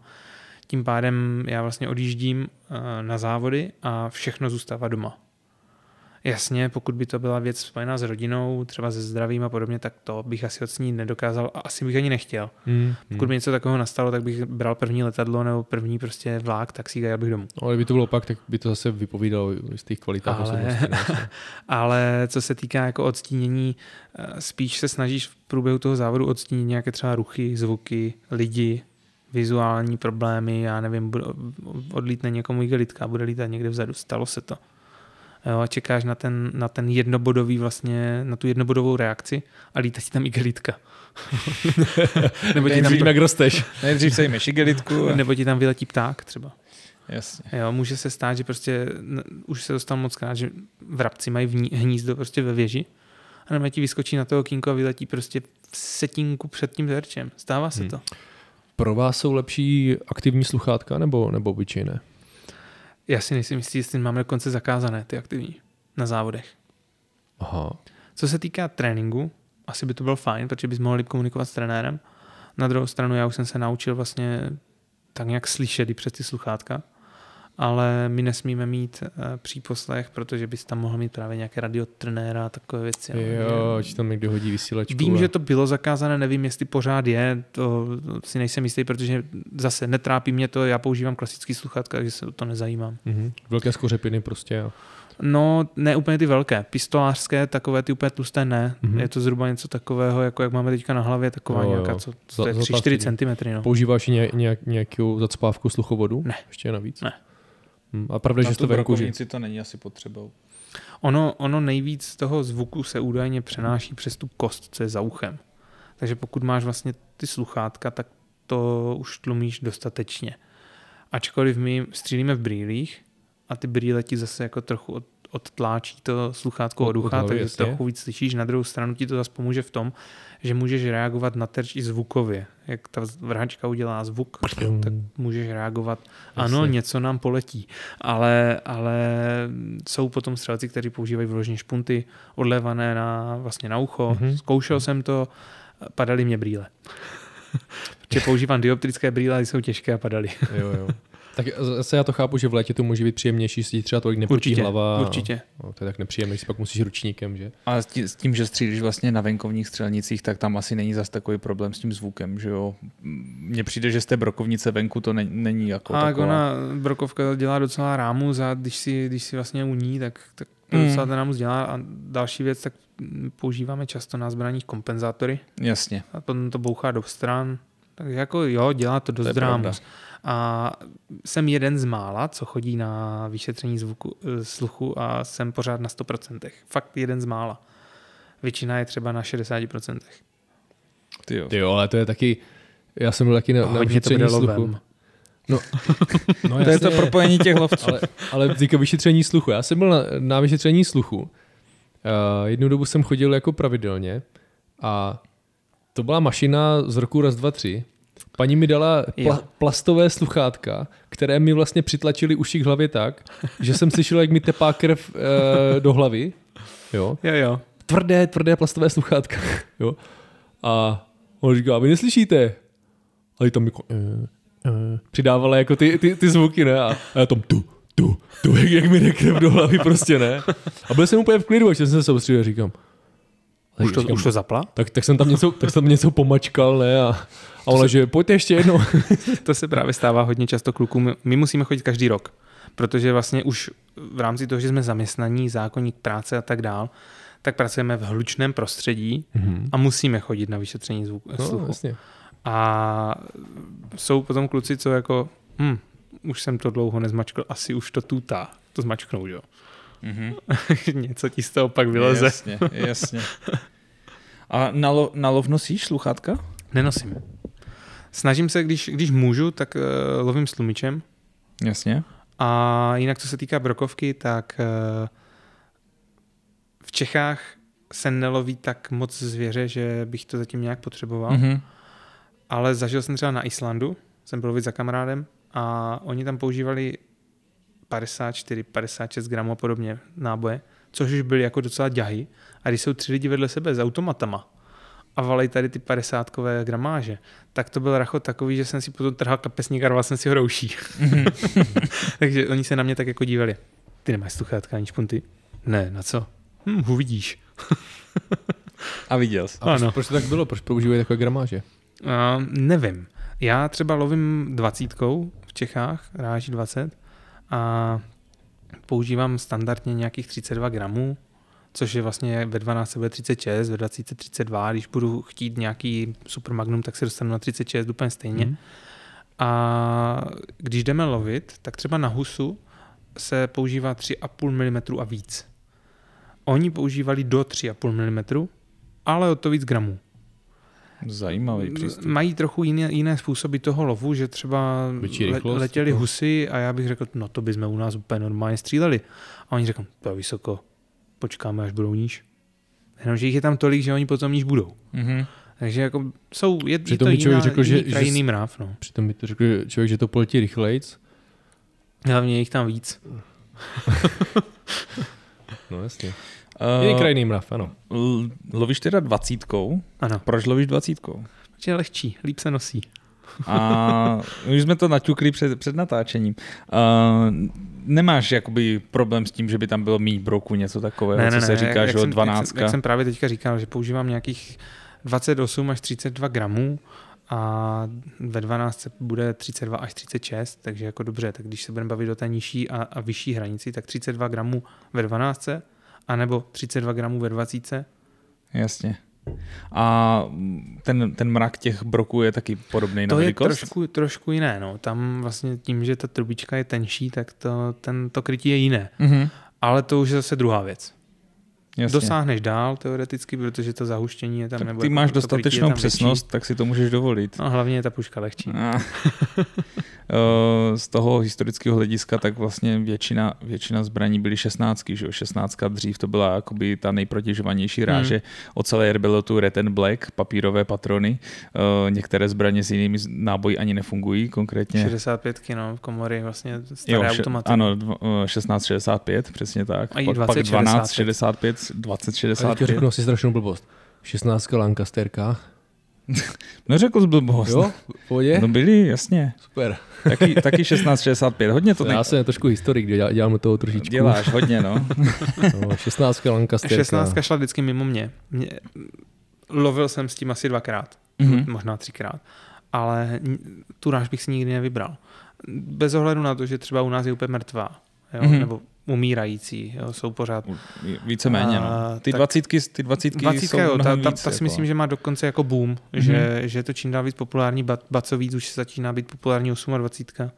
Tím pádem já vlastně odjíždím eh, na závody a všechno zůstává doma. Jasně, pokud by to byla věc spojená s rodinou, třeba se zdravím a podobně, tak to bych asi ocenit nedokázal a asi bych ani nechtěl. Hmm. Pokud by něco takového nastalo, tak bych bral první letadlo nebo první prostě vlák, taxík a jel bych domů. No, ale kdyby to bylo pak, tak by to zase vypovídalo o těch kvalitách Ale- no. Ale co se týká jako odstínění, eh, spíš se snažíš v průběhu toho závodu odstínit nějaké třeba ruchy, zvuky, lidi, vizuální problémy, já nevím, odlítne někomu igelitka, bude lítat někde vzadu, stalo se to. Jo, a čekáš na ten, na ten jednobodový vlastně, na tu jednobodovou reakci a lítá ti tam igelitka. nebo, ti tam, Vidím, jak rosteš. Nejdřív se jmeš igelitku. A... nebo ti tam vyletí pták třeba. Jasně. Jo, může se stát, že prostě už se dostal moc krát, že vrabci mají vní, hnízdo prostě ve věži a nebo ti vyskočí na to okýnko a vyletí prostě v setinku před tím terčem. Stává se Hmm. to. Pro vás jsou lepší aktivní sluchátka nebo, nebo obyčejné? Já si nejsem jistý, jestli máme dokonce zakázané ty aktivní na závodech. Aha. Co se týká tréninku, asi by to bylo fajn, protože bys mohli komunikovat s trenérem. Na druhou stranu já už jsem se naučil vlastně tak nějak slyšet i přes ty sluchátka, ale my nesmíme mít uh, příposlech, protože bys tam mohl mít právě nějaké radiotrenéra a takové věci. no. Jo, či tam někdo hodí vysílačku. Vím, a- že to bylo zakázané, nevím, jestli pořád je, to si nejsem jistý, protože zase netrápí mě to, já používám klasický sluchátka, takže se o to nezajímám. Mhm. Velké skořepiny prostě. a- No, ne úplně ty velké, pistolářské, takové ty úplně tlusté ne. Mhm. Mm-hmm. Je to zhruba něco takového, jako jak máme teďka na hlavě, taková Jo, jo. nějaká, co, to je zapásky. 3-4 cm. No. Používáš nějak, nějak, nějakou zacpávku sluchovodu? Ne. Ještě navíc? Ne. Hm. A pravda, Na že to venku, že? to není asi potřebou. Ono, ono nejvíc toho zvuku se údajně přenáší přes tu kost, co je za uchem. Takže pokud máš vlastně ty sluchátka, tak to už tlumíš dostatečně. Ačkoliv my střílíme v brýlích a ty brýle ti zase jako trochu od, odtláčí to sluchátko Od- od ucha, hlavy, takže jasně. trochu víc slyšíš. Na druhou stranu ti to zase pomůže v tom, že můžeš reagovat na terč i zvukově. Jak ta vrhačka udělá zvuk, tak můžeš reagovat. Ano, Jasně. něco nám poletí, ale, ale jsou potom střelci, kteří používají vyloženě špunty odlevané na, vlastně na ucho. Mhm. Zkoušel jsem to, padaly mě brýle. Protože používám dioptrické brýle, jsou těžké a padaly. Jo, jo. Tak zase já to chápu, že v létě to může být příjemnější, si třeba tolik nepočí Určitě, hlava. určitě. No, to je tak nepříjemné, si pak musíš ručníkem, že? Ale s tí- s tím, že střílíš vlastně na venkovních střelnicích, tak tam asi není zas takový problém s tím zvukem, že jo. Mně přijde, že z té brokovnice venku to ne, není jako A taková... ona, brokovka dělá docela rámu, za, když si, když si vlastně u ní, tak, tak Hmm. docela ten dělá. A další věc, tak mm, používáme často na zbraních kompenzátory Jasně. a potom to bouchá do stran. Tak jako jo, dělá to To dost pravda. A jsem jeden z mála, co chodí na vyšetření zvuku, eh, sluchu a jsem pořád na 100%. Fakt jeden z mála. Většina je třeba na 60%. Ty jo. Ty jo, ale to je taky, já jsem byl taky na, na vyšetření sluchu. lovem. No, no To je to propojení těch lovců. ale, ale teďka vyšetření sluchu. Já jsem byl na, na vyšetření sluchu. Uh, jednu dobu jsem chodil jako pravidelně a to byla mašina z roku raz, dva, tři. Paní mi dala pla, plastové sluchátka, které mi vlastně přitlačily uši k hlavě tak, že jsem slyšel, jak mi tepá krev uh, do hlavy. Jo. Jo, jo. Tvrdé, tvrdé plastové sluchátka. Jo. A on říká, vy neslyšíte? A tam jako, uh, uh, přidávala jako ty, ty, ty zvuky, ne? A, a já tam tu, tu, tu, jak, jak mi jde krev do hlavy, prostě ne. A byl jsem úplně v klidu, až jsem se soustředil a říkám, Už to, říkám, už to zapla? tak, tak, jsem tam něco, tak jsem tam něco pomačkal, ne? A, a ona, že pojďte ještě jednou. To se právě stává hodně často klukům. My musíme chodit každý rok, protože vlastně už v rámci toho, že jsme zaměstnaní, zákonník práce a tak dál, tak pracujeme v hlučném prostředí a musíme chodit na vyšetření zvuku. No, sluchu. jasně. A jsou potom kluci, co jako, hm, už jsem to dlouho nezmačkal, asi už to tutá. To zmačknou, jo. Mhm. Něco ti z toho pak vyleze. Jasně, jasně. A na, lo, na lov nosíš sluchátka? Nenosím. Snažím se, když, když můžu, tak uh, lovím s tlumičem. Jasně. A jinak, co se týká brokovky, tak uh, v Čechách se neloví tak moc zvěře, že bych to zatím nějak potřeboval. Mm-hmm. Mhm. Ale zažil jsem třeba na Islandu, jsem byl lovit za kamarádem a oni tam používali 54, 56 gramů a podobně náboje, což už byly jako docela ďahy. A když jsou tři lidi vedle sebe s automatama a valej tady ty 50 gramáže, tak to byl rachot takový, že jsem si potom trhal kapesník a rval jsem si ho rouší. Takže oni se na mě tak jako dívali. Ty nemáš sluchátka ani špunty? Ne, na co? Hm, uvidíš. A viděl jsi. A proč, Ano. proč to tak bylo? Proč používají takové gramáže? Uh, nevím. Já třeba lovím dvacítkou v Čechách, ráží 20 a používám standardně nějakých 32 gramů, což je vlastně ve 12 bude 36, ve 20 32, když budu chtít nějaký super magnum, tak se dostanu na 36 úplně stejně. Mhm. A když jdeme lovit, tak třeba na husu se používá 3,5 mm a víc. Oni používali do 3,5 mm, ale o to víc gramů. Zajímavý přístup. Mají trochu jiné, jiné způsoby toho lovu, že třeba le, letěli jako. husy a já bych řekl, no to bychom u nás úplně normálně stříleli. A oni řekl, to je vysoko, počkáme, až budou níž. Jenomže jich je tam tolik, že oni potom níž budou. Mhm. Takže jako jsou, je, je Přitom to jiná, řekl, že- kraj, že- jiný mráv. No. Přitom by to řekl že člověk, že to poletí rychlejc. Hlavně je jich tam víc. No jasně. Uh, Jiný krajný mrav, ano. l- lovíš teda dvacítkou. Ano, Proč lovíš dvacítkou? protože je lehčí, líp se nosí. A už jsme to naťukli před, před natáčením. Uh, nemáš jakoby problém s tím, že by tam bylo mít broku, něco takového, co se říká, jak že o jsem- 12. Jak jsem, jak jsem právě teďka říkal, že používám nějakých 28 až 32 gramů a ve 12 bude 32 až 36, takže jako dobře, tak když se budeme bavit o té nižší a, a vyšší hranici, tak 32 gramů ve 12 anebo 32 gramů ve 20. Jasně. A ten, ten mrak těch broků je taky podobný na To je velikost? trošku, trošku jiné, no. Tam vlastně tím, že ta trubička je tenší, tak to, ten, to krytí je jiné. Mhm. Ale to už je zase druhá věc. Jasně. Dosáhneš dál teoreticky, protože to zahuštění je tam. tak nebo ty jako máš dostatečnou tam větší. přesnost, tak si to můžeš dovolit. No hlavně je ta puška lehčí. A, eh, z toho historického hlediska, tak vlastně většina, většina zbraní byly 16, že jo? 16 dřív to byla jakoby ta nejprotěžovanější ráže. Od celé bylo tu Red and Black, papírové patrony. Eh, Některé zbraně s jinými náboji ani nefungují, konkrétně. 65 no, v komory vlastně staré Jo, automaty. ano, dv- eh, 1665, přesně tak. A i pak, pak 20, 12, 65. 65, A já ti 2065. řeknu asi strašnou blbost. 16 Lancasterka. Neřekl jsi blbost. Jo, pohodě? No byli, jasně. Super. Taky, taky 1665, hodně to Já ne... jsem trošku historik, dělám, dělám toho trošičku. děláš, hodně, no. No, 16 Lancasterka. 16 šla vždycky mimo mě. mě. Lovil jsem s tím asi dvakrát, Mhm. možná třikrát, ale tu ráž bych si nikdy nevybral. Bez ohledu na to, že třeba u nás je úplně mrtvá, jo? Mhm. nebo umírající, jo, jsou pořád. Víceméně, no. Ty tak- dvacítky, ty dvacítky Dvacítka, jsou jo, ta, ta, ta si jako. myslím, že má dokonce jako boom, mm-hmm. že, že je to čím dál víc populární, ba, co víc už začíná být populární 28.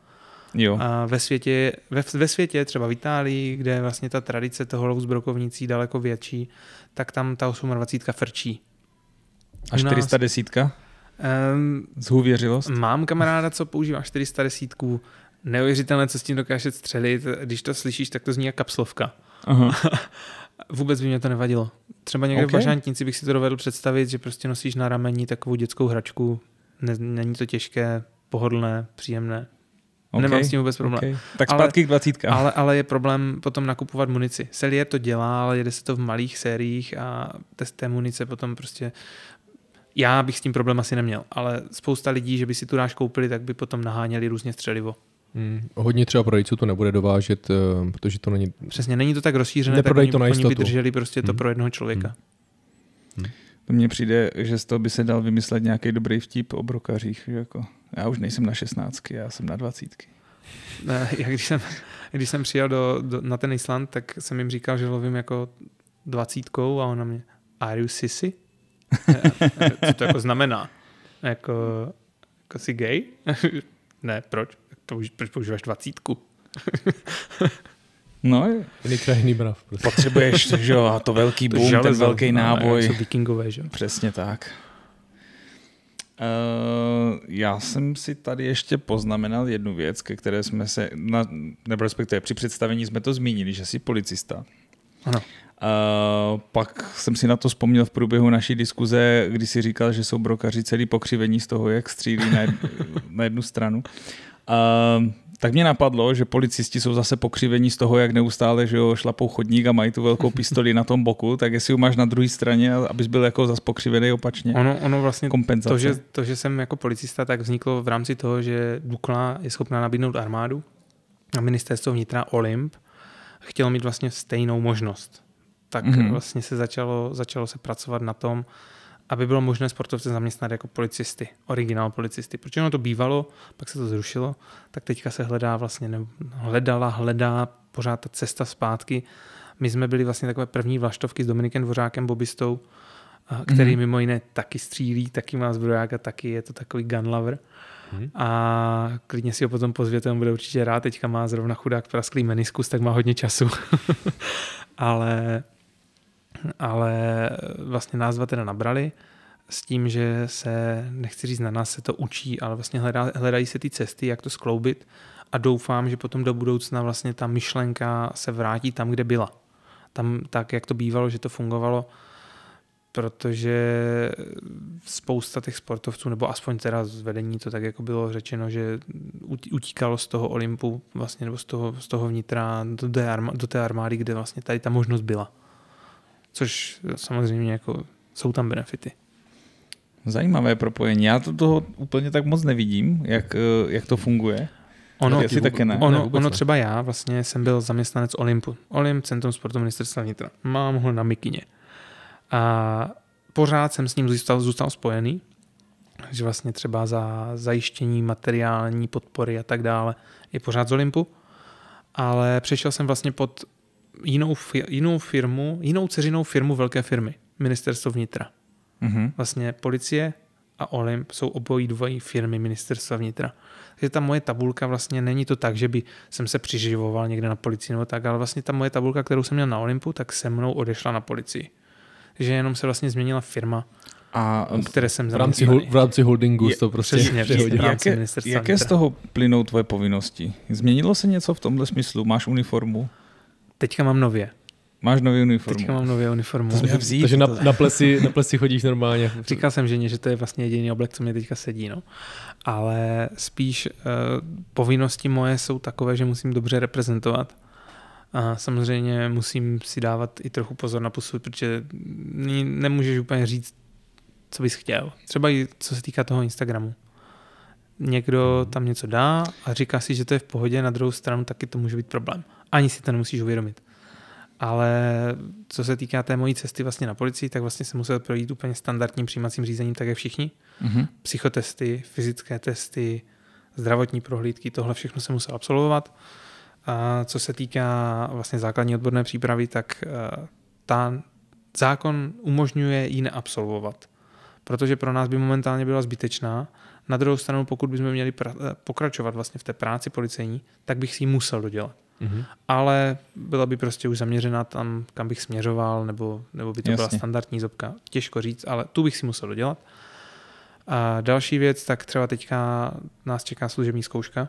Jo. A ve světě, ve, ve světě, třeba v Itálii, kde je vlastně ta tradice toho lovu s brokovnicí daleko větší, tak tam ta 28 frčí. A u nás- 410? Um, Zhůvěřilost? mám kamaráda, co používá 410 neuvěřitelné, co s tím dokáže střelit. Když to slyšíš, tak to zní jak kapslovka. Aha. Vůbec by mě to nevadilo. Třeba někde OK. v Bažantnici bych si to dovedl představit, že prostě nosíš na rameni takovou dětskou hračku. Ne, není to těžké, pohodlné, příjemné. OK, Nemám s tím vůbec problém. OK. Tak Ale- zpátky k dvacítkám. Ale, ale je problém potom nakupovat munici. Selier to dělá, ale jede se to v malých sériích a test té munice potom prostě já bych s tím problém asi neměl, ale spousta lidí, že by si tu náš koupili, tak by potom naháněli různě střelivo. Hmm. Hodně třeba prodejců to nebude dovážet, eh, protože to není... Přesně, není to tak rozšířené, tak oni, to na oni by drželi prostě to Hmm. pro jednoho člověka. To mně přijde, že z toho by se dal vymyslet nějaký dobrý vtip o brokařích. Že jako, já už nejsem na šestnáctky, já jsem na dvacítky. Já když jsem, když jsem přijel do, do, na ten Island, tak jsem jim říkal, že lovím jako dvacítkou a ona mě, are you sissy? Co to jako znamená? Jako, jako jsi gay? ne, proč? Proč používáš dvacítku? No, je- brav. Prostě. potřebuješ, že jo, a to velký boom, ten velký No, náboj. Jsou vikingové, že? jo? Přesně tak. Uh, já jsem si tady ještě poznamenal jednu věc, ke které jsme se, na, nebo respektive při představení jsme to zmínili, že jsi policista. Ano. Uh, pak jsem si na to vzpomněl v průběhu naší diskuze, kdy si říkal, že jsou brokaři celý pokřivení z toho, jak střílí na, jed, na jednu stranu. Uh, tak mě napadlo, že policisti jsou zase pokřivení z toho, jak neustále že jo, šlapou chodník a mají tu velkou pistoli na tom boku, tak jestli ji máš na druhé straně, abys byl jako zase pokřivený opačně. Ono, ono vlastně Kompenzace. to že, to, že jsem jako policista, tak vzniklo v rámci toho, že Dukla je schopná nabídnout armádu a ministerstvo vnitra Olymp chtělo mít vlastně stejnou možnost. Tak Mhm. mm-hmm. vlastně se začalo, začalo se pracovat na tom, aby bylo možné sportovce zaměstnat jako policisty, originál policisty. Protože ono to bývalo, pak se to zrušilo, tak teďka se hledá vlastně, ne, hledala, hledá pořád ta cesta zpátky. My jsme byli vlastně takové první vlaštovky s Dominikem Dvořákem, bobistou, a který Mhm. mimo jiné taky střílí, taky má zbroják a taky je to takový gun lover. Mhm. A klidně si ho potom pozvěte, on bude určitě rád. Teďka má zrovna chudák prasklý meniskus, tak má hodně času. ale, ale vlastně nás dva teda nabrali s tím, že se, nechci říct na nás, se to učí, ale vlastně hledá, hledají se ty cesty, jak to skloubit a doufám, že potom do budoucna vlastně ta myšlenka se vrátí tam, kde byla. Tam tak, jak to bývalo, že to fungovalo, protože spousta těch sportovců, nebo aspoň teda z vedení to tak jako bylo řečeno, že utí- utíkalo z toho Olympu vlastně, nebo z toho, z toho vnitra do té, do té armády, kde vlastně tady ta možnost byla. Což samozřejmě jako jsou tam benefity. Zajímavé propojení. Já to toho úplně tak moc nevidím, jak, eh, jak to funguje. Ono, asi taky ne. Ne, ono, vůbec ono ne. třeba já vlastně jsem byl zaměstnanec Olympu. Olymp, Centrum sportu ministerstva vnitra. Mám ho na Mikině. A pořád jsem s ním zůstal, zůstal spojený, že vlastně třeba za zajištění materiální podpory a tak dále je pořád z Olympu, ale přešel jsem vlastně pod jinou, fi- jinou firmu, jinou ceřinou firmu velké firmy, ministerstvo vnitra. Mhm. Vlastně policie a Olymp jsou obojí dvojí firmy ministerstva vnitra. Takže ta moje tabulka vlastně není to tak, že by jsem se přiživoval někde na policii nebo tak, ale vlastně ta moje tabulka, kterou jsem měl na Olympu, tak se mnou odešla na policii. že jenom se vlastně změnila firma, A které jsem V rámci, hol, v rámci holdingu Je- to prostě přesně, rámci jaké, ministerstva jaké z toho plynou tvoje povinnosti? Změnilo se něco v tomhle smyslu? Máš uniformu? Teďka mám nově. Máš novou uniformu? Teďka mám nově uniformu. To jsme vzít. Takže na, na, plesi, na plesi chodíš normálně. Říkal jsem ženě, že to je vlastně jediný oblek, co mě teďka sedí, no. Ale spíš uh, povinnosti moje jsou takové, že musím dobře reprezentovat. A samozřejmě musím si dávat i trochu pozor na pusu, protože nemůžeš úplně říct, co bys chtěl. Třeba i co se týká toho Instagramu. Někdo tam něco dá a říká si, že to je v pohodě, na druhou stranu taky to může být problém. Ani si to nemusíš uvědomit. Ale co se týká té mojí cesty vlastně na policii, tak vlastně jsem musel projít úplně standardním přijímacím řízením, tak jak všichni. Mhm. Psychotesty, fyzické testy, zdravotní prohlídky, tohle všechno jsem musel absolvovat. A co se týká vlastně základní odborné přípravy, tak eh, ta zákon umožňuje ji neabsolvovat, protože pro nás by momentálně byla zbytečná. Na druhou stranu, pokud bychom měli pra- eh, pokračovat vlastně v té práci policejní, tak bych si ji musel dodělat. Mhm. Ale byla by prostě už zaměřena tam, kam bych směřoval, nebo, nebo by to byla Jasně. standardní zobka. Těžko říct, ale tu bych si musel dodělat. A další věc, tak třeba teďka nás čeká služební zkouška.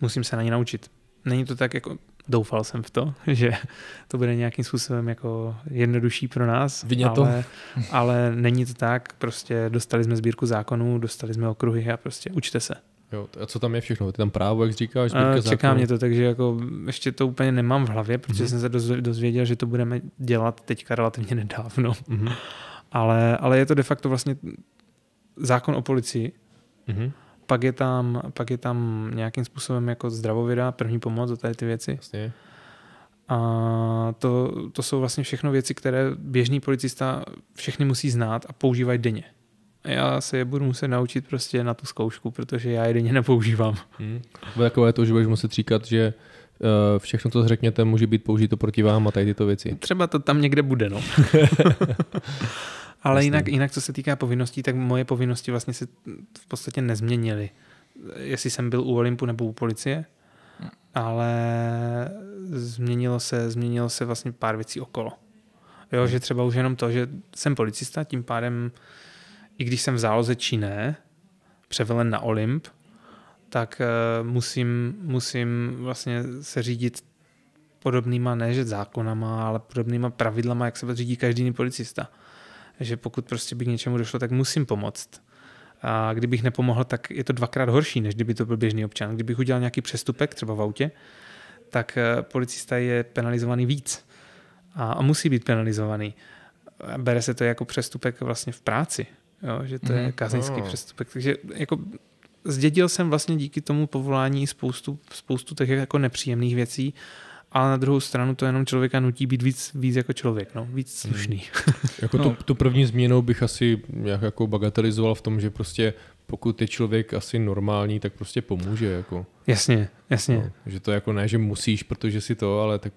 Musím se na ní naučit. Není to tak jako, doufal jsem v to, že to bude nějakým způsobem jako jednodušší pro nás, Vině to. ale, ale není to tak, prostě dostali jsme sbírku zákonů, dostali jsme okruhy a prostě učte se. Jo, a co tam je všechno? Je tam právo, jak říkáš? Čeká zákonů? mě to, takže jako ještě to úplně nemám v hlavě, protože Mhm. jsem se dozv- dozvěděl, že to budeme dělat teďka relativně nedávno. Mhm. Ale, ale je to de facto vlastně zákon o policii, Mhm. pak je tam, pak je tam nějakým způsobem jako zdravověda, první pomoc a tady ty věci. Jasně. A to, to jsou vlastně všechno věci, které běžný policista všechny musí znát a používají denně. Já se je budu muset naučit prostě na tu zkoušku, protože já je denně nepoužívám. Bude takové to, že budeš muset říkat, že eh, všechno, co řekněte, může být použito proti vám a tady tyto věci. Třeba to tam někde bude, no. Ale jinak, jinak, co se týká povinností, tak moje povinnosti vlastně se v podstatě nezměnily. Jestli jsem byl u Olympu nebo u policie, ale změnilo se, změnilo se vlastně pár věcí okolo. Jo, že třeba už jenom to, že jsem policista, tím pádem, i když jsem v záloze či ne, převelen na Olymp, tak eh, musím, musím vlastně se řídit podobnýma, ne že zákonama, ale podobnýma pravidlama, jak se řídí každý jiný policista. Že pokud prostě by k něčemu došlo, tak musím pomoct. A kdybych nepomohl, tak je to dvakrát horší, než kdyby to byl běžný občan. Kdybych udělal nějaký přestupek, třeba v autě, tak eh, policista je penalizovaný víc. A, musí být penalizovaný. Bere se to jako přestupek vlastně v práci. Jo, že to je Mhm. kazeňský Oh. přestupek. Takže jako zdědil jsem vlastně díky tomu povolání spoustu, spoustu těch jako nepříjemných věcí, ale na druhou stranu to jenom člověka nutí být víc, víc jako člověk, no, víc slušný. Jako No. no. tu, tu první změnou bych asi nějak jako bagatelizoval v tom, že prostě pokud je člověk asi normální, tak prostě pomůže. Jako. jasně, jasně. No, že to jako ne, že musíš, protože si to, ale tak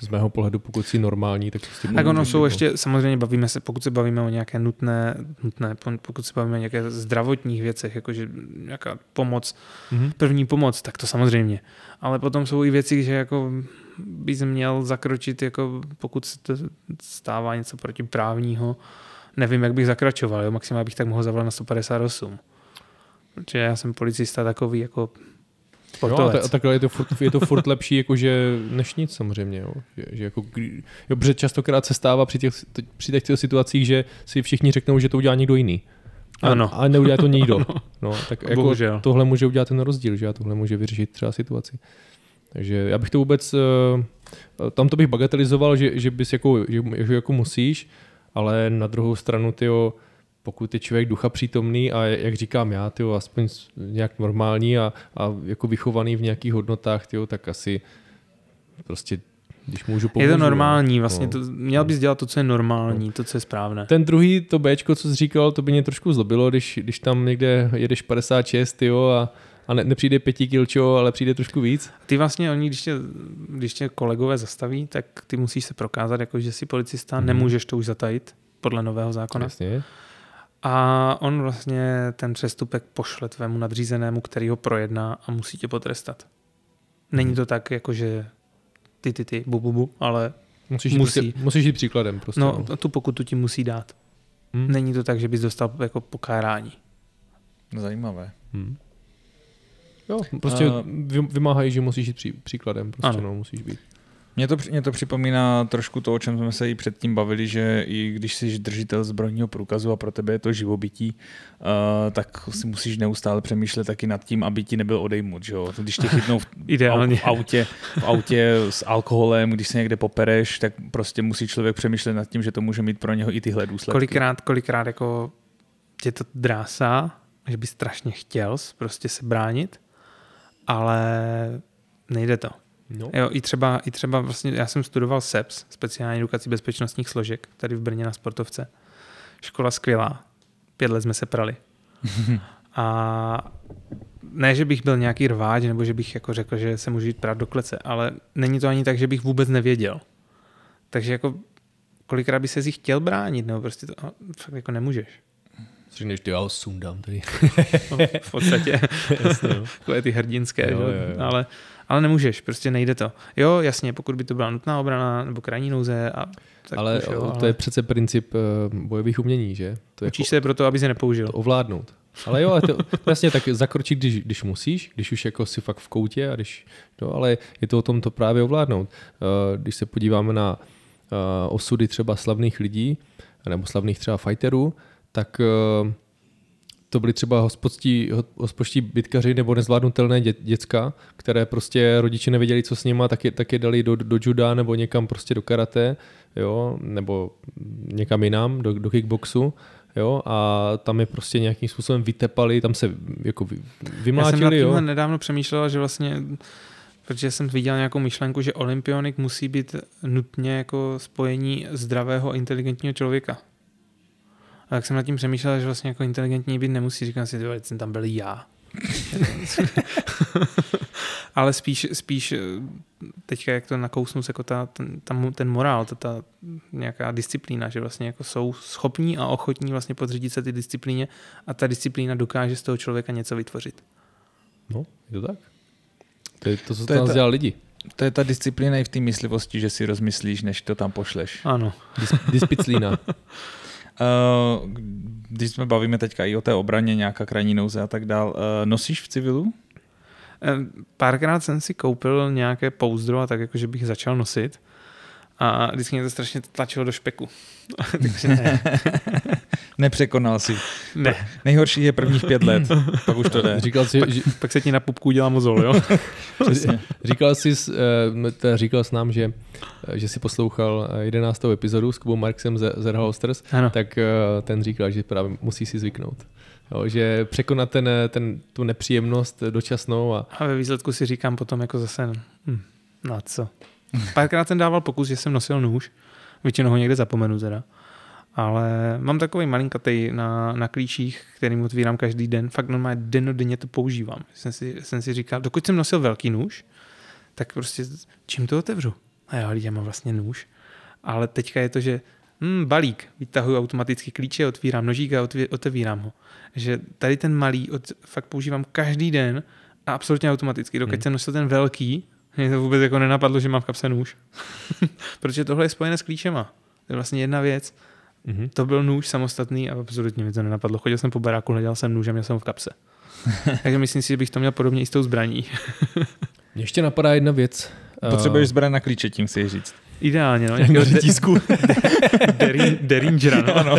z mého pohledu, pokud jsi normální, tak prostě Tak ono jsou jako. ještě, samozřejmě bavíme se, pokud se bavíme o nějaké nutné, nutné pokud se bavíme o nějaké zdravotních věcech, jakože nějaká pomoc, Mhm. první pomoc, tak to samozřejmě. Ale potom jsou i věci, že jako bys měl zakročit, jako pokud se to stává něco protiprávního, nevím, jak bych zakračoval, jo? maximálně bych tak mohl zavolat na 158. Protože já jsem policista takový jako Jo, a, sportovec. ta, a takhle je to furt, je to furt lepší, jako že než nic samozřejmě. Jo. Že, že jako, jo, protože častokrát se stává při těch, při těch situacích, že si všichni řeknou, že to udělá někdo jiný. A, Ano. a neudělá to nikdo. No, tak jako Bohužel. tohle může udělat ten rozdíl, že a tohle může vyřešit třeba situaci. Takže já bych to vůbec, eh, tam to bych bagatelizoval, že, že bys jako, že, že jako musíš, ale na druhou stranu, tyjo, pokud je člověk ducha přítomný a jak říkám já, tyjo, aspoň nějak normální a, a jako vychovaný v nějakých hodnotách, tyjo, tak asi prostě, když můžu pomůžu. je to no. normální, vlastně No. to, měl bys dělat to, co je normální, to, co je správné. Ten druhý, to Bčko, co jsi říkal, to by mě trošku zlobilo, když, když tam někde jedeš 56, jo, a, a ne, nepřijde pěti kilčo, ale přijde trošku víc. Ty vlastně, oni, když tě, když tě kolegové zastaví, tak ty musíš se prokázat, jako že jsi policista, Mhm. nemůžeš to už zatajit podle nového zákona. Jasně. A on vlastně ten přestupek pošle tvému nadřízenému, který ho projedná a musí tě potrestat. Není to tak, jako že ty, ty, ty, bu, bu, bu, ale Musíš, Musí. Musí. Prostě, musíš jít příkladem prostě. no, tu pokutu ti musí dát. Hm? Není to tak, že bys dostal jako pokárání. Zajímavé. Hm. Jo, prostě A- vy, vymáhají, že musíš jít pří, příkladem, prostě Ano. no, musíš být. Mně to, mě to připomíná trošku to, o čem jsme se i předtím bavili, že i když jsi držitel zbrojního průkazu a pro tebe je to živobytí, uh, tak si musíš neustále přemýšlet taky nad tím, aby ti nebyl odejmut. Že jo? Když tě chytnou v, Ideálně. v, autě, v autě s alkoholem, když se někde popereš, tak prostě musí člověk přemýšlet nad tím, že to může mít pro něho i tyhle důsledky. Kolikrát, kolikrát jako tě to drásá, že bys strašně chtěl prostě se bránit, ale nejde to. No. Jo, i třeba, i třeba vlastně, já jsem studoval SEPS, speciální edukaci bezpečnostních složek, tady v Brně na sportovce. Škola skvělá. Pět let jsme se prali. A ne, že bych byl nějaký rváč, nebo že bych jako řekl, že se můžu jít prát do klece, ale není to ani tak, že bych vůbec nevěděl. Takže jako kolikrát by se si chtěl bránit, nebo prostě to fakt jako nemůžeš. Řekneš, ty já ho sundám tady. No, v podstatě. Jasně, no. Takové ty hrdinské, Jo, jo, jo. Ale, ale nemůžeš, prostě nejde to. Jo, jasně, pokud by to byla nutná obrana nebo krajní nouze, a, tak ale už jo, to ale je přece princip eh, bojových umění, že? To je učíš se proto, aby se nepoužil. to ovládnout. Ale jo, ale to, to jasně tak zakročit, když, když musíš, když už jako si fakt v koutě, a když, no, ale je to o tom to právě ovládnout. Eh, Když se podíváme na eh, osudy třeba slavných lidí, nebo slavných třeba fighterů, tak eh, to byly třeba hospodští, hospodští bitkaři nebo nezvládnutelné dě, děcka, které prostě rodiče nevěděli, co s nima, tak je, tak je dali do, do juda nebo někam prostě do karate, jo, nebo někam jinam, do, do kickboxu, jo, a tam je prostě nějakým způsobem vytepali, tam se jako vy, Já jsem vymlátili, jo. nedávno přemýšlel, že vlastně, protože jsem viděl nějakou myšlenku, že olympionik musí být nutně jako spojení zdravého a inteligentního člověka. A tak jsem nad tím přemýšlel, že vlastně jako inteligentní být nemusí, říkám si, že jsem tam byl já. Ale spíš, spíš eh, teďka, jak to nakousnu, jako ta, ten, tam, ten morál, ta, ta nějaká disciplína, že vlastně jako jsou schopní a ochotní vlastně podřídit se ty disciplíně a ta disciplína dokáže z toho člověka něco vytvořit. No, je to tak. To je to, co To nás ta- dělá lidi. To je ta disciplína i v té myslivosti, že si rozmyslíš, než to tam pošleš. Ano. Dis, dispiclína. Uh, když jsme bavíme teďka i o té obraně, nějaká krajní nouze a tak dál, uh, nosíš v civilu? Eh, Párkrát jsem si koupil nějaké pouzdro a tak jako, že bych začal nosit a vždycky mě to strašně tlačilo do špeku. Takže ne, Nepřekonal si. ne. Nejhorší je prvních pět let, pak už to jde. Říkal jsi, Pak, že, pak se ti na pupku udělá mozol, jo? Přesně. říkal jsi, s, eh, říkal s nám, že, eh, že si poslouchal eh, 11. epizodu s Kubou Marksem ze Zerholsters, Ano. tak eh, ten říkal, že právě musí si zvyknout. Jo, že překonat ten, eh, ten, tu nepříjemnost dočasnou a A ve výsledku si říkám potom jako zase, hm, na co. Párkrát jsem dával pokus, že jsem nosil nůž, většinou ho někde zapomenu teda. Ale mám takový malinkatej na, na klíčích, kterým otvírám každý den. Fakt normálně dennodenně to používám. Jsem si, jsem si říkal, dokud jsem nosil velký nůž, tak prostě čím to otevřu? A já, já mám vlastně nůž. Ale teďka je to, že hm, balík, vytahuji automaticky klíče, otvírám nožík a otevírám ho. Že tady ten malý od, fakt používám každý den a absolutně automaticky. Dokud Hmm. jsem nosil ten velký, mě to vůbec jako nenapadlo, že mám v kapse nůž. Protože tohle je spojené s klíčema. To je vlastně jedna věc. Mhm. To byl nůž samostatný a absolutně mi to nenapadlo. Chodil jsem po baráku, hledal jsem nůž a měl jsem ho v kapse. Takže myslím si, že bych to měl podobně i s tou zbraní. Mě ještě napadá jedna věc. Eh, Potřebuješ zbraň na klíče, tím si říct. Ideálně, no. nějakého Nějakého řetízku. Derin- Derringera, no. Ano.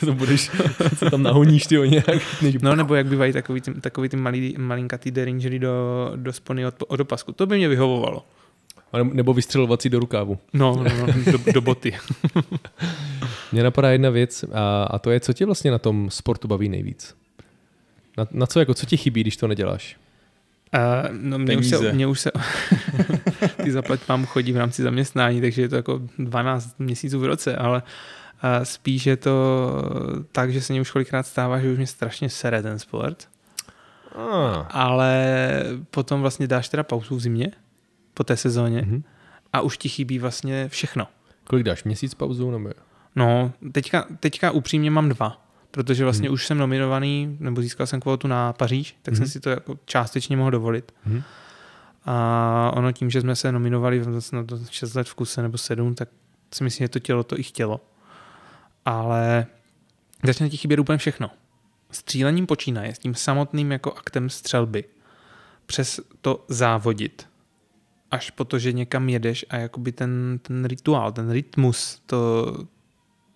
to budeš, co tam nahoníš ty o nějak. Než... No nebo jak bývají takový ty, takový ty malý, malinkatý Derringery do, do spony od, od opasku. To by mě vyhovovalo. Nebo- vystřelovací do rukávu. No, no, no do, do boty. Mně napadá jedna věc a, a to je, co tě vlastně na tom sportu baví nejvíc? Na, na co, jako, co ti chybí, když to neděláš? Uh, no mě už, se, mě už se ty zaplať mám chodí v rámci zaměstnání, takže je to jako 12 měsíců v roce, ale uh, spíš je to tak, že se mě už kolikrát stává, že už mě strašně sere ten sport, Ah. ale potom vlastně dáš teda pauzu v zimě po té sezóně Mhm. a už ti chybí vlastně všechno. Kolik dáš? Měsíc pauzu? Nebo... No, teďka, teďka upřímně mám dva, protože vlastně Mhm. už jsem nominovaný, nebo získal jsem kvotu na Paříž, tak jsem Mhm. si to jako částečně mohl dovolit. Mhm. A ono tím, že jsme se nominovali vlastně na to 6 let v kuse nebo 7, tak si myslím, že to tělo to i chtělo. Ale začne ti chybět úplně všechno. Střílením počínaje s tím samotným jako aktem střelby. Přes to závodit. Až po to, že někam jedeš a jakoby ten, ten rituál, ten rytmus, to,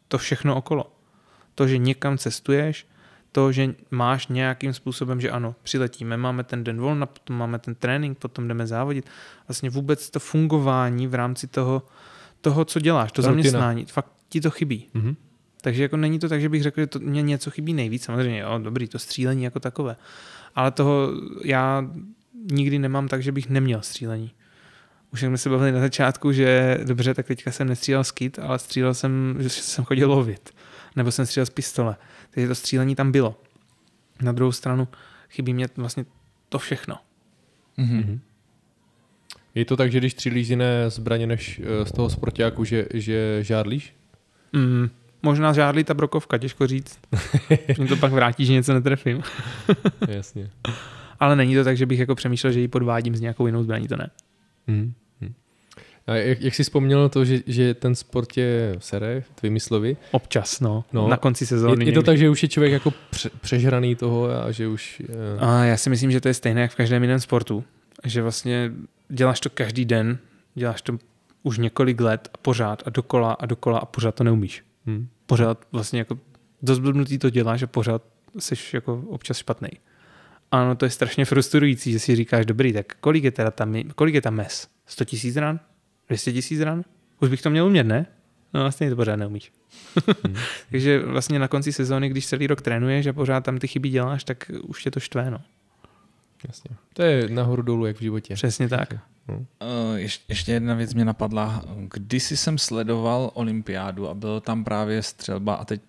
to všechno okolo. To, že někam cestuješ, to, že máš nějakým způsobem, že ano, přiletíme, máme ten den volna, potom máme ten trénink, potom jdeme závodit. Vlastně vůbec to fungování v rámci toho, toho co děláš, to Ta rutina. zaměstnání, fakt ti to chybí. Mhm. Takže jako není to tak, že bych řekl, že to mě něco chybí nejvíc. Samozřejmě, jo, dobrý, to střílení jako takové. Ale toho já nikdy nemám tak, že bych neměl střílení. Už jsme se bavili na začátku, že dobře, tak teďka jsem nestřílel skit, ale střílel jsem, že jsem chodil lovit. Nebo jsem střílel z pistole. Takže to střílení tam bylo. Na druhou stranu, chybí mě vlastně to všechno. Mhm. Je to tak, že když střílíš z jiné zbraně než eh, z toho sportáku, že, že žádlíš? Mm, možná žádlí ta brokovka, těžko říct. Mě to pak vrátí, že něco netrefím. Jasně. Ale není to tak, že bych jako přemýšlel, že ji podvádím s nějakou jinou zbraní, to ne. Hmm. A jak, jak jsi vzpomněl to, že, že ten sport je sere, tvými slovy? Občas, no. No. Na konci sezóny. Je, je to někdy. tak, že už je člověk jako pře, přežraný toho a že už... eh, A já si myslím, že to je stejné jak v každém jiném sportu. Že vlastně děláš to každý den, děláš to už několik let a pořád a dokola a dokola a pořád to neumíš. hm. Pořád vlastně jako dost to děláš a pořád jsi jako občas špatný. Ano, to je strašně frustrující, že si říkáš, dobrý, tak kolik je teda tam, kolik je tam mes? 100 tisíc ran? 200 tisíc ran? Už bych to měl umět, ne? No vlastně to pořád neumíš. Takže vlastně na konci sezóny, když celý rok trénuješ a pořád tam ty chyby děláš, tak už tě to štve, no. Jasně. To je nahoru dolů, jak v životě. Přesně tak. Uh, ještě, ještě jedna věc mě napadla. Kdysi jsem sledoval olympiádu a bylo tam právě střelba a teď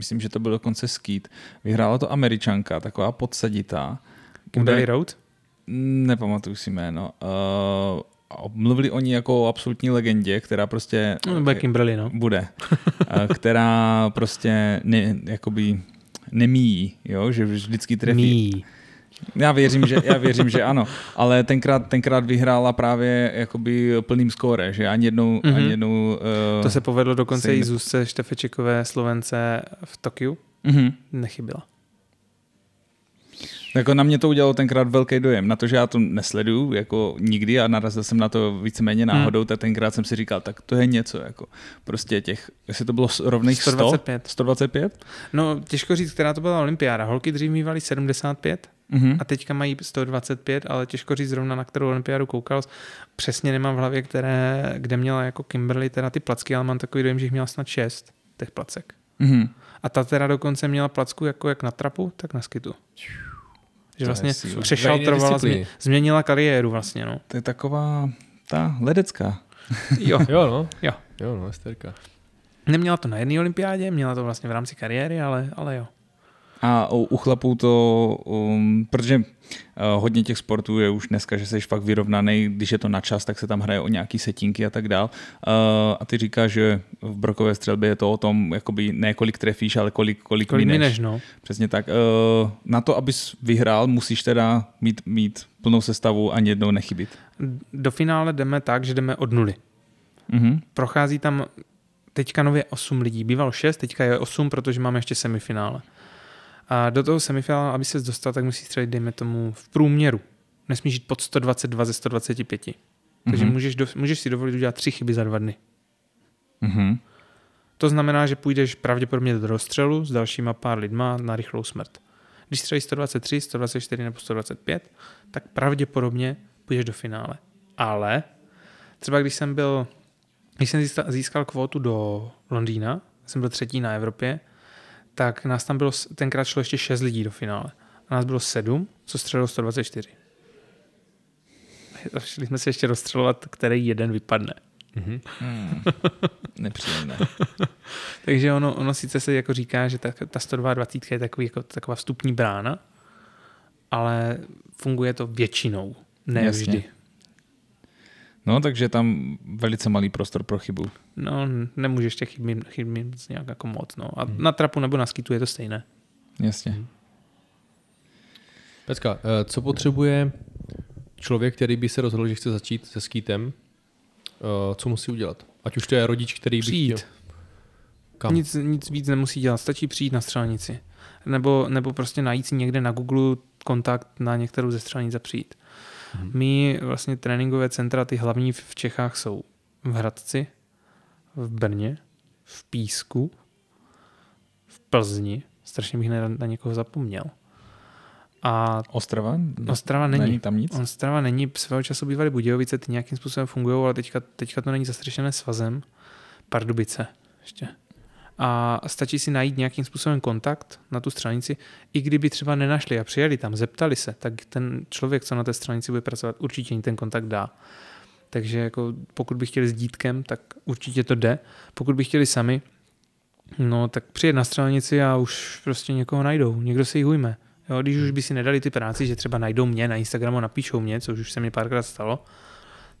myslím, že to byl dokonce skýt. Vyhrála to američanka, taková podsaditá. Kimberly Road? Nepamatuju si jméno. Uh, mluvili o ní jako o absolutní legendě, která prostě... No, bude Kimberly, no. Bude. Eh, která prostě ne, jakoby nemíjí, jo? že vždycky trefí. Mí. Já věřím, že, já věřím, že ano. Ale tenkrát, tenkrát vyhrála právě jakoby plným skóre, že ani jednou... Mhm. Mm-hmm. Ani jednou uh, To se povedlo dokonce se i Zuzce Štefečekové Slovence v Tokiu. mm-hmm. Nechybila. Jako na mě to udělalo tenkrát velký dojem. Na to, že já to nesleduju jako nikdy a narazil jsem na to víceméně Hmm. náhodou, tak tenkrát jsem si říkal, tak to je něco. Jako prostě těch, jestli to bylo rovných 100, 125. 125? No, těžko říct, která to byla olympiáda. Holky dřív mývaly 75 Mhm. a teďka mají 125, ale těžko říct zrovna, na kterou olympiádu koukal. Přesně nemám v hlavě, které, kde měla jako Kimberly teda ty placky, ale mám takový dojem, že jich měla snad 6 těch placek. Mhm. A ta teda dokonce měla placku jako jak na trapu, tak na skitu. Že je vlastně přešaltrovala, změ, změnila kariéru vlastně, no. To je taková ta ledecká. Jo. Jo, no. Jo. Jo, no, Esterka. Neměla to na jedné olympiádě, měla to vlastně v rámci kariéry, ale, ale jo. A u, u chlapů to, um, protože uh, hodně těch sportů je už dneska, že jsi fakt vyrovnaný, když je to na čas, tak se tam hraje o nějaký setinky a tak dál. Uh, a ty říkáš, že v brokové střelbě je to o tom, jakoby ne kolik trefíš, ale kolik, kolik, Kolik mineš. mineš, no. Přesně tak. Uh, na to, abys vyhrál, musíš teda mít, mít plnou sestavu ani jednou nechybit. Do finále jdeme tak, že jdeme od nuly. Mhm. Prochází tam teďka nově 8 lidí. Bývalo 6, teďka je 8, protože máme ještě semifinále. A do toho semifinále, aby se dostal, tak musíš střelit, dejme tomu, v průměru. Nesmíš jít pod 122 ze 125. Takže Mhm. můžeš, do, můžeš si dovolit udělat tři chyby za dva dny. Mhm. To znamená, že půjdeš pravděpodobně do rozstřelu s dalšíma pár lidma na rychlou smrt. Když střelíš 123, 124 nebo 125, tak pravděpodobně půjdeš do finále. Ale třeba když jsem byl, když jsem získal, získal kvótu do Londýna, jsem byl třetí na Evropě, tak nás tam bylo, tenkrát šlo ještě 6 lidí do finále. A nás bylo 7, co střelilo 124. A Šli jsme se ještě rozstřelovat, který jeden vypadne. Mhm. Hmm. Nepříjemné. Takže ono, ono sice se jako říká, že ta, ta 122 je takový, jako, taková vstupní brána, ale funguje to většinou, ne Jasně. vždy. No, takže je tam velice malý prostor pro chybu. No, nemůžeš těch chyb, mít- chyb mít nějak jako moc. No. A na trapu nebo na skitu je to stejné. Jasně. Pecka, eh, co potřebuje člověk, který by se rozhodl, že chce začít se skýtem, eh, co musí udělat? Ať už to je rodič, který by Přijít. chtěl. Kam? Nic, nic víc nemusí dělat, stačí přijít na střelnici. Nebo, nebo prostě najít si někde na Google kontakt na některou ze střelnic a přijít. Mhm. My vlastně tréninkové centra, ty hlavní v Čechách jsou v Hradci, v Brně, v Písku, v Plzni, strašně bych na, na někoho zapomněl. A Ostrava? Ostrava není. Není tam nic? Ostrava není, svého času bývaly Budějovice, ty nějakým způsobem fungují, ale teďka, teďka to není zastřešené svazem. Pardubice ještě. A stačí si najít nějakým způsobem kontakt na tu stranici. I kdyby třeba nenašli a přijeli tam, zeptali se, tak ten člověk, co na té stranici bude pracovat, určitě jim ten kontakt dá. Takže jako pokud by chtěli s dítkem, tak určitě to jde. Pokud by chtěli sami, no tak přijet na střelnici a už prostě někoho najdou. Někdo se jich ujme. Jo, když už by si nedali ty práci, že třeba najdou mě na Instagramu, napíšou mě, což už se mi párkrát stalo,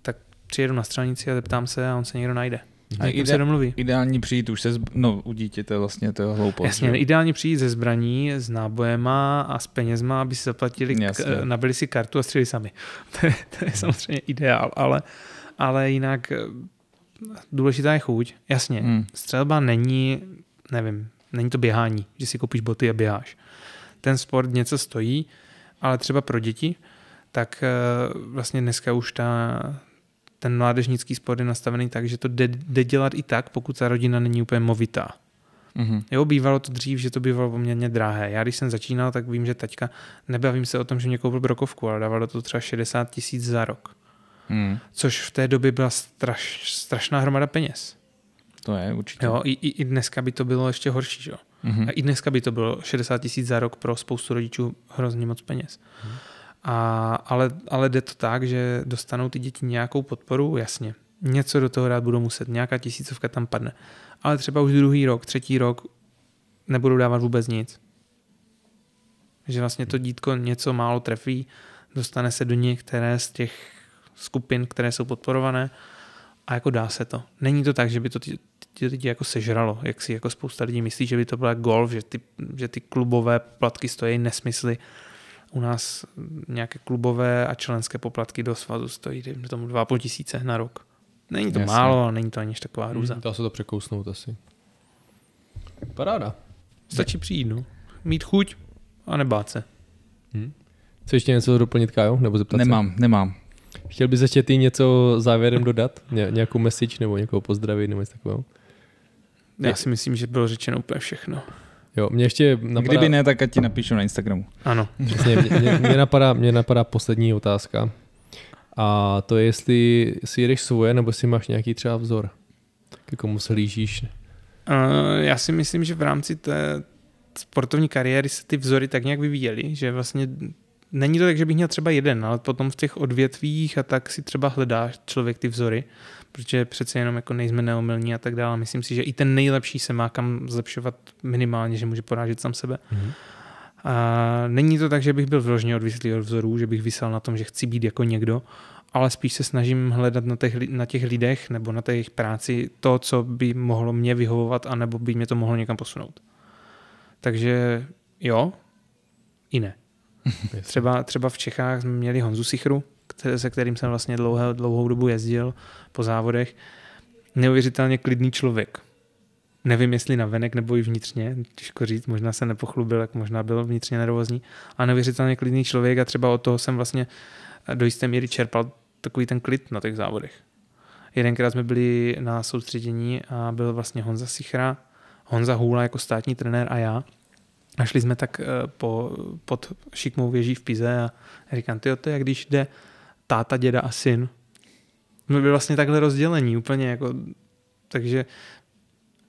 tak přijedu na stranici a zeptám se a on se někdo najde. A ide- se domluví. Ideální přijít už se, zb... no u dítěte vlastně to je hloupost. Jasně, že? ideálně přijít ze zbraní, s nábojema a s penězma, aby si zaplatili, k, Jasně. nabili si kartu a střeli sami. To je, to je samozřejmě ideál, ale, ale jinak eh, důležitá je chuť. Jasně, Hmm. střelba není, nevím, není to běhání, že si koupíš boty a běháš. Ten sport něco stojí, ale třeba pro děti, tak eh, vlastně dneska už ta, ten mládežnický sport je nastavený tak, že to jde, jde dělat i tak, pokud ta rodina není úplně movitá. Mhm. Jo, bývalo to dřív, že to bývalo poměrně drahé. Já když jsem začínal, tak vím, že taťka, nebavím se o tom, že mě koupil brokovku, ale dávalo to třeba 60 tisíc za rok. Hmm. Což v té době byla straš, strašná hromada peněz. To je určitě. Jo, i, i, dneska by to bylo ještě horší. Jo. Mhm. A i dneska by to bylo 60 tisíc za rok pro spoustu rodičů hrozně moc peněz. A, ale, ale jde to tak, že dostanou ty děti nějakou podporu, jasně. Něco do toho dát budou muset, nějaká tisícovka tam padne. Ale třeba už druhý rok, třetí rok nebudou dávat vůbec nic. Že vlastně to dítko něco málo trefí, dostane se do některé z těch skupin, které jsou podporované a jako dá se to. Není to tak, že by to ty, lidi jako sežralo, jak si jako spousta lidí myslí, že by to bylo jak golf, že ty, že ty klubové poplatky stojí nesmysly. U nás nějaké klubové a členské poplatky do svazu stojí dejme tomu 2,5 tisíce na rok. Není to Jasně. málo, ale není to ani až taková hrůza. Dá se to překousnout asi. Paráda. Stačí přijít, no. Mít chuť a nebát se. Chce ještě něco doplnit, Kajo? Nebo zeptat Nemám, nemám. se? Chtěl bys ještě ty něco závěrem dodat? Ně, nějakou message nebo někoho pozdravit nebo něco takového? Já si myslím, že bylo řečeno úplně všechno. Jo, mě ještě napadá... Kdyby ne, tak ať ti napíšu na Instagramu. Ano. Přesně, mě, mě, mě, napadá, mě napadá poslední otázka. A to je, jestli si jedeš svoje, nebo si máš nějaký třeba vzor. Ke komu se lížíš. Uh, já si myslím, že v rámci té sportovní kariéry se ty vzory tak nějak vyvíjely, že vlastně není to tak, že bych měl třeba jeden, ale potom v těch odvětvích a tak si třeba hledá člověk ty vzory, protože přece jenom jako nejsme neomylní a tak dále. Myslím si, že i ten nejlepší se má kam zlepšovat minimálně, že může porážet sám sebe. Mhm. A není to tak, že bych byl vyloženě odvislý od vzorů, že bych vysel na tom, že chci být jako někdo, ale spíš se snažím hledat na těch, na těch lidech nebo na jejich práci to, co by mohlo mě vyhovovat, anebo by mě to mohlo někam posunout. Takže jo, i ne. Třeba, třeba v Čechách jsme měli Honzu Sichru, se kterým jsem vlastně dlouhou, dlouhou dobu jezdil po závodech. Neuvěřitelně klidný člověk. Nevím, jestli na venek nebo i vnitřně, těžko říct, možná se nepochlubil, jak možná byl vnitřně nervózní, a neuvěřitelně klidný člověk a třeba od toho jsem vlastně do jisté míry čerpal takový ten klid na těch závodech. Jedenkrát jsme byli na soustředění a byl vlastně Honza Sichra, Honza Hůla jako státní trenér a já. A šli jsme tak eh, po, pod šikmou věží v Pize a říkám, ty to je když jde táta, děda a syn. Jsme byli vlastně takhle rozdělení úplně jako, takže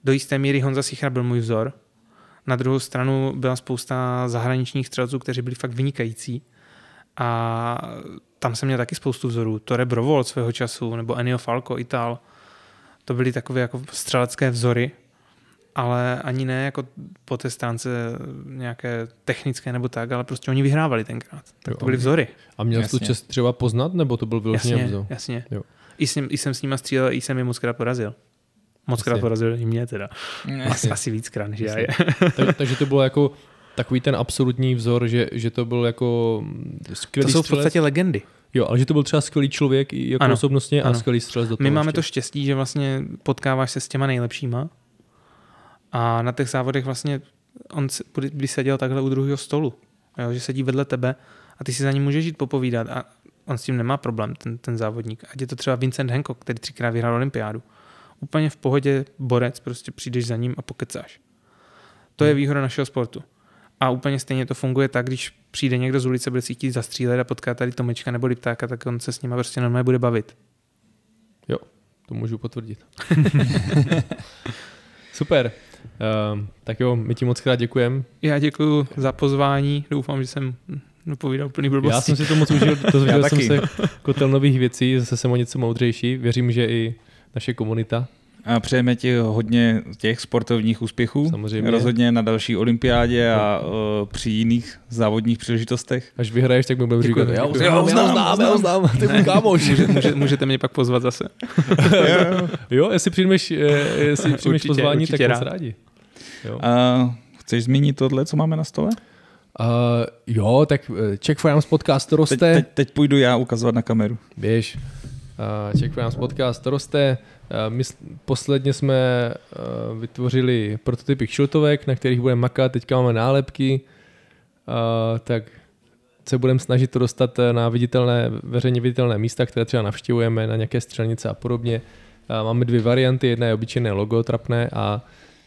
do jisté míry Honza Sichra byl můj vzor. Na druhou stranu byla spousta zahraničních střelců, kteří byli fakt vynikající. A tam jsem měl taky spoustu vzorů. Tore Brovol svého času, nebo Ennio Falco, Ital. To byly takové jako střelecké vzory, ale ani ne jako po té stránce nějaké technické nebo tak, ale prostě oni vyhrávali tenkrát. Tak Jo, to byly a- vzory. A měl jsi tu čest třeba poznat, nebo to byl vyloženě Jasně, vzor? jasně. Jo. I, jsem, I jsem s nima střílel, i jsem je moc krát porazil. Moc krát porazil i mě teda. Asi, Jasně. asi víckrát, než já je. tak, takže to bylo jako takový ten absolutní vzor, že, že to byl jako mm, To skvělý jsou v střelec. podstatě legendy. Jo, ale že to byl třeba skvělý člověk i jako Ano, osobnostně a ano. skvělý střelec do toho My máme to ještě. štěstí, že vlastně potkáváš se s těma nejlepšíma a na těch závodech vlastně on by seděl takhle u druhého stolu, jo, že sedí vedle tebe a ty si za ním můžeš jít popovídat a on s tím nemá problém, ten, ten závodník. Ať je to třeba Vincent Hancock, který třikrát vyhrál olympiádu. Úplně v pohodě borec, prostě přijdeš za ním a pokecáš. To je výhoda našeho sportu. A úplně stejně to funguje tak, když přijde někdo z ulice, bude si chtít zastřílet a potká tady Tomečka nebo Liptáka, tak on se s nima prostě normálně bude bavit. To můžu potvrdit. Super. Um, tak jo, my ti moc krát děkujeme. Já děkuji za pozvání, doufám, že jsem nepovídal úplný blbosti. Já jsem si to moc užil, dozvěděl jsem taky. se kotel nových věcí, zase jsem o něco moudřejší. Věřím, že i naše komunita. A přejeme ti hodně těch sportovních úspěchů. Samozřejmě. Rozhodně na další olympiádě a uh, při jiných závodních příležitostech. Až vyhraješ, tak mi budeme říkat, já uznám, já uznám, já uznám, ty můj kámoš. Může, může, můžete mě pak pozvat zase. jo, jestli přijmeš, jestli přijmeš Určitě, pozvání, určitě tak moc rád. rádi. Jo. Uh, chceš zmínit tohle, co máme na stole? Uh, jo, tak eh, Czech Finance podcast to Teď, roste. teď, teď půjdu já ukazovat na kameru. Běž. Czech Finance podcast roste. Uh, my posledně jsme uh, vytvořili prototypy kšiltovek, na kterých budeme makat. Teďka máme nálepky. Tak se budeme snažit to dostat eh, na viditelné, veřejně viditelné místa, které třeba navštěvujeme, na nějaké střelnice a podobně. Máme dvě varianty, jedna je obyčejné logo trapné a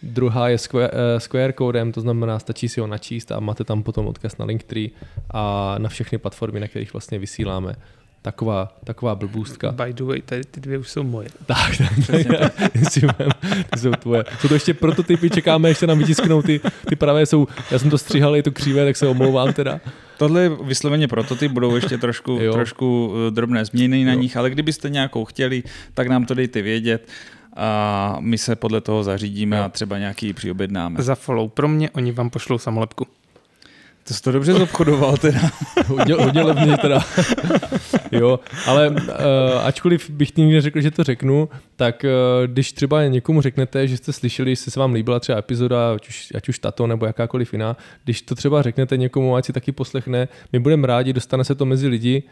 druhá je s QR, eh, s QR kódem, to znamená, stačí si ho načíst a máte tam potom odkaz na Linktree a na všechny platformy, na kterých vlastně vysíláme. Taková, taková blbůstka. By the way, tady ty dvě už jsou moje. Tak, tak, tak, ty jsou tvoje. Jsou to ještě prototypy, čekáme, ještě nám vytisknou ty, ty pravé jsou, já jsem to stříhal, je to křívé, tak se omlouvám teda. Tohle je vysloveně prototyp, budou ještě trošku, Jo. trošku eh, drobné změny na Jo. nich, ale kdybyste nějakou chtěli, tak nám to dejte vědět a my se podle toho zařídíme Jo. a třeba nějaký přiobjednáme. Za follow pro mě, oni vám pošlou samolepku. To jsi to dobře zobchodoval teda. Hodně, hodně levně teda. jo, ale uh, ačkoliv bych nikdy neřekl, že to řeknu, tak uh, když třeba někomu řeknete, že jste slyšeli, jestli se vám líbila třeba epizoda, ať už, ať už tato nebo jakákoliv jiná, když to třeba řeknete někomu, ať si taky poslechne, my budeme rádi, dostane se to mezi lidi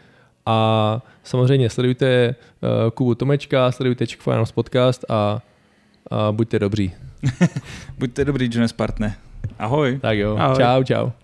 a samozřejmě sledujte uh, Kubu Tomečka, sledujte Czech Finance podcast a, a buďte dobří. Buďte dobrý, Jonas Partne. Ahoj. Tak jo, Ahoj. čau, čau.